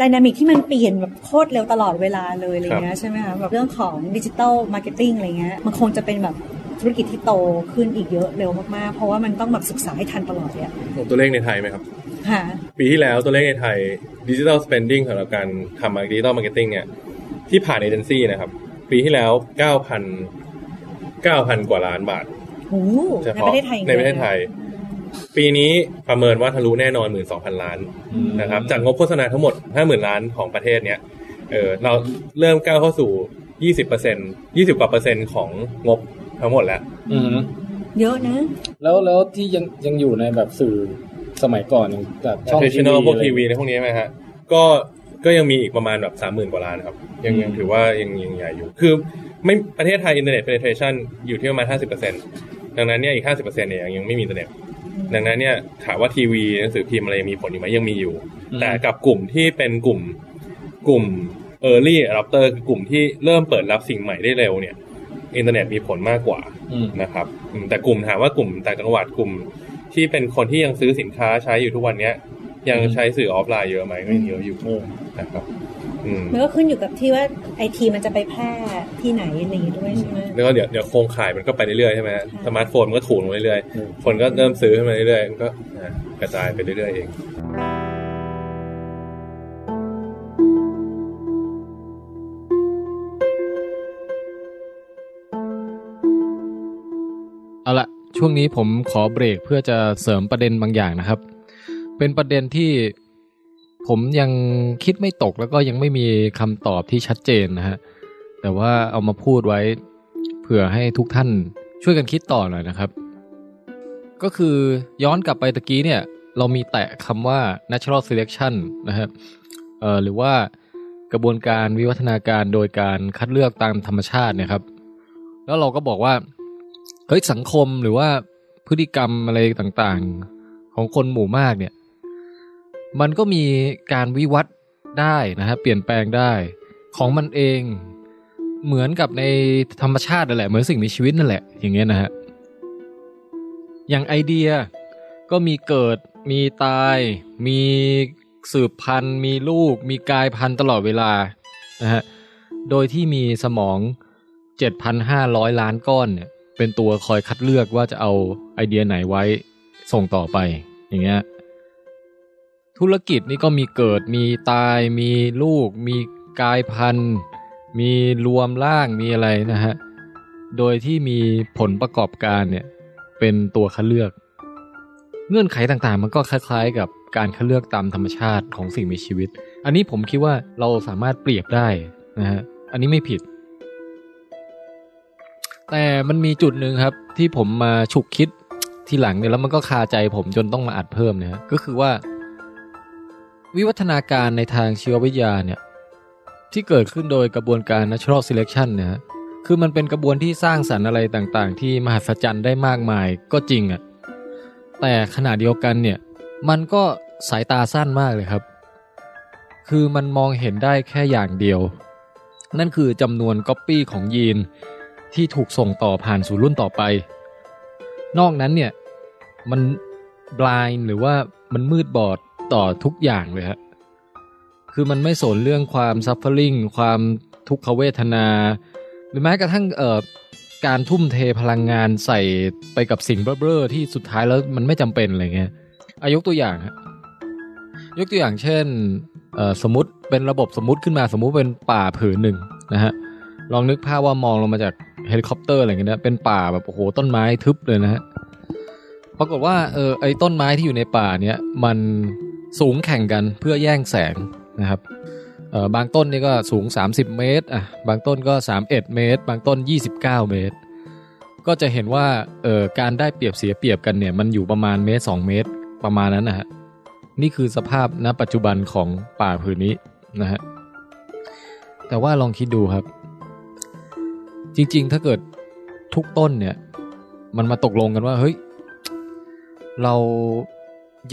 dynamic ที่มันเปลี่ยนแบบโคตรเร็วตลอดเวลาเลยอะไรเงี้ยใช่ไหมคะแบบเรื่องของ digital marketing อะไรเงี้ยมันคงจะเป็นแบบ ธุรกิจที่โตขึ้นอีกเยอะเร็วมากๆ เพราะว่ามันต้องแบบศึกษาให้ทันตลอดเลยอะตัวเลขในไทยไหมครับค่ะปีที่แล้วตัวเลขในไทยดิจิ t a ลสเปนดิ้งสำหรับการทำดิจิ t a ลมาร์เก็ตติ้งเนี่ยที่ผ่านเอเจนซี่นะครับ ปีที่แล้ว9,000 9,000กว่าล้านบาทโอ้โหเฉในพาะประเทศไทยอย่างในดีวประเทศไทย ปีนี้ประเมินว่าทะลุแน่นอน12,000ล้านนะครับจากงบโฆษณาทั้งหมด50,000ล้านของประเทศเนี่ยเออเราเริ่มก้าวเข้าสู่20เปอร์เซ็นต์20กว่าเปอร์เซ็นต์ของงบ ทั้งหมดแล้ว อืมเยอะนะ แล้วแล้วที่ยังยังอยู่ในแบบสื่อสมัยก่อนอย่างแบบช่องทีวี traditional พวกอะไรทีวีในพวกนี้ไหมฮะ ก็ก็ยังมีอีกประมาณแบบสามหมื่นกว่าล้านครับ ยังยังถือว่ายังยังใหญ่อยู่ คือไม่ประเทศไทยอินเทอร์เน็ต penetration อยู่ที่ประมาณห้าสิบเปอร์เซ็นต์ดังนั้นเนี่ยอีกห้าสิบเปอร์เซ็นต์เนี่ยยังยังไม่มีอินเทอร์เน็ตดังนั้นเนี่ยถามว่าทีวีหนังสือพิมพ์อะไรยังมีผลอยู่ไหมยังมีอยู่ แต่กับกลุ่มที่เป็นกลุ่มกลุ่ม early adopter คือกลุ่มที่เริ่มเปิดรับสิ่งใหม่ได้เร็วเนี่ย อินเทอร์เน็ตมีผลมากกว่าอืมนะครับอืมแต่กลุ่มถามว่ากลุ่มต่างจังหวัดกลุ่มที่เป็นคนที่ยังซื้อสินค้าใช้อยู่ทุกวันเนี้ย ยังใช้สื่อออฟไลน์เยอะไหมก็ยังเยอะอยู่เออนะครับอืมมันก็ขึ้นอยู่กับที่ว่าไอทีมันจะไปแพร่ที่ไหนอะไรอย่างงี้ด้วยใช่ไหมแล้วก็เดี๋ยวเดี๋ยวโครงข่ายมันก็ไปเรื่อยๆใช่ไหมฮะสมาร์ทโฟนมันก็ถูกลงเรื่อยอืมๆคนก็เริ่มซื้อขึ้นมาเรื่อยๆมันก็อะกระจายไปเรื่อยๆเอง ช่วงนี้ผมขอเบรกเพื่อจะเสริมประเด็นบางอย่างนะครับ เป็นประเด็นที่ผมยังคิดไม่ตกแล้วก็ยังไม่มีคำตอบที่ชัดเจนนะฮะแต่ว่าเอามาพูดไว้เผื่อให้ทุกท่านช่วยกันคิดต่อหน่อยนะครับ ก็คือย้อนกลับไปตะกี้เนี่ย เรามีแตะคำว่า natural selection นะครับเอ่อหรือว่ากระบวนการวิวัฒนาการโดยการคัดเลือกตามธรรมชาตินะครับ แล้วเราก็บอกว่า เฮ้ยสังคมหรือว่าพฤติกรรมอะไรต่างๆ ของคนหมู่มากเนี่ย มันก็มีการวิวัฒน์ได้นะฮะเปลี่ยนแปลงได้ ของมันเองเหมือนกับในธรรมชาตินั่นแหละเหมือนสิ่งมีชีวิตนั่นแหละ อย่างเงี้ยนะฮะอย่างไอเดียก็มีเกิดมีตาย มีสืบพันธุ์ มีลูก มีกายพันธุ์ตลอดเวลานะฮะโดยที่มีสมอง 7,500 ล้านก้อนเนี่ย เป็นตัวคอยคัดเลือกว่าจะเอาไอเดียไหนไว้ส่งต่อไป อย่างเงี้ยธุรกิจนี่ก็มีเกิดมีตายมีลูก มีกลายพันธุ์ มีรวมร่างมีอะไรนะฮะ โดยที่มีผลประกอบการเนี่ยเป็นตัวคัดเลือก เงื่อนไขต่างๆ มันก็คล้ายๆ กับการคัดเลือกตามธรรมชาติของสิ่งมีชีวิต อันนี้ผมคิดว่าเราสามารถเปรียบได้นะฮะ อันนี้ไม่ผิด แต่มันมีจุดหนึ่งครับ ที่ผมมาฉุกคิดทีหลังเนี่ยแล้วมันก็คาใจผมจนต้องมาอัดเพิ่มเนี่ยก็คือว่า วิวัฒนาการในทางชีววิทยาเนี่ย ที่เกิดขึ้นโดยกระบวนการ natural selection เนี่ยคือมันเป็นกระบวนที่สร้างสรรค์อะไรต่างๆ ที่มหัศจรรย์ได้มากมายก็จริงอะ่ะแต่ขณะเดียวกันเนี่ย มันก็สายตาสั้นมากเลยครับ คือมันมองเห็นได้แค่อย่างเดียว นั่นคือจำนวนก๊อปปี้ของยีน ที่ถูกส่งต่อผ่านสู่รุ่นต่อไป นอกนั้นเนี่ย มัน blind หรือว่ามันมืดบอดต่อทุกอย่างเลยฮะคือมันไม่สนเรื่องความ suffering ความทุกขเวทนา หรือแม้กระทั่งเอ่อการทุ่มเทพลังงานใส่ไปกับสิ่งเบ้อๆที่สุดท้ายแล้วมันไม่จำเป็นอะไรเงี้ยอายกตัวอย่างฮะยกตัวอย่างเช่นเออสมมติเป็นระบบสมมติขึ้นมาสมมุติเป็นป่าผืนหนึ่งนะฮะลองนึกภาพว่ามองลงมาจาก เฮลิคอปเตอร์อะไรเงี้ยนะเป็นป่าแบบโอ้โหต้นไม้ทึบเลยนะฮะปรากฏว่าเออไอ้ต้นไม้ที่อยู่ในป่าเนี้ยมันสูงแข่งกันเพื่อแย่งแสงนะครับเออบางต้นนี่ก็สูง 30 เมตรอะบางต้นก็ 31 เมตร บางต้น 29 เมตร ก็จะเห็นว่าเออการได้เปรียบเสียเปรียบกันเนี่ยมันอยู่ประมาณเมตร 2 เมตรประมาณนั้นนะฮะนี่คือสภาพณปัจจุบันของป่าผืนนี้นะฮะแต่ว่าลองคิดดูครับ จริง ๆ ถ้าเกิดทุกต้นเนี่ย มันมาตกลงกันว่า เฮ้ย เรา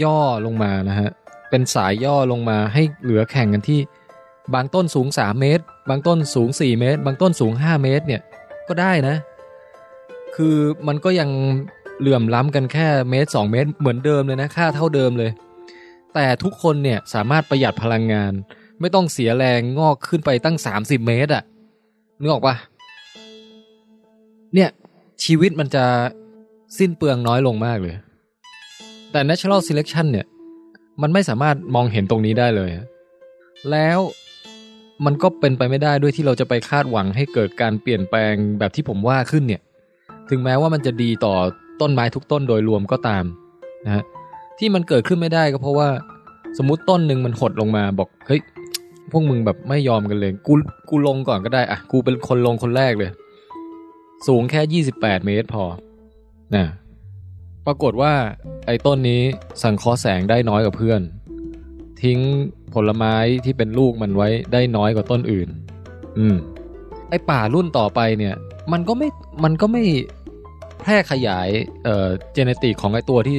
ย่อลงมานะฮะ เป็นสายย่อลงมาให้เหลือแข่งกันที่ บางต้นสูง 3 เมตร บางต้นสูง 4 เมตร บางต้นสูง 5 เมตรเนี่ยก็ได้นะ คือมันก็ยังเหลื่อมล้ำกันแค่เมตร 2 เมตร เหมือนเดิมเลยนะ ค่าเท่าเดิมเลย แต่ทุกคนเนี่ยสามารถประหยัดพลังงาน ไม่ต้องเสียแรงงอกขึ้นไปตั้ง 30 เมตรอะนึกออกปะ เนี่ย ชีวิตมันจะสิ้นเปลืองน้อยลงมากเลย แต่ natural selection เนี่ย มันไม่สามารถมองเห็นตรงนี้ได้เลย แล้วมันก็เป็นไปไม่ได้ด้วยที่เราจะไปคาดหวังให้เกิดการเปลี่ยนแปลงแบบที่ผมว่าขึ้นเนี่ย ถึงแม้ว่ามันจะดีต่อต้นไม้ทุกต้นโดยรวมก็ตามนะฮะที่มันเกิดขึ้นไม่ได้ก็เพราะว่า สมมติต้นหนึ่งมันหดลงมาบอกเฮ้ยพวกมึงแบบไม่ยอมกันเลย กูกูลงก่อนก็ได้อะกูเป็นคนลงคนแรกเลย สูงแค่ 28 เมตรพอนะปรากฏว่าไอ้ต้นนี้สังเคราะห์แสงได้น้อยกว่าเพื่อน ทิ้งผลไม้ที่เป็นลูกมันไว้ได้น้อยกว่าต้นอื่น อืม ไอ้ป่ารุ่นต่อไปเนี่ย มันก็ไม่มันก็ไม่แพร่ขยายเอ่อเจเนติกของไอ้ตัวที่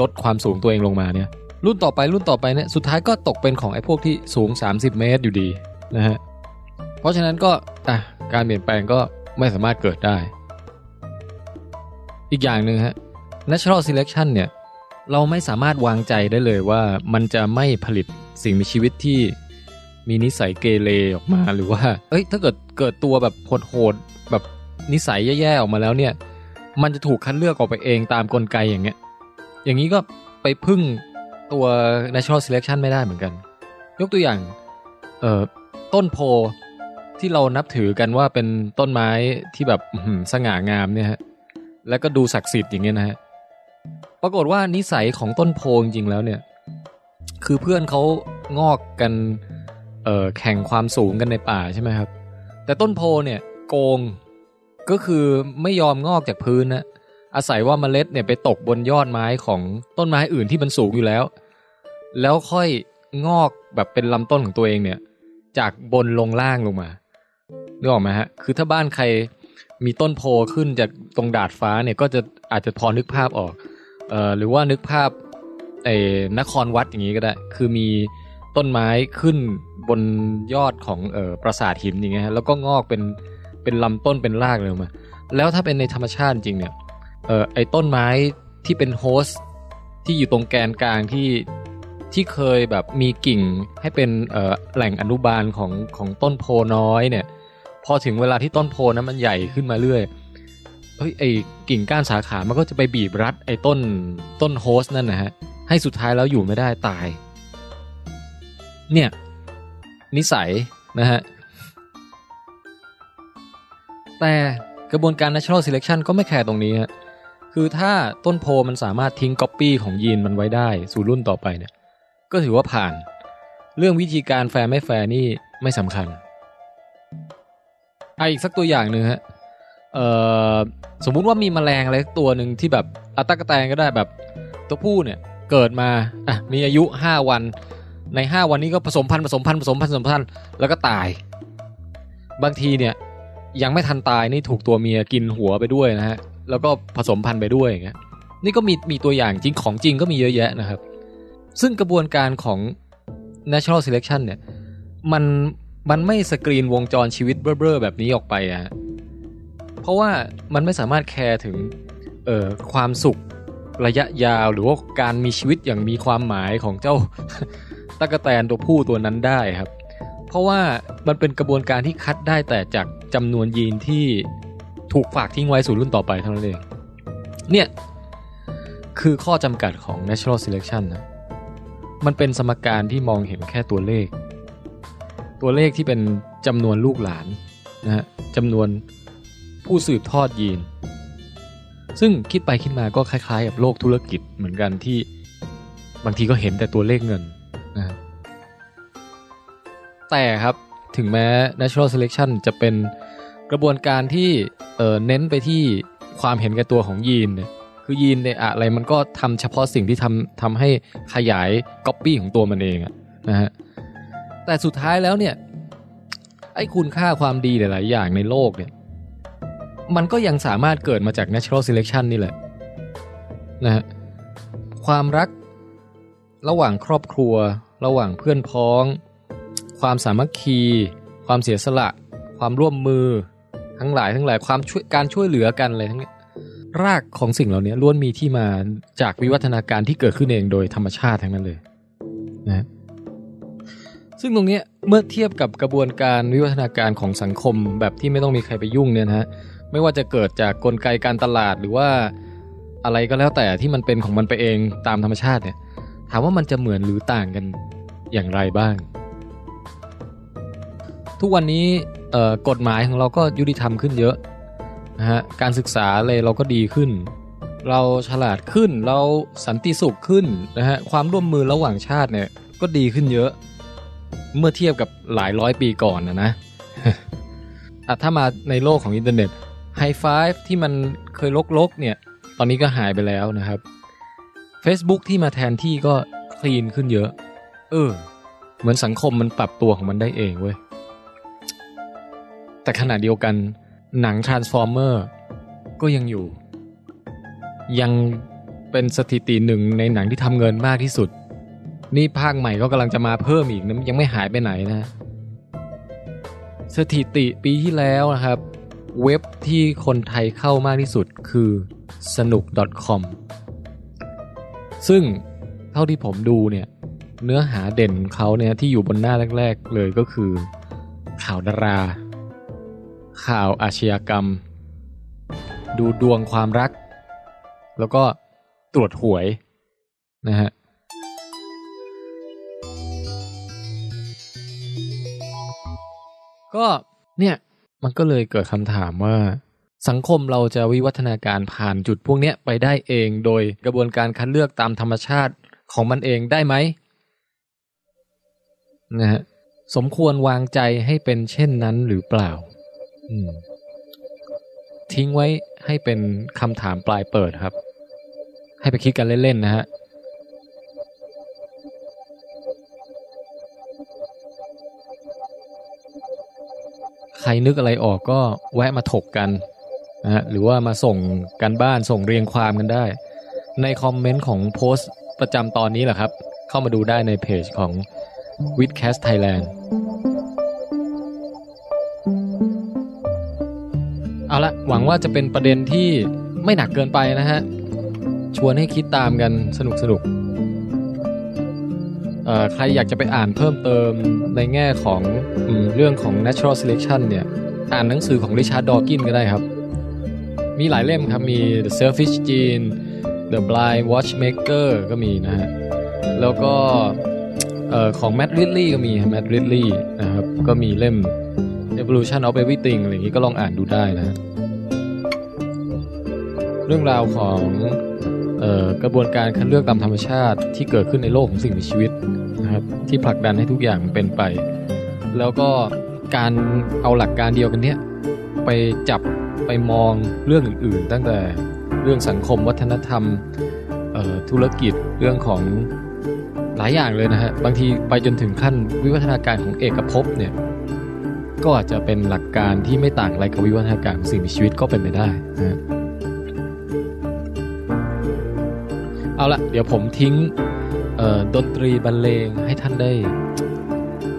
ลดความสูงตัวเองลงมาเนี่ย รุ่นต่อไปรุ่นต่อไปเนี่ยสุดท้ายก็ตกเป็นของไอ้พวกที่สูง 30 เมตรอยู่ดีนะฮะเพราะฉะนั้นก็อะการเปลี่ยนแปลงก็ ไม่สามารถเกิดได้ อีกอย่างหนึ่งฮะ natural selection เนี่ย เราไม่สามารถวางใจได้เลยว่ามันจะไม่ผลิตสิ่งมีชีวิตที่มีนิสัยเกเรออกมาหรือว่า เอ้ย ถ้าเกิดเกิดตัวแบบโหดๆแบบนิสัยแย่ๆออกมาแล้วเนี่ย มันจะถูกคัดเลือกออกไปเองตามกลไกอย่างเงี้ย อย่างนี้ก็ไปพึ่งตัว natural selection ไม่ได้เหมือนกัน ยกตัวอย่าง เอ่อ ต้นโพ ที่เรานับถือกันว่าเป็นต้นไม้ที่แบบสง่างามเนี่ยฮะแล้วก็ดูศักดิ์สิทธิ์อย่างเงี้ยนะฮะปรากฏว่านิสัยของต้นโพจริงๆแล้วเนี่ย คือเพื่อนเขางอกกันเอ่อแข่งความสูงกันในป่าใช่ไหมครับ แต่ต้นโพเนี่ยโกงก็คือไม่ยอมงอกจากพื้นนะอาศัยว่าเมล็ดเนี่ยไปตกบนยอดไม้ของต้นไม้อื่นที่มันสูงอยู่แล้ว แล้วค่อยงอกแบบเป็นลำต้นของตัวเองเนี่ย จากบนลงล่างลงมา นึกออกไหมฮะ คือถ้าบ้านใครมีต้นโพขึ้นจากตรงดาดฟ้าเนี่ยก็จะอาจจะพอนึกภาพออกเอ่อหรือว่านึกภาพไอ้นครวัดอย่างนี้ก็ได้ คือมีต้นไม้ขึ้นบนยอดของเอ่อปราสาทหินอย่างเงี้ยฮะแล้วก็งอกเป็นเป็นลำต้นเป็นรากเลยมา แล้วถ้าเป็นในธรรมชาติจริงเนี่ยเอ่อไอ้ต้นไม้ที่เป็นโฮสที่อยู่ตรงแกนกลางที่ที่เคยแบบมีกิ่งให้เป็นเอ่อแหล่งอนุบาลของของต้นโพน้อยเนี่ย พอถึงเวลาที่ต้นโพนั้นมันใหญ่ขึ้นมาเรื่อยเฮ้ยไอ้กิ่งก้านสาขามันก็จะไปบีบรัดไอ้ต้นต้นโฮส์นั่นนะฮะให้สุดท้ายแล้วอยู่ไม่ได้ตาย เนี่ย นิสัยนะฮะแต่กระบวนการ natural selection ก็ไม่แคร์ตรงนี้ฮะคือถ้าต้นโพมันสามารถทิ้งก๊อปปี้ของยีนมันไว้ได้ สู่รุ่นต่อไปเนี่ย ก็ถือว่าผ่าน เรื่องวิธีการแฟร์ไม่แฟร์นี่ไม่สำคัญ อีกสักตัวอย่างหนึ่งฮะเอ่อสมมุติว่ามีแมลงอะไรตัวหนึ่งที่แบบอะตั๊กแตนก็ได้แบบตัวผู้เนี่ยเกิดมาอะมีอายุห้าวันในห้าวันนี้ก็ผสมพันธุ์ผสมพันธุ์ผสมพันธุ์ผสมพันธุ์แล้วก็ตาย บางทีเนี่ยยังไม่ทันตายนี่ถูกตัวเมียกินหัวไปด้วยนะฮะแล้วก็ผสมพันธุ์ไปด้วยอย่างเงี้ยนี่ก็มีมีตัวอย่างจริงของจริงก็มีเยอะแยะนะครับ ซึ่งกระบวนการของ natural selection เนี่ยมัน มันไม่สกรีนวงจรชีวิตเบ้อๆแบบนี้ออกไปอะฮะเพราะว่ามันไม่สามารถแคร์ถึงเอ่อความสุขระยะยาวหรือว่าการมีชีวิตอย่างมีความหมายของเจ้าตะกแตนตัวผู้ตัวนั้นได้ครับ เพราะว่ามันเป็นกระบวนการที่คัดได้แต่จากจำนวนยีนที่ถูกฝากทิ้งไว้สู่รุ่นต่อไปเท่านั้นเอง เนี่ย คือข้อจำกัดของ natural selection นะ มันเป็นสมการที่มองเห็นแค่ตัวเลข ตัวเลขที่เป็นจำนวนลูกหลานนะฮะจำนวนผู้สืบทอดยีน ซึ่งคิดไปคิดมาก็คล้าย ๆ กับโลกธุรกิจเหมือนกันที่บางทีก็เห็นแต่ตัวเลขเงินนะแต่ครับถึงแม้ natural selection จะเป็นกระบวนการที่เเน้นไปที่ความเห็นแก่ตัวของยีนเนี่ยคือยีนเนี่ยอะไรมันก็ทำเฉพาะสิ่งที่ทำทำให้ขยายก๊อปปี้ของตัวมันเองนะฮะ แต่สุดท้ายแล้วเนี่ย ไอ้คุณค่าความดีหลาย ๆ อย่างในโลกเนี่ย มันก็ยังสามารถเกิดมาจาก natural selection นี่แหละนะฮะความรักระหว่างครอบครัว ระหว่างเพื่อนพ้อง ความสามัคคี ความเสียสละ ความร่วมมือ ทั้งหลายทั้งหลายความช่วยการช่วยเหลือกันอะไรทั้งนี้รากของสิ่งเหล่านี้ล้วนมีที่มาจากวิวัฒนาการที่เกิดขึ้นเองโดยธรรมชาติทั้งนั้นเลยนะฮะ ซึ่งตรงนี้เมื่อเทียบกับกระบวนการวิวัฒนาการของสังคมแบบที่ไม่ต้องมีใครไปยุ่งเนี่ยนะฮะไม่ว่าจะเกิดจากกลไกการตลาดหรือว่าอะไรก็แล้วแต่ที่มันเป็นของมันไปเองตามธรรมชาติเนี่ย ถามว่ามันจะเหมือนหรือต่างกันอย่างไรบ้าง ทุกวันนี้กฎหมายของเราก็ยุติธรรมขึ้นเยอะนะฮะการศึกษาเลยเราก็ดีขึ้น เราฉลาดขึ้นเราสันติสุขขึ้นนะฮะความร่วมมือระหว่างชาติเนี่ยก็ดีขึ้นเยอะ เมื่อเทียบกับหลายร้อยปีก่อนนะนะอะถ้ามาในโลกของอินเทอร์เน็ตไฮไฟฟ์ที่มันเคยรกๆเนี่ย ตอนนี้ก็หายไปแล้วนะครับ Facebook ที่มาแทนที่ก็ clean ขึ้นเยอะ เออ เหมือนสังคมมันปรับตัวของมันได้เองเว้ย แต่ขณะเดียวกันหนัง Transformer ก็ยังอยู่ ยังเป็นสถิติหนึ่งในหนังที่ทำเงินมากที่สุด นี่ภาคใหม่ก็กำลังจะมาเพิ่มอีกนะยังไม่หายไปไหนนะ สถิติปีที่แล้วนะครับ เว็บที่คนไทยเข้ามากที่สุดคือสนุก .com ซึ่งเท่าที่ผมดูเนี่ย เนื้อหาเด่นเขาเนี่ยที่อยู่บนหน้าแรก ๆ เลยก็คือ ข่าวดารา ข่าวอาชญากรรม ดูดวงความรัก แล้วก็ตรวจหวยนะฮะ ก็เนี่ยมันก็เลยเกิดคำถามว่า สังคมเราจะวิวัฒนาการผ่านจุดพวกเนี้ยไปได้เองโดยกระบวนการคัดเลือกตามธรรมชาติของมันเองได้ไหมนะฮะสมควรวางใจให้เป็นเช่นนั้นหรือเปล่า ทิ้งไว้ให้เป็นคำถามปลายเปิดครับ ให้ไปคิดกันเล่นๆนะฮะ ใครนึกอะไรออกก็แวะมาถกกันนะฮะหรือว่ามาส่งกันบ้านส่งเรียงความกันได้ ในคอมเมนต์ของโพสต์ประจำตอนนี้แหละครับ เข้ามาดูได้ในเพจของ w i t h c a s t Thailand เอาละหวังว่าจะเป็นประเด็นที่ไม่หนักเกินไปนะฮะ ชวนให้คิดตามกันสนุกสนุก ใครอยากจะไปอ่านเพิ่มเติมในแง่ของอเรื่องของ natural selection เนี่ย อ่านหนังสือของริชาร์ดดอกินก็ได้ครับ มีหลายเล่มครับ มี The Selfish Gene The Blind Watchmaker ก็มีนะฮะ แล้วก็ของ Matt Ridley ก็มี Matt Ridley นะครับ ก็มีเล่ม Evolution of Everything อะไรอย่างนี้ก็ลองอ่านดูได้นะฮะเรื่องราวของกระบวนการคัดเลือกตามธรรมชาติที่เกิดขึ้นในโลกของสิ่งมีชีวิต ที่ผลักดันให้ทุกอย่างเป็นไป แล้วก็การเอาหลักการเดียวกันเนี้ยไปจับไปมองเรื่องอื่นๆ ตั้งแต่เรื่องสังคมวัฒนธรรมธุรกิจเรื่องของหลายอย่างเลยนะฮะบางทีไปจนถึงขั้นวิวัฒนาการของเอกภพเนี่ยก็อาจจะเป็นหลักการที่ไม่ต่างอะไรกับวิวัฒนาการของสิ่งมีชีวิตก็เป็นไปได้นะเอาละเดี๋ยวผมทิ้ง ดนตรีบรรเลงให้ท่านได้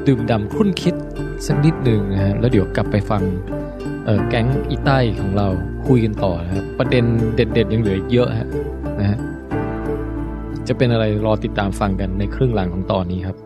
ดื่มด่ำคุ้นคิดสักนิดหนึ่งนะฮะแล้วเดี๋ยวกลับไปฟังแก๊งอีใต้ของเราคุยกันต่อนะครับ ประเด็นเด็ดๆยังเหลืออีกเยอะฮะนะฮะจะเป็นอะไรรอติดตามฟังกันในครึ่งหลังของตอนนี้ครับ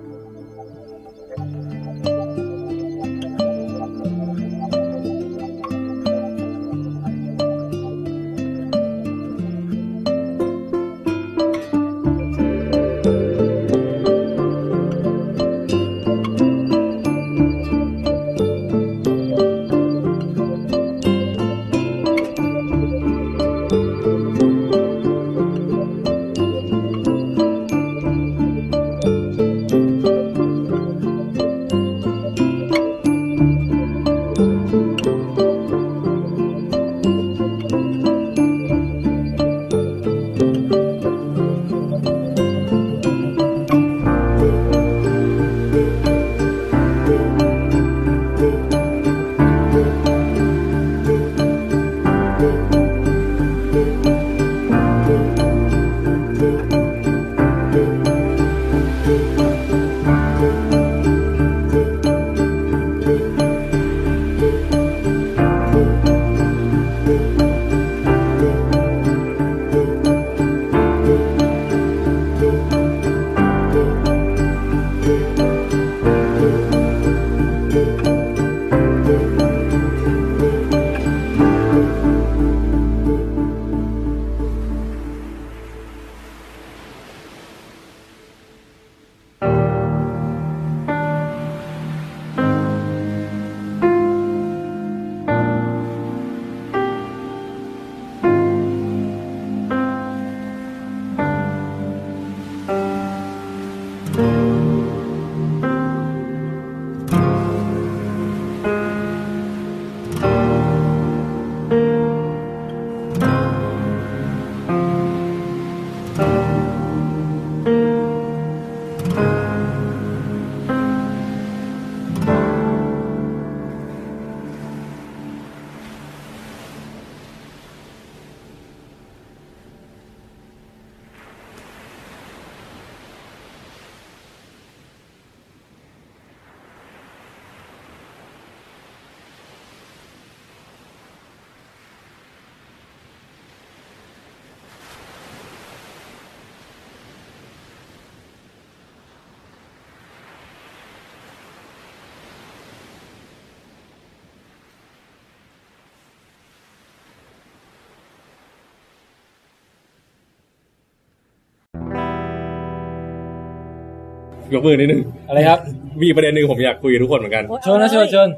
ยกมือนิดนึงอะไรครับ มีประเด็นหนึ่งผมอยากคุยกับทุกคนเหมือนกันโอ๊ยเชิญนะอาลยเชิญเชิญ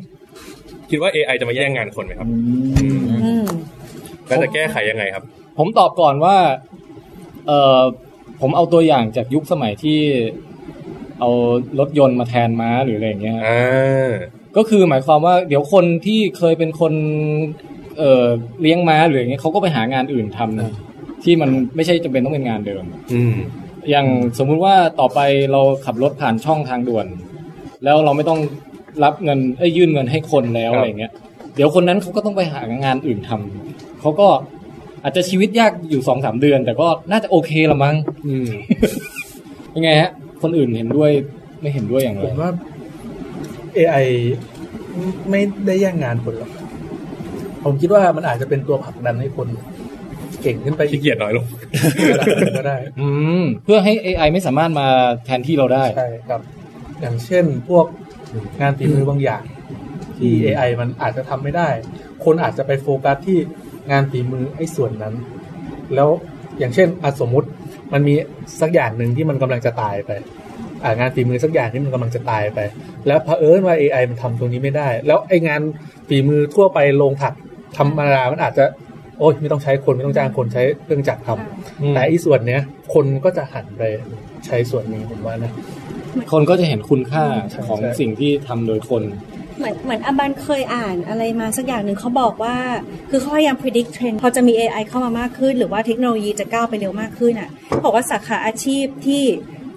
คิดว่า AI จะมาแย่งงานคนไหมครับอืมแล้วจะแก้ไขยังไงครับ ผมตอบก่อนว่า เออผมเอาตัวอย่างจากยุคสมัยที่เอารถยนต์มาแทนม้าหรืออะไรอย่างเงี้ยอ่าก็คือหมายความว่า เดี๋ยวคนที่เคยเป็นคนเอ่อเลี้ยงม้าหรืออย่างเงี้ยเขาก็ไปหางานอื่นทำนะที่มันไม่ใช่จำเป็นต้องเป็นงานเดิม อืม อย่างสมมุติว่าต่อไปเราขับรถผ่านช่องทางด่วน แล้วเราไม่ต้องรับเงินเอ้ยยื่นเงินให้คนแล้วครับอะไรเงี้ย เดี๋ยวคนนั้นเขาก็ต้องไปหางานอื่นทำเขาก็อาจจะชีวิตยากอยู่สองสามเดือน แต่ก็น่าจะโอเคละมั้งอืมยังไงฮะ คนอื่นเห็นด้วยไม่เห็นด้วยอย่างไรผมว่า AI ไม่ได้แย่งงานคนหรอกผมคิดว่ามันอาจจะเป็นตัวผลักดันให้คนเก่งขึ้นไปอีขี้เกียจน้อยลงก็ได้ อืมเพื่อให้ AI ไม่สามารถมาแทนที่เราได้ใช่ครับ อย่างเช่นพวกงานฝีมือบางอย่าง ที่ AI มันอาจจะทำไม่ได้ คนอาจจะไปโฟกัสที่งานฝีมือไอ้ส่วนนั้น แล้วอย่างเช่นอะสมมุติมันมีสักอย่างหนึ่งที่มันกำลังจะตายไปอ่างานฝีมือสักอย่างที่มันกำลังจะตายไป แล้วเผอิญว่า AI มันทำตรงนี้ไม่ได้ แล้วไอ้งานฝีมือทั่วไปโรงผักธรรมดามันอาจจะ โอ๊ยไม่ต้องใช้คนไม่ต้องจ้างคนใช้เครื่องจักรทำอืมแต่ไอ้ส่วนเนี้ย คนก็จะหันไปใช้ส่วนนี้ผมว่านะ คนก็จะเห็นคุณค่าใช่ของใช่สิ่งที่ทำโดยคน เหมือนเหมือนอบันเคยอ่านอะไรมาสักอย่างหนึ่งเขาบอกว่า คือเขาพยายาม predict trend พอจะมี AI เข้ามามากขึ้น หรือว่าเทคโนโลยีจะก้าวไปเร็วมากขึ้นอะเขาบอกว่าสาขาอาชีพที่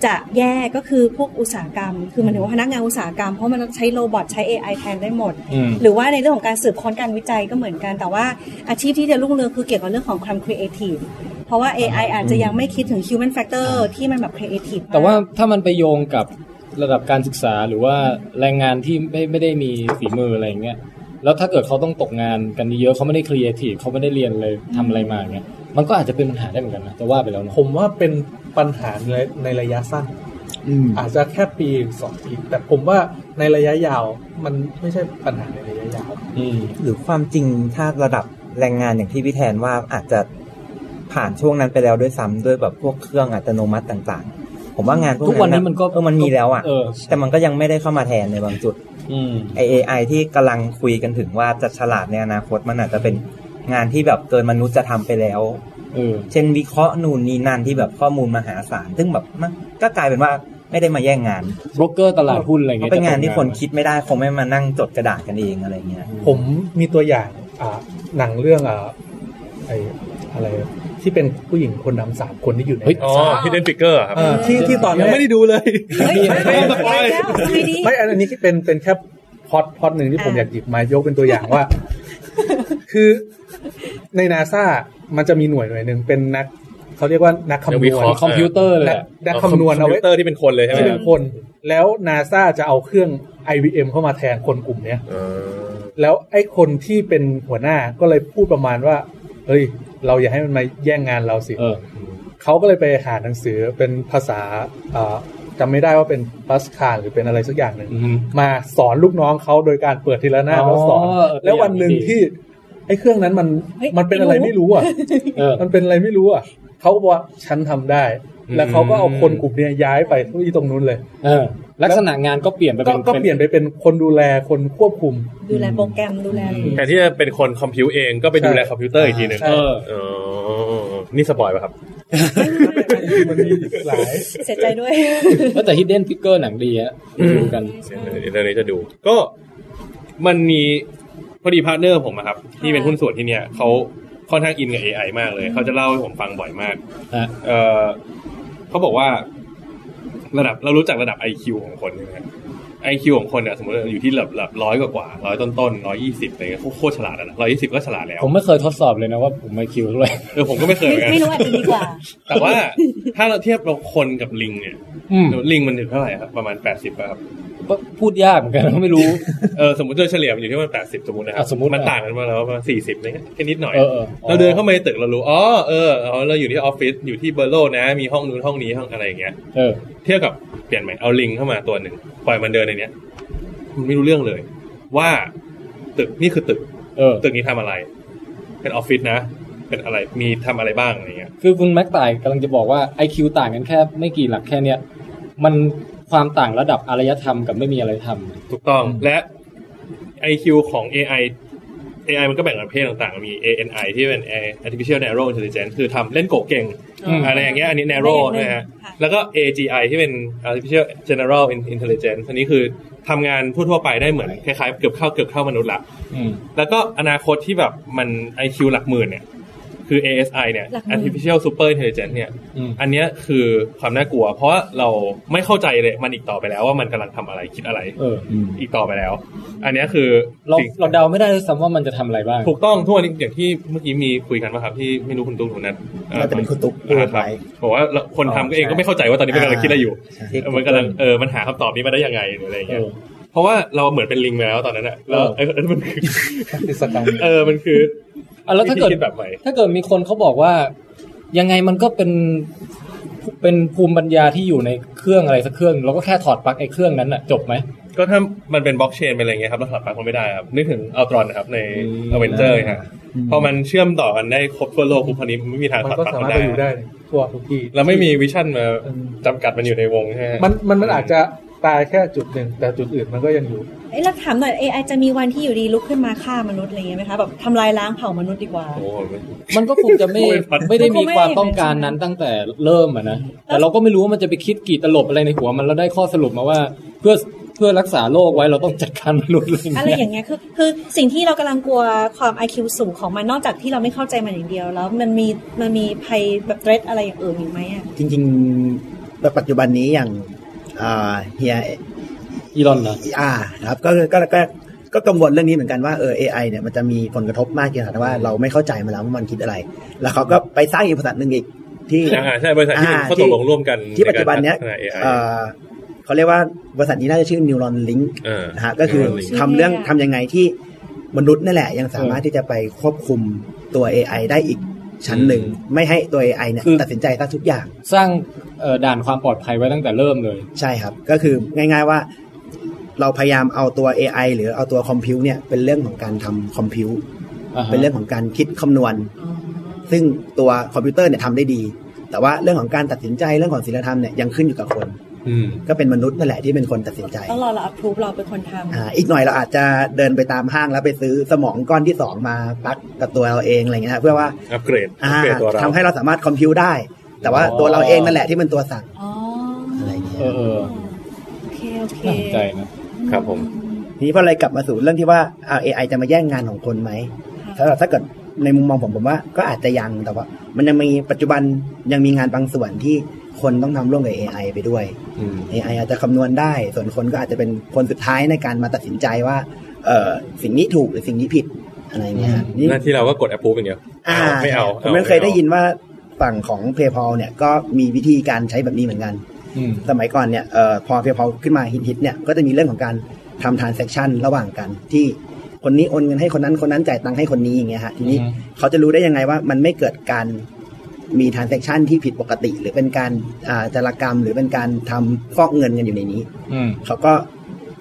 จะแย่ก็คือพวกอุตสาหกรรม คือหมายถึงว่าพนักงานอุตสาหกรรมเพราะมันใช้ robot ใช้ AI แทนได้หมดอืมหรือว่าในเรื่องของการสืบค้นการวิจัยก็เหมือนกัน แต่ว่าอาชีพที่จะรุ่งเรืองคือเกี่ยวกับเรื่องของความ creative เพราะว่า AI อาจจะยังไม่คิดถึง human factor ที่มันแบบ creative แต่ว่าถ้ามันไปโยงกับระดับการศึกษาหรือว่าแรงงานที่ไม่ไม่ได้มีฝีมืออะไรอย่างเงี้ย แล้วถ้าเกิดเขาต้องตกงานกันเยอะเขาไม่ได้รีเอทีฟเขาไม่ได้เรียนเลยทำอะไรมาอย่างเงี้ยมันก็อาจจะเป็นปัญหาได้เหมือนกันนะจะว่าไปแล้วนะผมว่าเป็นปัญหาในในระยะสั้นอืมอาจจะแค่ปีสองปีแต่ผมว่าในระยะยาวมันไม่ใช่ปัญหาในระยะยาวอืมหรือความจริงถ้าระดับแรงงานอย่างที่พี่แทนว่าอาจจะผ่านช่วงนั้นไปแล้วด้วยซ้ำด้วยแบบพวกเครื่องอัตโนมัติต่างๆ ผมว่างานพวกทุกวันนี้มันก็เออมันมีแล้วอะเออแต่มันก็ยังไม่ได้เข้ามาแทนในบางจุดอืมไอเอไอที่กำลังคุยกันถึงว่าจะฉลาดในอนาคตมันอาจจะเป็นงานที่แบบเกินมนุษย์จะทำไปแล้วเออเช่นวิเคราะห์นู่นนี่นั่นที่แบบข้อมูลมหาศาลซึ่งแบบมันก็กลายเป็นว่าไม่ได้มาแย่งงานโบรกเกอร์ตลาดหุ้นอะไรเงี้ยเพราะเป็นงานที่คนจะตกคิดไม่ได้คงไม่มานั่งจดกระดาษกันเองอะไรเงี้ย ผมมีตัวอย่างอ่าหนังเรื่องอ่าไออะไร ที่เป็นผู้หญิงคนดำสามคนที่อยู่ในอ๋อ Hidden Figure ครับเออที่ที่ตอนยังแรกไม่ได้ดูเลยเฮ้ยไม่ต้อง spoil แล้วทำไมดีไม่อันนี้เป็นเป็นแค่พอดพอดหนึ่งที่ผมอ่าอยากหยิบมายกเป็นตัวอย่างว่า คือในนาซามันจะมีหน่วยหน่วยหนึ่งเป็นนักเขาเรียกว่านักคำนนักวิวเคณราะห์คอมพิวเตอร์เลยนักอะนักคำนวณเอาคอมไว้พิวเตอร์ที่เป็นคนเลยใช่ไหมที่เป็นคน แล้วนาซาจะเอาเครื่อง IBM เข้ามาแทนคนกลุ่มเนี้ยเออแล้วไอ้คนที่เป็นหัวหน้าก็เลยพูดประมาณว่า เฮ้ย เราอย่าให้มันมาแย่งงานเราสิเออเขาก็เลยไปหาหนังสือเป็นภาษาเอ่อจำไม่ได้ว่าเป็นปัสคาหรือเป็นอะไรสักอย่างหนึ่งอืมมาสอนลูกน้องเขาโดยการเปิดทีละหน้าอ๋อแล้วสอนเออแล้ววันหนึ่งตัวอย่างดีที่ไอ้เครื่องนั้นมันเฮ้ยมันเป็นอะไรไม่รู้อะเออมันเป็นอะไรไม่รู้อะเขาก็บอกว่าฉันทำได้ แล้วเขาก็เอาคนกลุ่มเนี้ยย้ายไปที่ตรงนู้นเลยเออ ลักษณะงานก็เปลี่ยนไปก็เป็นก็เปลี่ยนไปเป็นคนดูแลคนควบคุม ดูแลโปรแกรมดูแลอะไรอย่างแทเงี้ยนที่จะเป็นคนคอมพิวเองก็ไปดูแลคอมพิวเตอร์อีกทีหนึ่งใช่เออเออนี่ spoil ป่ะครับมันมีหลายเสียใจด้วยแล้วแต่ Hidden Figure หนังดีอะดูกันเดี๋ยวเรื่องนี้จะดู ก็มันมีพอดี partner ผมอะครับ ที่เป็นหุ้นส่วนที่เนี่ยเขาค่อนข้างอินกับ AI มากเลย เขาจะเล่าให้ผมฟังบ่อยมากฮะเออเขาบอกว่า ระดับเรารู้จักระดับ IQ ของคนใช่ไหม ครับ IQ ของคนเนี่ยสมมติอยู่ที่ระดับระดับร้อยกว่าๆร้อยต้นๆร้อยยี่สิบอะไรเงี้ยโคตรฉลาดอะนะร้อยยี่สิบก็ฉลาดแล้ว ผมไม่เคยทดสอบเลยนะว่าผมไม่คิวเท่าไหร่เออผมก็ไม่เคยเหมือนกันไม่รู้อาจจะดีกว่า แต่ว่าถ้าเราเทียบเราคนกับลิงเนี่ยอืมลิงมันถึงเท่าไหร่ครับประมาณแปดสิบครับก็พูดยากเหมือนกันนะไม่รู้เออสมมติโดยเฉลี่ยมันอยู่ที่ประมาณแปดสิบสมมตินะครับอะสมมุติมันต่างกันมาแล้วประมาณสี่สิบเนี่ยแค่นิดหน่อยเออเออเราเดินเข้ามาในตึกเรารู้อ๋อเอออ๋อเราอยู่ที่ออฟฟิศอยู่ที่เบอร์โลนะ มีห้องนู้นห้องนี้ห้องอะไรอย่างเงี้ยเออเทียบกับเปลี่ยนใหม่เอาลิงเข้ามาตัวหนึ่งปล่อยมันเดินในเนี้ยมันไม่รู้เรื่องเลย ว่าตึกนี่คือตึก เออ ตึกนี้ทำอะไร เป็นออฟฟิศนะ เป็นอะไรมีทำอะไรบ้างอะไรเงี้ย คือคุณแม็กต่ายกำลังจะบอกว่า IQ ต่างกันแค่ไม่กี่หลักแค่เนี้ยมันความต่างระดับอารยธรรมกับไม่มีอารยธรรมถูกต้องและ IQ ของ AI AI มันก็แบ่งประเภทต่างๆ มี ANI ที่เป็น artificial narrow intelligence คือทำเล่นโกะเก่งอืมอะไรอย่างเงี้ยอันนี้ narrow ได้อย่างหนึ่งนะฮะค่ะแล้วก็ AGI ที่เป็น artificial general intelligence อันนี้คือทำงานทั่วๆไปได้เหมือนคล้ายๆเกือบเข้าเกือบเข้ามนุษย์ละอืมแล้วก็อนาคตที่แบบมัน IQ หลักหมื่นเนี่ย คือ ASI เนี่ยหลักหมื่น artificial super intelligence เนี่ยอืมอันเนี้ยคือความน่ากลัว เพราะว่าเราไม่เข้าใจเลยมันอีกต่อไปแล้วว่ามันกำลังทำอะไรคิดอะไรเอออีกต่อไปแล้ว อันเนี้ยคือเราสิ่งเราเดาไม่ได้ด้วยซ้ำว่ามันจะทำอะไรบ้าง ถูกต้องทุกวันนี้อย่างที่เมื่อกี้มีคุยกันว่าครับที่ไม่รู้คุณตุ้งคุณนัทน่าจะเป็นคุณตุ๊กพูเออดครับไว้บอกว่าคนทำก็เองก็ไม่เข้าใจว่าตอนนี้มันกำลังคิดอะไรอยู่ใช่เออมันกำลังเออมันหาคำตอบนี้มาได้ยังไงหรืออะไรอย่างเงี้ย เออเพราะว่าเราเหมือนเป็นลิงไปแล้วตอนนั้นอะแล้วเออเออมันคือกิจกรรมเออมันคืออะแล้วถ้าเกิดวิธีคิดแบบใหม่ถ้าเกิดมีคนเขาบอกว่า ยังไงมันก็เป็นเป็นภูมิปัญญาที่อยู่ในเครื่องอะไรสักเครื่องเราก็แค่ถอดปลั๊กไอ้เครื่องนั้นน่ะจบไหมก็ถ้ามันเป็นบล็อกเชนเป็นอะไรเงี้ยครับเราถอดปลั๊กมันไม่ได้ครับนึกถึง Ultron นะครับในอืมอเวนเจอร์ฮะพอมันเชื่อมต่อกันได้ครบทั่วโลกทุกคนนี้มันไม่มีทางมันถอดก็ปลั๊กสามัมารนถได้ไปอยู่ได้ทั่วทุกที่เราไม่มีวิชั่นมาอืมจำกัดมันอยู่ในวงใช่ไหมมันมันมันอาจจะ ตายแค่จุดหนึ่งแต่จุดอื่นมันก็ยังอยู่เอ้ยเราถามหน่อย AI จะมีวันที่อยู่ดีลุกขึ้นมาฆ่ามนุษย์อะไรอย่างเงี้ยไหมคะแบบทำลายล้างเผ่ามนุษย์ดีกว่าโอ้โหมันก็คงจะไม่โอ้ยพัดไม่ได้มีมันคงไม่ความต้องการนั้นตั้งแต่เริ่มอะนะแต่เราก็ไม่รู้ว่ามันจะไปคิดกี่ตลบอะไรในหัวมันแล้วได้ข้อสรุปมาว่าเพื่อเพื่อรักษาโรคไว้เราต้องจัดการมนุษย์อะไรอย่างอะไรเงี้ยอย่างเงี้ยคือคือสิ่งที่เรากำลังกลัวความ IQ สูงของมันนอกจากที่เราไม่เข้าใจมันอย่างเดียว แล้วมันมีมันมีภัยแบบเทรดอะไรอย่างอื่นอีกไหมอะจริงๆแบบปัจจุบันนี้อย่างอ่า เฮียอีลอนนะอ่านะครับก็ก็ก็ก็กังวลเรื่องนี้เหมือนกันว่าเออ AI เนี่ยมันจะมีผลกระทบมากเกี่ยวกับว่าเราไม่เข้าใจมันแล้วว่ามันคิดอะไร แล้วเขาก็ไปสร้างอีกบริษัทหนึ่งอีกที่อ่าใช่บริษัทที่อ่าเขาตกลงร่วมกันที่ปัจจุบันเนี้ยใการพัฒา AI เอ่อเขาเรียกว่าบริษัทนี้น่าจะชื่อ Neuron Link เออนะฮะก็คือ Neuron Link ทำเรื่องทำยังไงที่มนุษย์นั่นแหละ ยังสามารถที่จะไปควบคุมตัว AI ได้อีก ชั้นหนึ่ง ไม่ให้ตัว AI เนี่ยคือตัดสินใจซะทุกอย่าง สร้างเอ่อด่านความปลอดภัยไว้ตั้งแต่เริ่มเลย ใช่ครับ ก็คือง่าย ๆว่า เราพยายามเอาตัว AI หรือเอาตัวคอมพิวเนี่ยเป็นเรื่องของการทำคอมพิวอ่าฮะเป็นเรื่องของการคิดคำนวณ ซึ่งตัวคอมพิวเตอร์เนี่ยทำได้ดี แต่ว่าเรื่องของการตัดสินใจเรื่องของศีลธรรมเนี่ยยังขึ้นอยู่กับคนอืม ก็เป็นมนุษย์นั่นแหละที่เป็นคนตัดสินใจต้องรอเรา approve เราเป็นคนทำอ่าอีกหน่อยเราอาจจะเดินไปตามห้างแล้วไปซื้อสมองก้อนที่สองมาปลักกับตัวเราเองอะไรเงี้ยฮะเพื่อว่าอัปเกรดอัอ่าปเกรดตัวเราทำให้เราสามารถคอมพิวได้ แต่ว่าอ๋อตัวเราเองนั่นแหละที่เป็นตัวสั่งอ๋ออะไรเงี้ยเออเออโอเคโอเคน่าสนใจนะครับผมทีนี้พอเลยกลับมาสู่เรื่องที่ว่าอ่า AI จะมาแย่งงานของคนไหมสำหรับถ้าเกิดในมุมมองผมผมว่าก็อาจจะยังแต่ว่า มันยังมีปัจจุบันยังมีงานบางส่วนที่ คนต้องทำร่วมกับ AI ไปด้วยอืม AI อาจจะคำนวณได้ ส่วนคนก็อาจจะเป็นคนสุดท้ายในการมาตัดสินใจว่าเออสิ่งนี้ถูกหรือสิ่งนี้ผิดอะไรเงี้ยฮะนี่หน้าที่เราก็กด approve อย่างเดียวอ่าไม่เอาผมไม่เคยได้ยินว่าฝั่งของ PayPal เนี่ยก็มีวิธีการใช้แบบนี้เหมือนกันอืมสมัยก่อนเนี่ยเอ่อพอ PayPal ขึ้นมาฮิตๆเนี่ยก็จะมีเรื่องของการทำ transaction ระหว่างกันที่คนนี้โอนเงินให้คนนั้นคนนั้นจ่ายตังค์ให้คนนี้อย่างเงี้ยฮะทีนี้อือฮึเขาจะรู้ได้ยังไงว่ามันไม่เกิดการ มี transaction ที่ผิดปกติ หรือเป็นการอ่าจารกรรม หรือเป็นการทำฟอกเงินกันอยู่ในนี้อืมเขาก็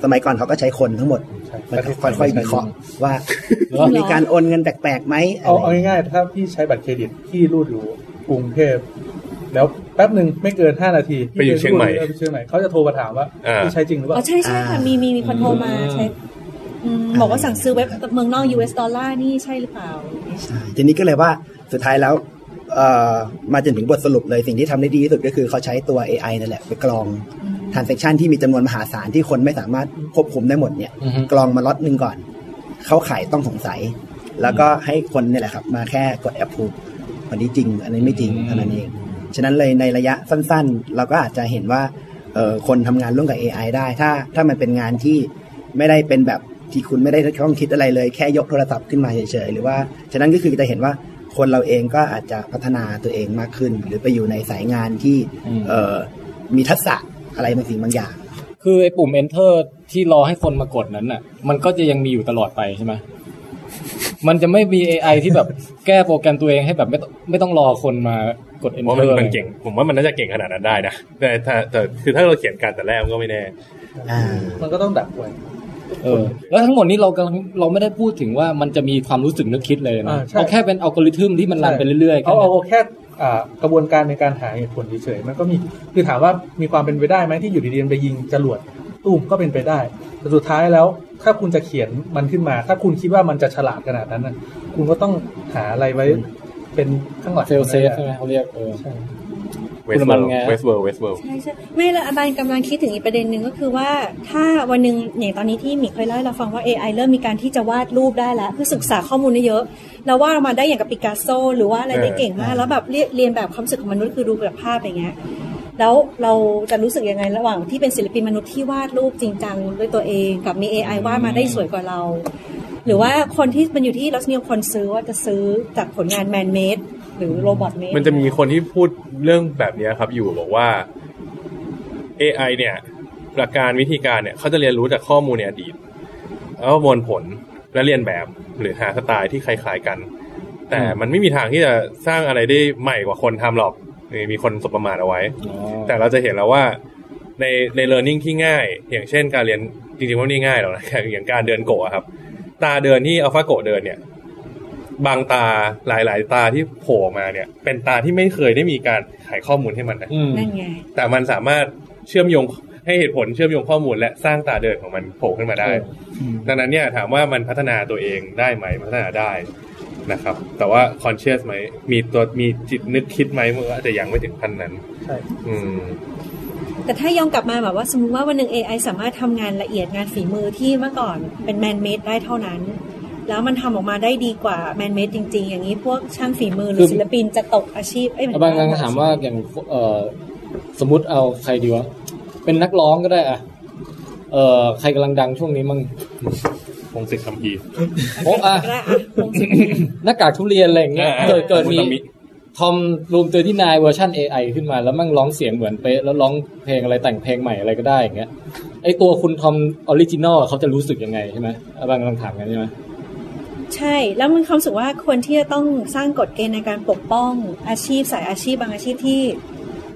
สมัยก่อนเขาก็ใช้คนทั้งหมดใช่มันก็ค่อยๆวิเคราะห์ว่าเหรอมีการโอนเงินแปลกๆไหมเอาอะไรเอาง่ายๆถ้าพี่ใช้บัตรเครดิตพี่รูดอยู่กรุงเทพแล้วแป๊บหนึ่งไม่เกินห้านาทีไปอยู่เชียงใหม่ออไปเชียงใหม่เขาจะโทรมาถามว่าอ่าพี่ใช้จริงหรือเปอ๋อล่าใช่ใช่ค่ะมีมีมีคนโทรมาใช้อืมบอกว่าสั่งซื้อเว็บเมืองนอก US ดอลลาร์นี่ใช่หรือเปล่าใช่ทีนี้ก็เลยว่าสุดท้ายแล้วเอ่อ มาจนถึงบทสรุปเลยสิ่งที่ทำได้ดีที่สุดก็คือเขาใช้ตัว AI นั่นแหละไปกรอง transaction ที่มีจำนวนมหาศาลที่คนไม่สามารถควบคุมได้หมดเนี่ยอือฮึกรองมาล็อตหนึ่งก่อน เข้าขายต้องสงสัย แล้วก็ให้คนเนี่ยแหละครับ มาแค่กด approve อันนี้จริง อันนี้ไม่จริงเท่านั้นเอง ฉะนั้นเลยในระยะสั้นๆ เราก็อาจจะเห็นว่าเออคนทำงานร่วมกับ AI ได้ ถ้าถ้ามันเป็นงานที่ไม่ได้เป็นแบบที่คุณไม่ได้ต้องคิดอะไรเลย แค่ยกโทรศัพท์ขึ้นมาเฉยๆ หรือว่า ฉะนั้นก็คือจะเห็นว่า คนเราเองก็อาจจะพัฒนาตัวเองมากขึ้น หรือไปอยู่ในสายงานที่อืมเออมีทักษะอะไรบางสิ่งบางอย่าง คือไอ้ปุ่ม enter ที่รอให้คนมากดนั้นน่ะ มันก็จะยังมีอยู่ตลอดไปใช่ไหมมันจะไม่มี AI ที่แบบแก้โปรแกรมตัวเองให้แบบไม่ต้องไม่ต้องรอคนมากดผมว่ามัน enter มันเก่ง ผมว่ามันน่าจะเก่งขนาดนั้นได้นะแต่ถ้าแต่คือถ้าเราเขียนการแต่แรกมันก็ไม่แน่อ่ามันก็ต้องดักไว้ เออแล้วทั้งหมดนี้เรากำลังเราไม่ได้พูดถึงว่ามันจะมีความรู้สึกนึกคิดเลยนะอ่าใช่เอาแค่เป็นอัลกอริทึมที่มันรันไปเรื่อยๆเอาแค่เอานั้นแค่อ่ากระบวนการในการหาเหตุผลเฉยๆมันก็มีคือถามว่ามีความเป็นไปได้ไหมที่อยู่ดีๆมันไปยิงจรวดตุ้มก็เป็นไปได้แต่สุดท้ายแล้วถ้าคุณจะเขียนมันขึ้นมา ถ้าคุณคิดว่ามันจะฉลาดขนาดนั้นนะคุณก็ต้องหาอะไรไว้เป็นข้างหลัง fail-safe ใช่ไหมเขาเรียกเออใช่ เวสคุณเวิมันร์ไงเวส world Westworld ใช่ใช่ไม่และอาบันกำลังคิดถึงอีกประเด็นหนึ่งก็คือว่า ถ้าวันหนึ่งอย่างตอนนี้ที่หมีเคยเล่าให้เราฟังว่า AI เริ่มมีการที่จะวาดรูปได้แล้วเพื่อศึกษาข้อมูลได้เยอะแล้ววาดออกมาได้อย่างกับปิกัสโซ หรือว่าอะไรได้เก่งมาก แล้วแบบเรียเรียนแบบความรู้สึกของมนุษย์คือดูแบบภาพอย่างเงี้ยแล้วเราจะรู้สึกยังไงระหว่างที่เป็นศิลปินมนุษย์ที่วาดรูปจริงจังด้วยตัวเองกับมี AI วาดมาได้สวยกว่าเรา หรือว่าคนที่มันอยู่ที่รสนิยมคนซื้อว่าจะซื้อจากผลงาน man-made หรือ robot-made มันจะมีคนที่พูดเรื่องแบบเนี้ยครับ อยู่บอกว่า AI เนี่ย หลักการวิธีการเนี่ยเขาจะเรียนรู้จากข้อมูลในอดีต แล้วประมวลผลและเลียนแบบหรือหาสไตล์ที่คล้ายๆกัน แต่มันไม่มีทางที่จะสร้างอะไรได้ใหม่กว่าคนทำหรอกนี่มีคนสบประมาทเอาไว้อ๋อแต่เราจะเห็นแล้วว่าในใน learning ที่ง่าย อย่างเช่นการเรียนจริงๆว่าไม่ได้ง่ายหรอกนะอย่างการเดินโกะครับ ตาเดินที่อัลฟาโกะเดินเนี่ย บางตาหลาย ๆ ตาที่โผล่มาเนี่ย เป็นตาที่ไม่เคยได้มีการไขข้อมูลให้มันนะอืมนั่นไงแต่มันสามารถเชื่อมโยงให้เหตุผลเชื่อมโยงข้อมูล และสร้างตาเดินของมันโผล่ขึ้นมาได้ ดังนั้นเนี่ยถามว่ามันพัฒนาตัวเองได้ไหมพัฒนาได้นะครับ แต่ว่า conscious ไหมมีตัวมีจิตนึกคิดไหมมันก็อาจจะยังไม่ถึงขั้นนั้นใช่อืมแต่ถ้าย้อนกลับมาแบบว่าสมมติว่าวันหนึ่ง AI สามารถทำงานละเอียดงานฝีมือที่เมื่อก่อนเป็นแมนเมดได้เท่านั้น แล้วมันทำออกมาได้ดีกว่าแมนเมดจริง ๆ อย่างนี้พวกช่างฝีมือหรืคืออศิลปินจะตกอาชีพเอ้ยหมายถึบางครั้งถามว่าอย่างเออสมมุติเอาใครดีวะเป็นนักร้องก็ได้อะเออใครกำลังดังช่วงนี้มั่งพงศิษฐ์คำพีร์โอ้อะก็ได้อะวงศิลป์หน้ากากทุเรียนอะไรอย่างเงี้ยอ่าเกิดเกิดมีมุตมิทอมรูมตัวที่นายเวอร์ชัน AI ขึ้นมาแล้วมั่งร้องเสียงเหมือนเป๊ะแล้วร้องเพลงอะไรแต่งเพลงใหม่อะไรก็ได้อย่างเงี้ยไอตัวคุณทอมออริจินอลเขาจะรู้สึกยังไงใช่ไหมอะบางกำลังถามกันใช่ไหม ใช่ แล้วมันความรู้สึกว่าควรที่จะต้องสร้างกฎเกณฑ์ในการปกป้องอาชีพสายอาชีพบางอาชีพที่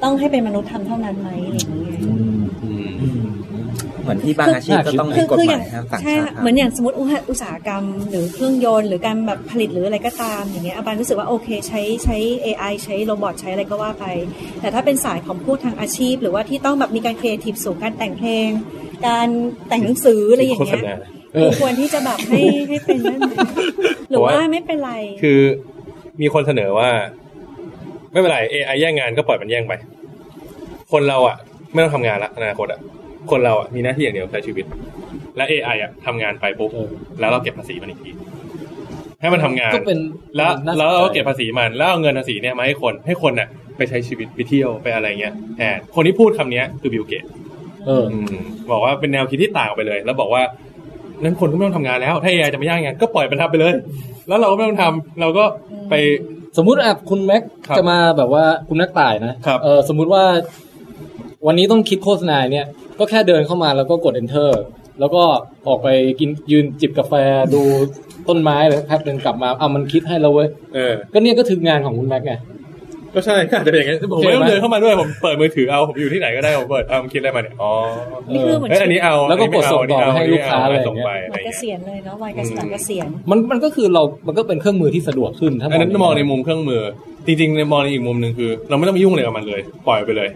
ต้องให้เป็นมนุษย์ทำเท่านั้นไหมอะไรอย่างเงี้ยเหมือนที่บางอาชีพก็ต้องมีคือกฎคือหอมาย่ายงห้ามต่างใช่ชาค่ะติเหมือนอย่างสมมติอุตอุตสาหกรรม หรือเครื่องยนต์หรือการแบบผลิตหรืออะไรก็ตามอย่างเงี้ยอาบันรู้สึกว่าโอเคใช้ใช้ AI ใช้ robot ใช้อะไรก็ว่าไป แต่ถ้าเป็นสายของผู้ทางอาชีพ หรือว่าที่ต้องแบบมีการครีเอทีฟสูงการแต่งเพลง การแต่งหนังสืออะไรอย่างเงี้ยโฆษณาเออ ควรที่จะแบบให้ให้เป็นนั่นไหมหรือว่าไม่เป็นไร คือมีคนเสนอว่า ไม่เป็นไร AI แย่งงานก็ปล่อยมันแย่งไป คนเราอะ ไม่ต้องทำงานละอนาคตอะคนเราอะมีหน้าที่อย่างเดียวใช้ชีวิต และ AI อะทำงานไปปุ๊บเออแล้วเราเก็บภาษีมันอีกทีให้มันทำงานก็เป็นแล้วน่าสนใจแล้วเราก็เก็บภาษีมัน แล้วเอาเงินภาษีเนี่ยมาให้คนให้คนน่ะไปใช้ชีวิตไปเที่ยวไปอะไรเงี้ยแทนคนที่พูดคำเนี้ยคือบิลเกตเอออืมบอกว่าเป็นแนวคิดที่ต่างออกไปเลย แล้วบอกว่า นั้นคนก็ไม่ต้องทำงานแล้ว ถ้า AI จะไม่ย่างงานก็ปล่อยมันทำไปเลย แล้วเราก็ไม่ต้องทำเราก็ไป สมมุติอะคุณแม็กครับจะมาแบบว่าคุณนักต่ายนะครับ เออสมมุติว่าวันนี้ต้องคิดโฆษณาเนี่ย ก็แค่เดินเข้ามาแล้วก็กด enter แล้วก็ออกไปกินยืนจิบกาแฟดูต้นไม้เลยแป๊บนึงกลับมาเอามันคิดให้เราเว้ย เออ ก็เนี่ยก็ถึงงานของคุณแม็กไง ก็ใช่ก็อาจจะเป็นอย่างนั้นผมไม่ต้องเดินเข้ามาด้วยผมเปิดมือถือเอาผมอยู่ที่ไหนก็ได้ผมเปิดเอาผมคิดอะไรมาเนี่ยอ๋อนี่คือเหมือนเอ้ยอันนี้เอาแล้วก็กดส่งต่ออันนี้เาให้ลูกค้าอันนี้อะไรอเส่ย่างเงี้ยไปอะไรวัยเกเงี้ยษียณเลยเนาะวัยเกษียณเกษียณมันมันก็คือเรามันก็เป็นเครื่องมือที่สะดวกขึ้นถ้าอันนั้นมองในมุมเครื่องมือ จริงๆในมองในอีกมุมหนึ่งคือ เราไม่ต้องไปยุ่งอะไรกับมันเลย ปล่อยไปเลย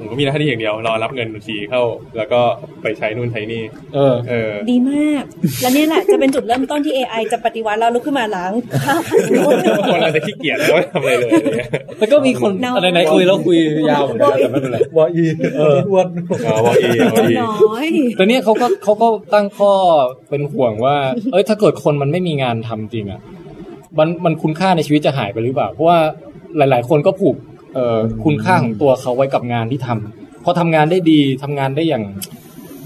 ผมก็มีหน้าที่อย่างเดียวรอรับเงินบัญชีเข้า แล้วก็ไปใช้นู่นใช้นี่ เออ เออ ดีมาก และเนี่ยแหละจะเป็นจุดเริ่มต้นที่ AI จะปฏิวัติเราลุกขึ้นมาล้างข้าวผัดโน้ตคนเราจะขี้เกียจแล้วไม่ทำอะไรเลยอะไรเงี้ยแต่ก็มีคนน้อยอะไรไหนคุยแล้วคุยยาวเหมือนกันแต่ไม่เป็นไรวออีอ้วนอ๋อวออีวออีน้อยแต่เนี่ยเขาก็เขาก็ตั้งข้อเป็นห่วงว่า เอ้ยถ้าเกิดคนมันไม่มีงานทำจริงอะมันมันคุณค่าในชีวิตจะหายไปหรือเปล่าเพราะว่าหลาย ๆ คนก็ผูกเอ่อ คุณค่าของตัวเขาไว้กับงานที่ทำพอทำงานได้ดีทำงานได้อย่าง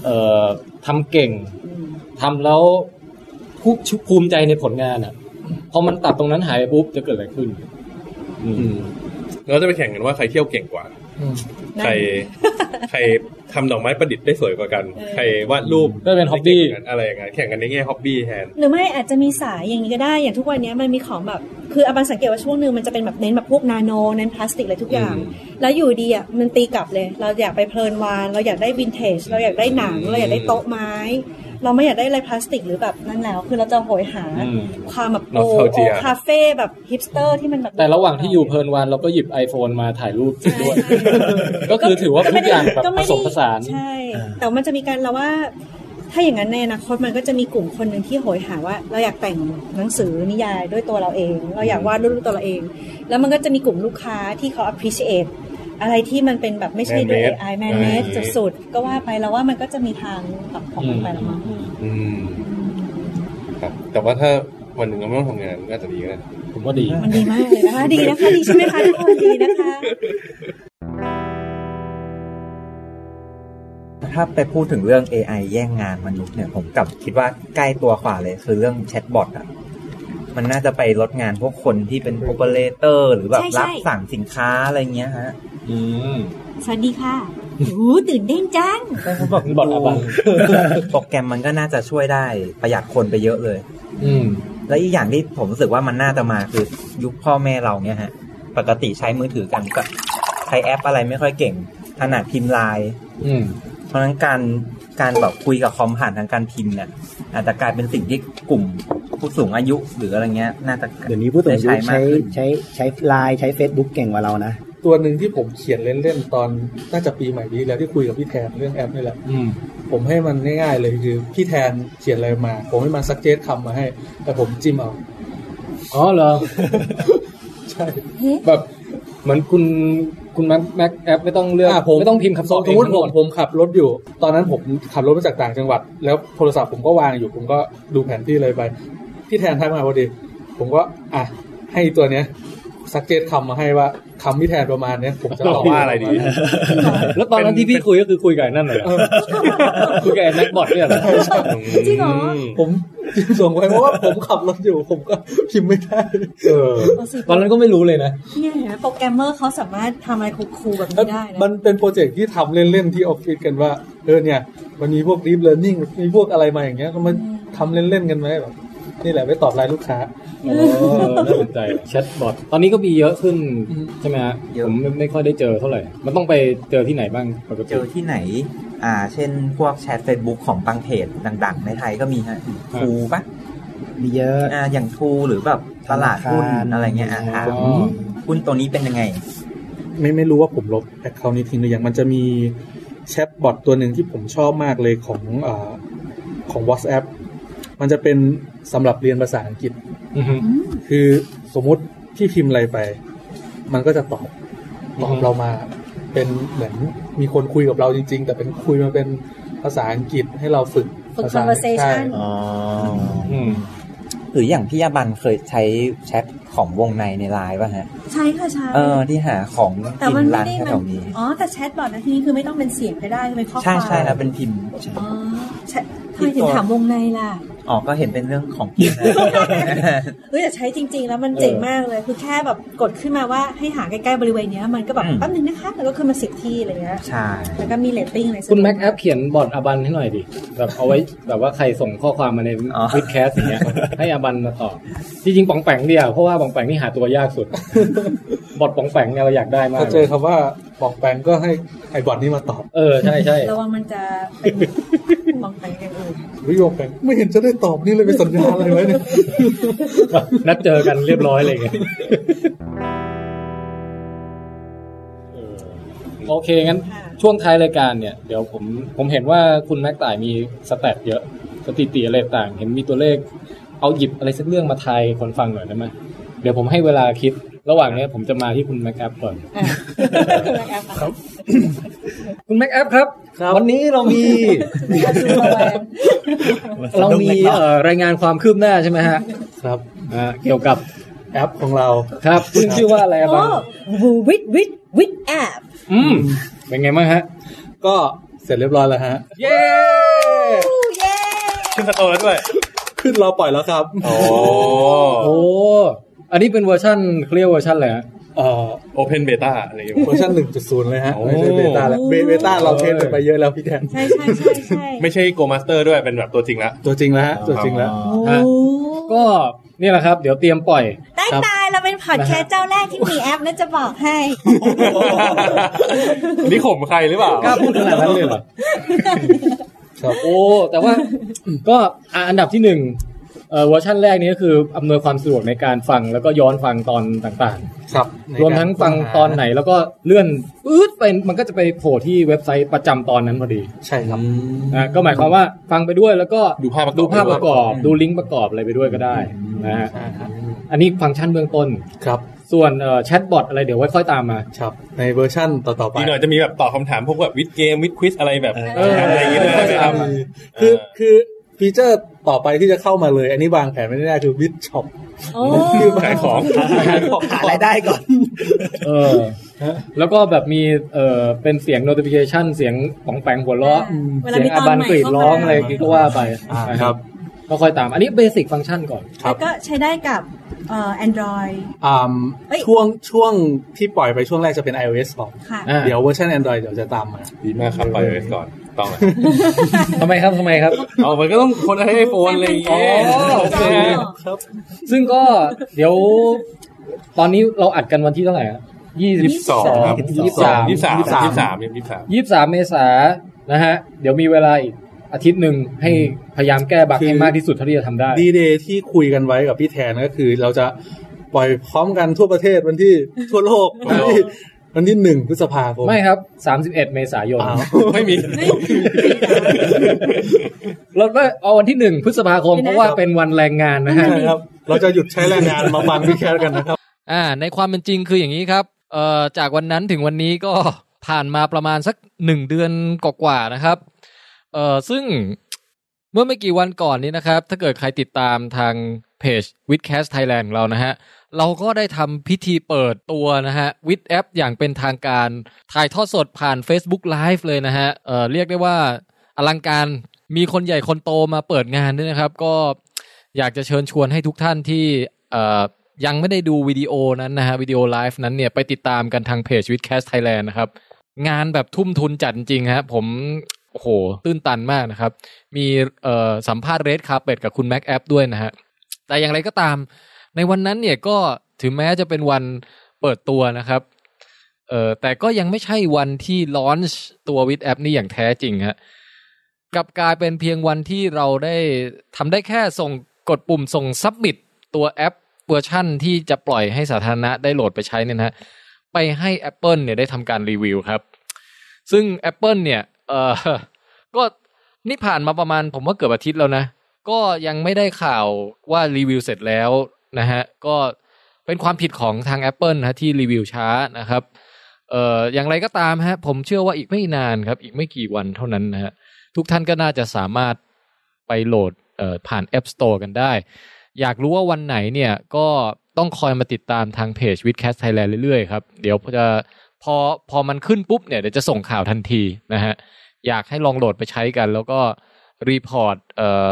เอ่อทำเก่งทำแล้วภูภูมิใจในผลงานอะพอมันตัดตรงนั้นหายไปปุ๊บจะเกิดอะไรขึ้นอืมเราจะไปแข่งกันว่าใครเที่ยวเก่งกว่า ใครใครทำดอกไม้ประดิษฐ์ได้สวยกว่ากัน ใครวาดรูปก็เป็น hobby ได้ก่งกว่ากันอะไรอย่างเงี้ยแข่งกันในแง่ฮ็อบบี้แทนหรือไม่อาจจะมีสายอย่างนี้ก็ได้อย่างทุกวันนี้มันมีของแบบ คืออาบันสังเกตว่าช่วงหนึ่งมันจะเป็นแบบเน้นแบบพวกนาโนเน้นพลาสติกอะไรทุกอย่างอืมแล้วอยู่ดีอะมันตีกลับเลย เราอยากไปเพลินวาน เราอยากได้วินเทจเราอยากได้หนังเราอยากได้โต๊ะไม้ เราไม่อยากได้อะไรพลาสติกหรือแบบนั่นแล้ว คือเราจะโหยหาอืมความแบบโอ Nostalgia โอคาเฟ่แบบฮิปสเตอร์ที่มันแบบแต่ระหว่างที่อยู่เพลินวานเราก็หยิบ iPhone มาถ่ายรูปใช่ด้วยใช่ก็คือถือว่าทุกอย่างแบบก็ผไม่สได้มผสานใช่ แต่มันจะมีการเราว่าถ้าอย่างนั้นในอนาคตมันก็จะมีกลุ่มคนหนึ่งที่โหยหาว่า เราอยากแต่งหนังสือนิยายด้วยตัวเราเอง เราอยากวาดรูปด้วยตัวเราเอง แล้วมันก็จะมีกลุ่มลูกค้าที่เขา appreciate อะไรที่มันเป็นแบบไม่ใช่ด้วย Man-made AI man made อ่าสุดๆก็ว่าไปแล้วว่ามันก็จะมีทางแบบของมันไปแล้วมั้งอืมครับแต่ว่าถ้าวันหนึ่งเราไม่ต้องทำงานก็อาจจะดีก็ได้ผมว่าดีมันดีมากเลยนะคะดีนะคะดีใช่ไหมคะทุกคนดีนะคะ ถ้าไปพูดถึงเรื่อง AI แย่งงานมนุษย์เนี่ย ผมกลับคิดว่าใกล้ตัวกว่าเลย คือเรื่องแชทบอทอะ มันน่าจะไปลดงานพวกคนที่เป็นโอเปอเรเตอร์หรือแบบใช่ใช่รับสั่งสินค้าอะไรเงี้ยฮะ อืมสวัสดีค่ะโอ้ตื่นเต้นจังบอทบอทอะไรโปรแกรมมันก็น่าจะช่วยได้ประหยัดคนไปเยอะเลย อืม และอีกอย่างที่ผมรู้สึกว่ามันน่าจะมาคือยุคพ่อแม่เราเนี่ยฮะ ปกติใช้มือถือกันก็ใช้แอปอะไรไม่ค่อยเก่งถนัดพิมพ์ไลน์อืมเพราะฉะนั้นการการแบบคุยกับคอมผ่านทางการพิมพ์เนี่ย อาจจะกลายเป็นสิ่งที่กลุ่มผู้สูงอายุหรืออะไรเงี้ย น่าจะเดี๋ยวนี้ผู้สูงอายุได้ใช้มากใช้ขึ้นใช้ใช้ไลน์ใช้ Facebook เก่งกว่าเรานะ ตัวหนึ่งที่ผมเขียนเล่นๆตอนน่าจะปีใหม่นี้แล้วที่คุยกับพี่แทนเรื่องแอปนี่แหละอืมผมให้มันง่ายๆเลยคือพี่แทนเขียนอะไรมา ผมให้มันซักเจตคำมาให้ แต่ผมจิ้มเอาอ๋อเหรอใช่แบบ เหมือนคุณคุณแม็กแม็กแอปไม่ต้องเลือกอะผมไม่ต้องพิมพ์คำตอบสมมติเองผทั้งหมมดผมขับรถอยู่ ตอนนั้นผมขับรถมาจากต่างจังหวัด แล้วโทรศัพท์ผมก็วางอยู่ ผมก็ดูแผนที่เลยไป พี่แทนทักมาพอดี ผมก็อะให้ตัวเนี้ย suggest คำมาให้ว่าคำพี่แทนประมาณเนี้ยผมจะตอบว่าอะไรดี แล้วตอนนั้นที่พี่คุยก็คือคุยกับไอ้นั่นเลยเหรอคุยกับไอ้แม็ก bot เนี่ยเหรอจริงเหรอผมส่งไปเพราะว่าผมขับรถอยู่ผมก็พิมพ์ไม่ได้เออตอนนั้นก็ไม่รู้เลยนะเนี่ยเห็นไหมโปรแกรมเมอร์เขาสามารถทำอะไร cool ๆแบบนี้ได้นะมันเป็น project ที่ทำเล่นๆที่ออฟฟิศกันว่าเออเนี่ยมันมีพวก deep learning มีพวกอะไรมาอย่างเงี้ยก็มาทำเล่นๆกันไหมแบบ นี่แหละไปตอบไลน์ลูกค้าอ๋อน่าสนใจ chatbot ตอนนี้ก็มีเยอะขึ้นอืมใช่ไหมฮะเยอะ ผมไม่ไม่ค่อยได้เจอเท่าไหร่ มันต้องไปเจอที่ไหนบ้างปกเจติอที่ไหน อ่า เช่น พวก chat Facebook ของบางเพจดังๆ ในไทยก็มีฮะ True ปะมีเยอะ อ่าอย่าง True หรือแบบตลาดหุ้นธนาคารอะไรเงี้ยอะถามอ๋อหุ้นตัวนี้เป็นยังไง ไม่ไม่รู้ว่าผมลบ account นี้ทิ้งหรือยังมันจะมี chatbot ตัวหนึ่งที่ผมชอบมากเลยของอาของ WhatsApp มันจะเป็นสำหรับเรียนภาษาอังกฤษอือฮึคือสมมุติที่พิมพ์อะไรไป มันก็จะตอบตอบอืมเรามา เป็นเหมือนมีคนคุยกับเราจริง ๆ แต่เป็นคุยมาเป็นภาษาอังกฤษให้เราฝึกฝึกภาษา conversation ใช่อ๋ออืมหรืออย่างพี่ยาบันเคยใช้แชทของวงในในไลน์ป่ะฮะ ใช่ค่ะใช่เออที่หาของแต่กินมันไม่ร้านได้แถมันวๆนี้อ๋อแต่แชทบอทนะที่นี่คือไม่ต้องเป็นเสียงก็ได้เป็นข้อความใช่ใช่แล้วเป็นพิมพ์อ๋อแชททำไมถึงถามวงในล่ะ อ๋อก็เห็นเป็นเรื่องของกินนะเฮ้ยแต่ใช้จริง ๆ แล้วมันเจ๋งมากเลย คือแค่แบบกดขึ้นมาว่าให้หาใกล้ๆบริเวณเนี้ยมันก็แบบอืมแป๊บนึงนะคะแล้วก็ขึ้นมาสิบที่อะไรเงี้ยใช่แล้วก็มีเรตติ้งอะไรคุณแม็กแอปเขียน bot อาบันให้หน่อยดิแบบเอาไว้แบบว่าใครส่งข้อความมาใน WiTcast อย่างเงี้ยให้อาบันมาตอบจริงๆปองแปงเดียวเพราะว่าปองแปงนี่หาตัวยากสุด bot ปองแปงเนี่ยเราอยากได้มากถ้าเจอคำว่าปองแปงก็ให้ไอ้ bot นี้มาตอบเออใช่ใช่ระวังมันจะ เป็นมองไปอย่างอื่นวิโยงแปงไม่เห็นจะได้ตอบนี่เลยเป็นสัญญาอะไรไว้เนี่ยนัดเจอกันเรียบร้อยอะไรอย่างเงี้ยเออโอเคงั้นค่ะช่วงท้ายรายการเนี่ยเดี๋ยวผมผมเห็นว่าคุณแม็กต่ายมีสแตทเยอะสถิติอะไรต่าง เห็นมีตัวเลข เอาหยิบอะไรสักเรื่องมาทายคนฟังหน่อยได้ไหมเดี๋ยวผมให้เวลาคิด ระหว่างเนี้ยผมจะมาที่คุณแม็กแอปก่อนอะคุณแม็กแอปครับ คุณแม็กแอปครับวันนี้เรามีดูระแวงเรามีเอ่อรายงานความคืบหน้าใช่ไหมฮะ ครับอ่าเกี่ยวกับแอปของเราครับซึ่งชื่อว่าอะไรโอ้บ้าง WiT WiT WiT appอืมเป็นไงบ้างฮะ ก็เสร็จเรียบร้อยแล้วฮะ เย้เย้ขึ้น store แล้วด้วย ขึ้นรอปล่อยแล้วครับ โอ้โอ้ อันนี้เป็นเวอร์ชันเคลียร์เวอร์ชันเลยฮะเอ่อ open beta อะไรอย่างเงี้ยเวอร์ชัน1.0เลยฮะโอ้ไม่ใช่เบต้าแล้วเบเบต้าเรา test กันไปเยอะแล้วพี่แทน ใช่ใช่ใช่ใช่ไม่ใช่ gold master ด้วยเป็นแบบตัวจริงละตัวจริงแล้วฮะตัวจริงแล้วโอ้ฮะก็นี่แหละครับ เดี๋ยวเตรียมปล่อยตายตายเราเป็นพอดแคสต์เจ้าแรกที่มีแอปน่าจะบอกให้นี่ข่มใครหรือเปล่ากล้าพูดขนาดนั้นเลยเหรอใช่โอ้แต่ว่าก็อะอันดับที่หนึ่ง เอ่อเวอร์ชันแรกนี้ก็คืออำนวยความสะดวกในการฟังแล้วก็ย้อนฟังตอนต่างครับๆรวมทั้งฟังตอนไหนแล้วก็เลื่อนปื๊ดไปมันก็จะไปโผล่ที่เว็บไซต์ประจำตอนนั้นพอดี ใช่ครับนะก็หมายความว่าฟังไปด้วยแล้วก็ดูภาพประกอบดูภาพประกอบ ดูลิงก์ประกอบอะไรไปด้วยก็ได้นะฮะอันนี้ฟังก์ชันเบื้องต้นครับส่วนเอ่อ chatbot อะไรเดี๋ยวไว้ค่อยตามมาครับในเวอร์ชั่นต่อๆไปอีกหน่อยจะมีแบบตอบคำถามพวกแบบ WiT game WiT quiz อะไรแบบเอออะไรอย่างเงี้ยด้วยค่อยๆตามมานะครับคือคือ ฟีเจอร์ต่อไปที่จะเข้ามาเลย อันนี้วางแผนไม่ได้คือ WiT shop โอ้ขายของหารายได้ก่อน เออ แล้วก็แบบมีเอ่อเป็นเสียง notification เสียงป๋องแปงหัวเราะเวลาเสียงมีอาตอนบันใหม่กรีดเข้าร้องมาอะไรก็ว่าไปอ่านะครับก็ค่อยตาม อันนี้ basic function ก่อนครับแล้วก็ใช้ได้กับเอ่อ Android อ่าเอ้ยช่วงช่วงที่ปล่อยไปช่วงแรกจะเป็น iOS ก่อนค่ะอ่าเดี๋ยวเวอร์ชัน Android เดี๋ยวจะตามมา ดีมากครับปล่อยไว้ก่อน ต้องเลยทำไมครับทำไมครับ เอามันก็ต้องคนให้ไอโฟนอะไรอย่างเงี้ยอ๋อโอเคครับซึ่งก็เดี๋ยว ตอนนี้เราอัดกันวันที่เท่าไหร่ยี่ยี่สิบสองครับยี่สิบสามยี่สิบสามยี่สิบสามยี่สิบสามยี่สิบสามยี่สิบสามเมษายนนะฮะ เดี๋ยวมีเวลาอีกอาทิตย์หนึ่งให้พยายามแก้บั๊กคือให้มากที่สุดเท่าที่จะทำได้ ดีเดย์ที่คุยกันไว้กับพี่แทนก็คือเราจะปล่อยพร้อมกันทั่วประเทศวันที่ทั่วโลกวันที่ วันที่หนึ่งพฤษภาคมไม่ครับสามสิบเอ็ดเมษายนอ้าวไม่มีเราก็เอาวันที่หนึ่งพฤษภาคมเพราะว่าเป็นวันแรงงานนะฮะใช่ครับเราจะหยุดใช้แรงงานมาฟังพี่แคทกันนะครับ อ่า ในความเป็นจริงคืออย่างนี้ครับเอ่อจากวันนั้นถึงวันนี้ก็ผ่านมาประมาณสักหนึ่งเดือนกว่าๆนะครับเอ่อซึ่งเมื่อไม่กี่วันก่อนนี้นะครับ ถ้าเกิดใครติดตามทางเพจ w i t h c a s t Thailand ของเรานะฮะ เราก็ได้ทำพิธีเปิดตัวนะฮะ WiT app อย่างเป็นทางการถ่ายทอดสดผ่าน Facebook Live เลยนะฮะเออเรียกได้ว่าอลังการมีคนใหญ่คนโตมาเปิดงานด้วยนะครับ ก็อยากจะเชิญชวนให้ทุกท่านที่เออยังไม่ได้ดูวิดีโอนั้นนะฮะวิดีโอไลฟ์นั้นเนี่ยไปติดตามกันทางเพจ WiTcast Thailand นะครับ งานแบบทุ่มทุนจัดจริงฮะผมโอ้โห ตื้นตันมากนะครับ มีสัมภาษณ์ red carpet กับคุณแม็กแอปด้วยนะฮะแต่อย่างไรก็ตาม ในวันนั้นเนี่ยก็ถึงแม้จะเป็นวันเปิดตัวนะครับเออแต่ก็ยังไม่ใช่วันที่ launch ตัว WiT app นี่อย่างแท้จริงฮะกลับกลายเป็นเพียงวันที่เราได้ทำได้แค่ส่งกดปุ่มส่ง submit ตัวแอปเวอร์ชั่นที่จะปล่อยให้สาธารณะได้โหลดไปใช้เนี่ยนะฮะไปให้ Apple เนี่ยได้ทำการรีวิวครับ ซึ่ง Apple เนี่ยเออก็นี่ผ่านมาประมาณผมว่าเกือบอาทิตย์แล้วนะ ก็ยังไม่ได้ข่าวว่ารีวิวเสร็จแล้ว นะฮะก็เป็นความผิดของทาง Apple นะที่รีวิวช้านะครับเอ่ออย่างไรก็ตามฮะผมเชื่อว่าอีกไม่นานครับ อีกไม่กี่วันเท่านั้นนะฮะทุกท่านก็น่าจะสามารถไปโหลดเอ่อผ่าน App Store กันได้ อยากรู้ว่าวันไหนเนี่ยก็ต้องคอยมาติดตามทางเพจ WiTcast Thailand เรื่อยๆครับ เดี๋ยวจะพอพอมันขึ้นปุ๊บเนี่ยเดี๋ยวจะส่งข่าวทันทีนะฮะอยากให้ลองโหลดไปใช้กัน แล้วก็ report เอ่อ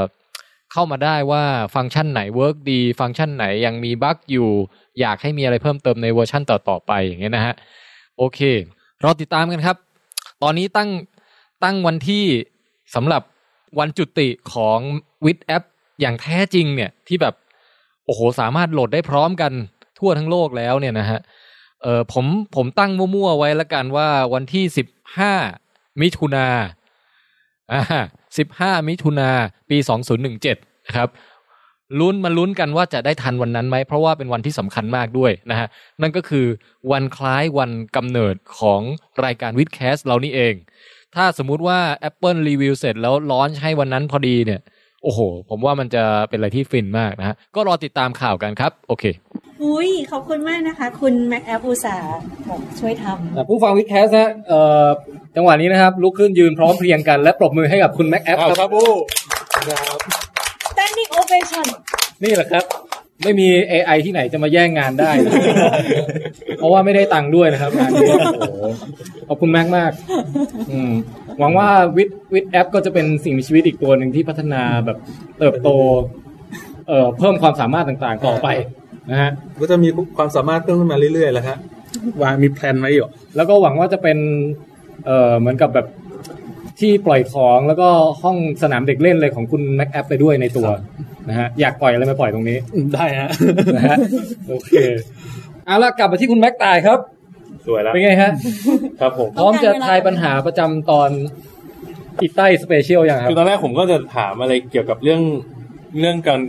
เข้ามาได้ว่าฟังก์ชันไหน work ดี ฟังก์ชันไหนยังมี bug อยู่ อยากให้มีอะไรเพิ่มเติมในเวอร์ชันต่อๆไปอย่างเงี้ยนะฮะโอเครอติดตามกันครับ ตอนนี้ตั้งตั้งวันที่สำหรับวันจุติของ WiT app อย่างแท้จริงเนี่ยที่แบบโอ้โหสามารถโหลดได้พร้อมกันทั่วทั้งโลกแล้วเนี่ยนะฮะเออผมผมตั้งมั่วๆไว้ละกันว่าวันที่สิบห้ามิถุนาอ่า สิบห้ามิถุนาปีสองศูนย์หนึ่งเจ็ดนะครับลุ้นมาลุ้นกันว่าจะได้ทันวันนั้นไหม เพราะว่าเป็นวันที่สำคัญมากด้วยนะฮะนั่นก็คือวันคล้ายวันกำเนิดของรายการวิดแคสเรานี่เอง ถ้าสมมุติว่า Apple รีวิวเสร็จแล้วลอนให้วันนั้นพอดีเนี่ย โอ้โห ผมว่ามันจะเป็นอะไรที่ฟินมากนะฮะก็รอติดตามข่าวกันครับ โอเค อุ้ยขอบคุณมากนะคะ คุณแม็กแอปอุตส่าห์บอกช่วยทผู้ฟัง WiTcast นะเอ่อจังหวะนี้นะครับ ลุกขึ้นยืนพร้อมเพรียงกัน และปรบมือให้กับคุณแม็กแอปเอาคครัรับบโอ้ำ standing ovation นี่แหละครับ ไม่มี AI ที่ไหนจะมาแย่งงานได้เพราะว่าไม่ได้ตังค์ด้วยนะครับงานนี้โอ้โหขอบคุณแม็กมากอืมหวังว่า WiT WiT app ก็จะเป็นสิ่งมีชีวิตอีกตัวหนึ่งที่พัฒนาแบบเติบโต เอ่อเพิ่มความสามารถต่างๆต่อไป นะฮะก็จะมีความสามารถเพิ่มขึ้นมาเรื่อยๆแล้วครับวางมี plan ไว้อยู่ แล้วก็หวังว่าจะเป็นเอ่อเหมือนกับแบบที่ปล่อยของแล้วก็ห้องสนามเด็กเล่นเลยของคุณแม็กแอปไปด้วยในตัวนะฮะอยากปล่อยอะไรมาปล่อยตรงนี้ ได้ฮะนะฮะโอเคเอาละกลับมาที่คุณ MacThai ครับสวยแล้วเป็นไงฮะครับผมพร้อมจะทายปัญหาประจำตอน iThai special ยังครับคือตอนแรกผมก็จะถามอะไรเกี่ยวกับเรื่องเรื่องการ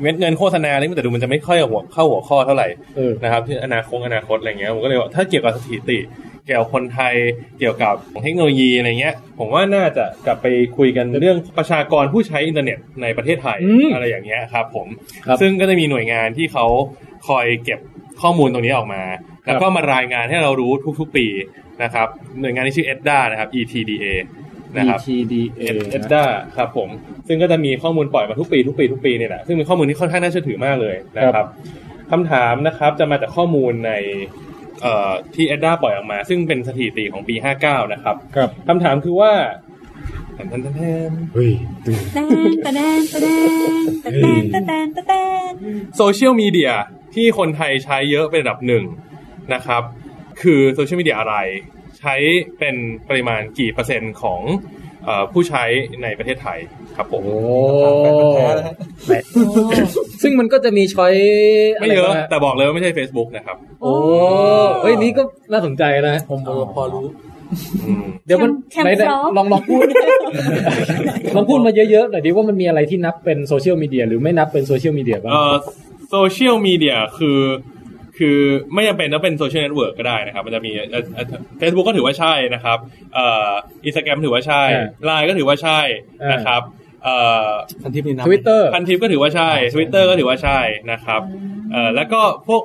เม็ดเงินโฆษณาอะไรแต่ดูมันจะไม่ค่อยหัวเข้าหัวข้อเท่าไหร่เออนะครับที่อนาคตอนาคตอะไรเงี้ยผมก็เลยว่าถ้าเกี่ยวกับสถิติ เกี่ยวกับคนไทยเกี่ยวกับเทคโนโลยีอะไรเงี้ย ผมว่าน่าจะกลับไปคุยกันเรื่องประชากรผู้ใช้อินเทอร์เน็ตในประเทศไทยอืมอะไรอย่างเงี้ยครับผมครับซึ่งก็จะมีหน่วยงานที่เขาคอยเก็บข้อมูลตรงนี้ออกมา แล้วก็มารายงานให้เรารู้ทุกๆปีนะครับหน่วยงานที่ชื่อ EDDA นะครับ ETDA นะครับ ETDA เอ็ดด้าครับผม ซึ่งก็จะมีข้อมูลปล่อยมาทุกปีทุกปีทุกปีเนี่ยแหละซึ่งเป็นข้อมูลที่ค่อนข้างน่าเชื่อถือมากเลยนะครับคำถามนะครับจะมาจากข้อมูลในเอ่อที่เอ็ดด้าปล่อยออกมา ซึ่งเป็นสถิติของปี 59 นะครับครับคำถามคือว่าแทนแทนแทนแทนเฮ้ยแตนตะแดนตะแดนตะแดนตะแดนตะแดนโซเชียลมีเดียที่คนไทยใช้เยอะเป็นระดับหนึ่งนะครับ คือโซเชียลมีเดียอะไร ใช้เป็นปริมาณกี่เปอร์เซ็นต์ของเอ่อผู้ใช้ในประเทศไทยครับผมโอ้ซึ่งมันก็จะมีช้อยไม่เยอะไรบ้างฮแต่บอกเลยว่าไม่ใช่ Facebook นะครับ โอ้เฮ้ย นี่ก็น่าสนใจนะ ผมพอรู้อืมเดี๋ยวมันแคมไหนแคมฟลอปๆลองลองพูดลองพูดมาเยอะๆหน่อยดิว่ามันมีอะไรที่นับเป็นโซเชียลมีเดียหรือไม่นับเป็นโซเชียลมีเดียบ้างเอ่อโซเชียลมีเดียคือ คือไม่จำเป็นต้องเป็นโซเชียลเน็ตเวิร์กก็ได้นะครับ มันจะมีเฟซบุ๊กก็ถือว่าใช่นะครับเอ่ออินสตาแกรมถือว่าใช่ไลน์ก็ถือว่าใช่นะครับเอ่อพันทิปนี่นะทวิตเตอร์พันทิปก็ถือว่าใช่ทวิตเตอร์ก็ถือว่าใช่นะครับเอ่อแล้วก็พวก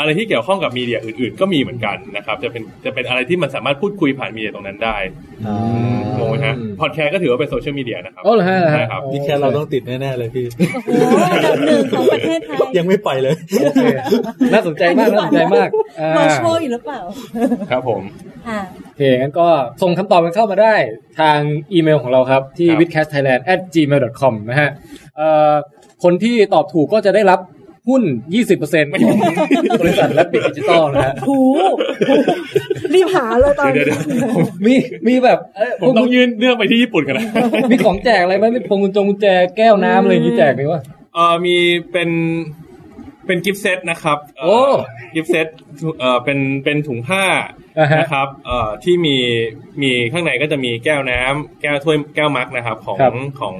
อะไรที่เกี่ยวข้องกับ media อื่น ๆ ก็มีเหมือนกันนะครับ จะเป็นจะเป็นอะไรที่มันสามารถพูดคุยผ่าน media ตรงนั้นได้งงไหมฮะพอดแคสต์ก็ถือว่าเป็นโซเชียลมีเดียนะครับโอ้เหรอฮะเหรอฮะใช่ครับนี่แค่เราต้องติดแน่ ๆ เลยพี่โอ้โหอันดับหนึ่งของประเทศไทยยังไม่ไปเลยโอเคน่าสนใจมากน่าสนใจมากอ่าเราโชว์อยู่หรือเปล่า ครับผมค่ะโอเคงั้นก็ส่งคำตอบกันเข้ามาได้ทางอีเมลของเราครับที่ครับ witcastthailand at gmail com นะฮะเอ่อคนที่ตอบถูกก็จะได้รับ หุ้น 20%ของบริษัทและปิดดิจิตอลนะฮะหูรีบหาเลยตอนเดี๋ยวนี้เดี๋ยวผมมีมีแบบเอ้ยผมต้องยื่นเรื่องไปที่ญี่ปุ่นกันนะมีของแจกอะไรไหมมีพวงกุญจงกุญแจแก้วน้ำอะไรอย่างนี้แจกไหมวะเอ่อมีเป็น เป็นกิฟต์เซตนะครับเโอ้กิฟต์เซตเอ่อเป็นเป็นถุงผ้าอ่าฮะนะครับเอ่อที่มีมีข้างในก็จะมีแก้วน้ำแก้วถ้วยแก้วมักนะครับของครับของ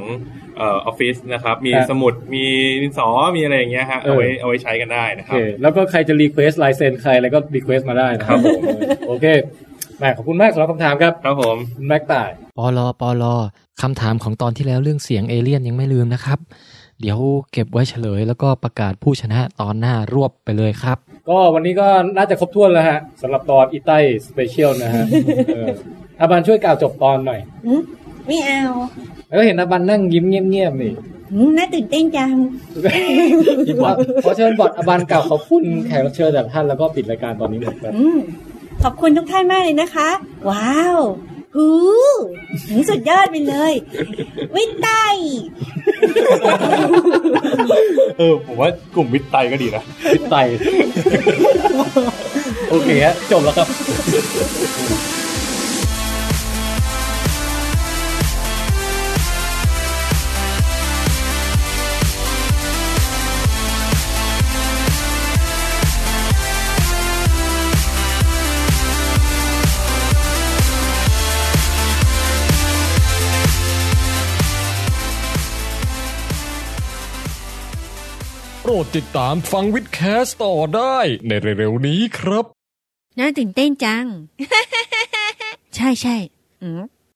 เออออฟฟิศนะครับ มีครับสมุดมีดินสอมีอะไรอย่างเงี้ยฮะเออเอาไว้เอาไว้ใช้กันได้นะโอครับแล้วก็ใครจะ request ลายเซ็นใครอะไรก็ request มาได้นะครับผมโอเคแหมขอบคุณมากสำหรับคำถามครับครับผมคุณแม็กต่ายปอลอปอลอคำถามของตอนที่แล้วเรื่องเสียงเอเลี่ยนยังไม่ลืมนะครับ เดี๋ยวเก็บไว้เฉลย แล้วก็ประกาศผู้ชนะตอนหน้ารวบไปเลยครับ ก็วันนี้ก็น่าจะครบถ้วนแล้วฮะสำหรับตอนอิไท่ special นะฮะเอออาบันช่วยกล่าวจบตอนหน่อยหืมไม่เอาแล้วเห็นอาบันนั่งยิ้มเงียบๆนี่หืมน่าตื่นเต้นจังขอเชิญบอดอาบันกล่าวขอบคุณแขกรับเชิญจากท่านแล้วก็ปิดรายการตอนนี้หมดครับอืมขอบคุณทุกท่านมากเลยนะคะ ว้าว หูหืมสุดยอดไปเลยวิตไตเออผมว่ากลุ่มวิทย์ไตก็ดีนะปิดไตโอเคฮะจบแล้วครับ รดติดตามฟังวิดแคสต่อได้ในเร็วๆนี้ครับ น่าตื่นเต้นจัง ใช่ใช่อืม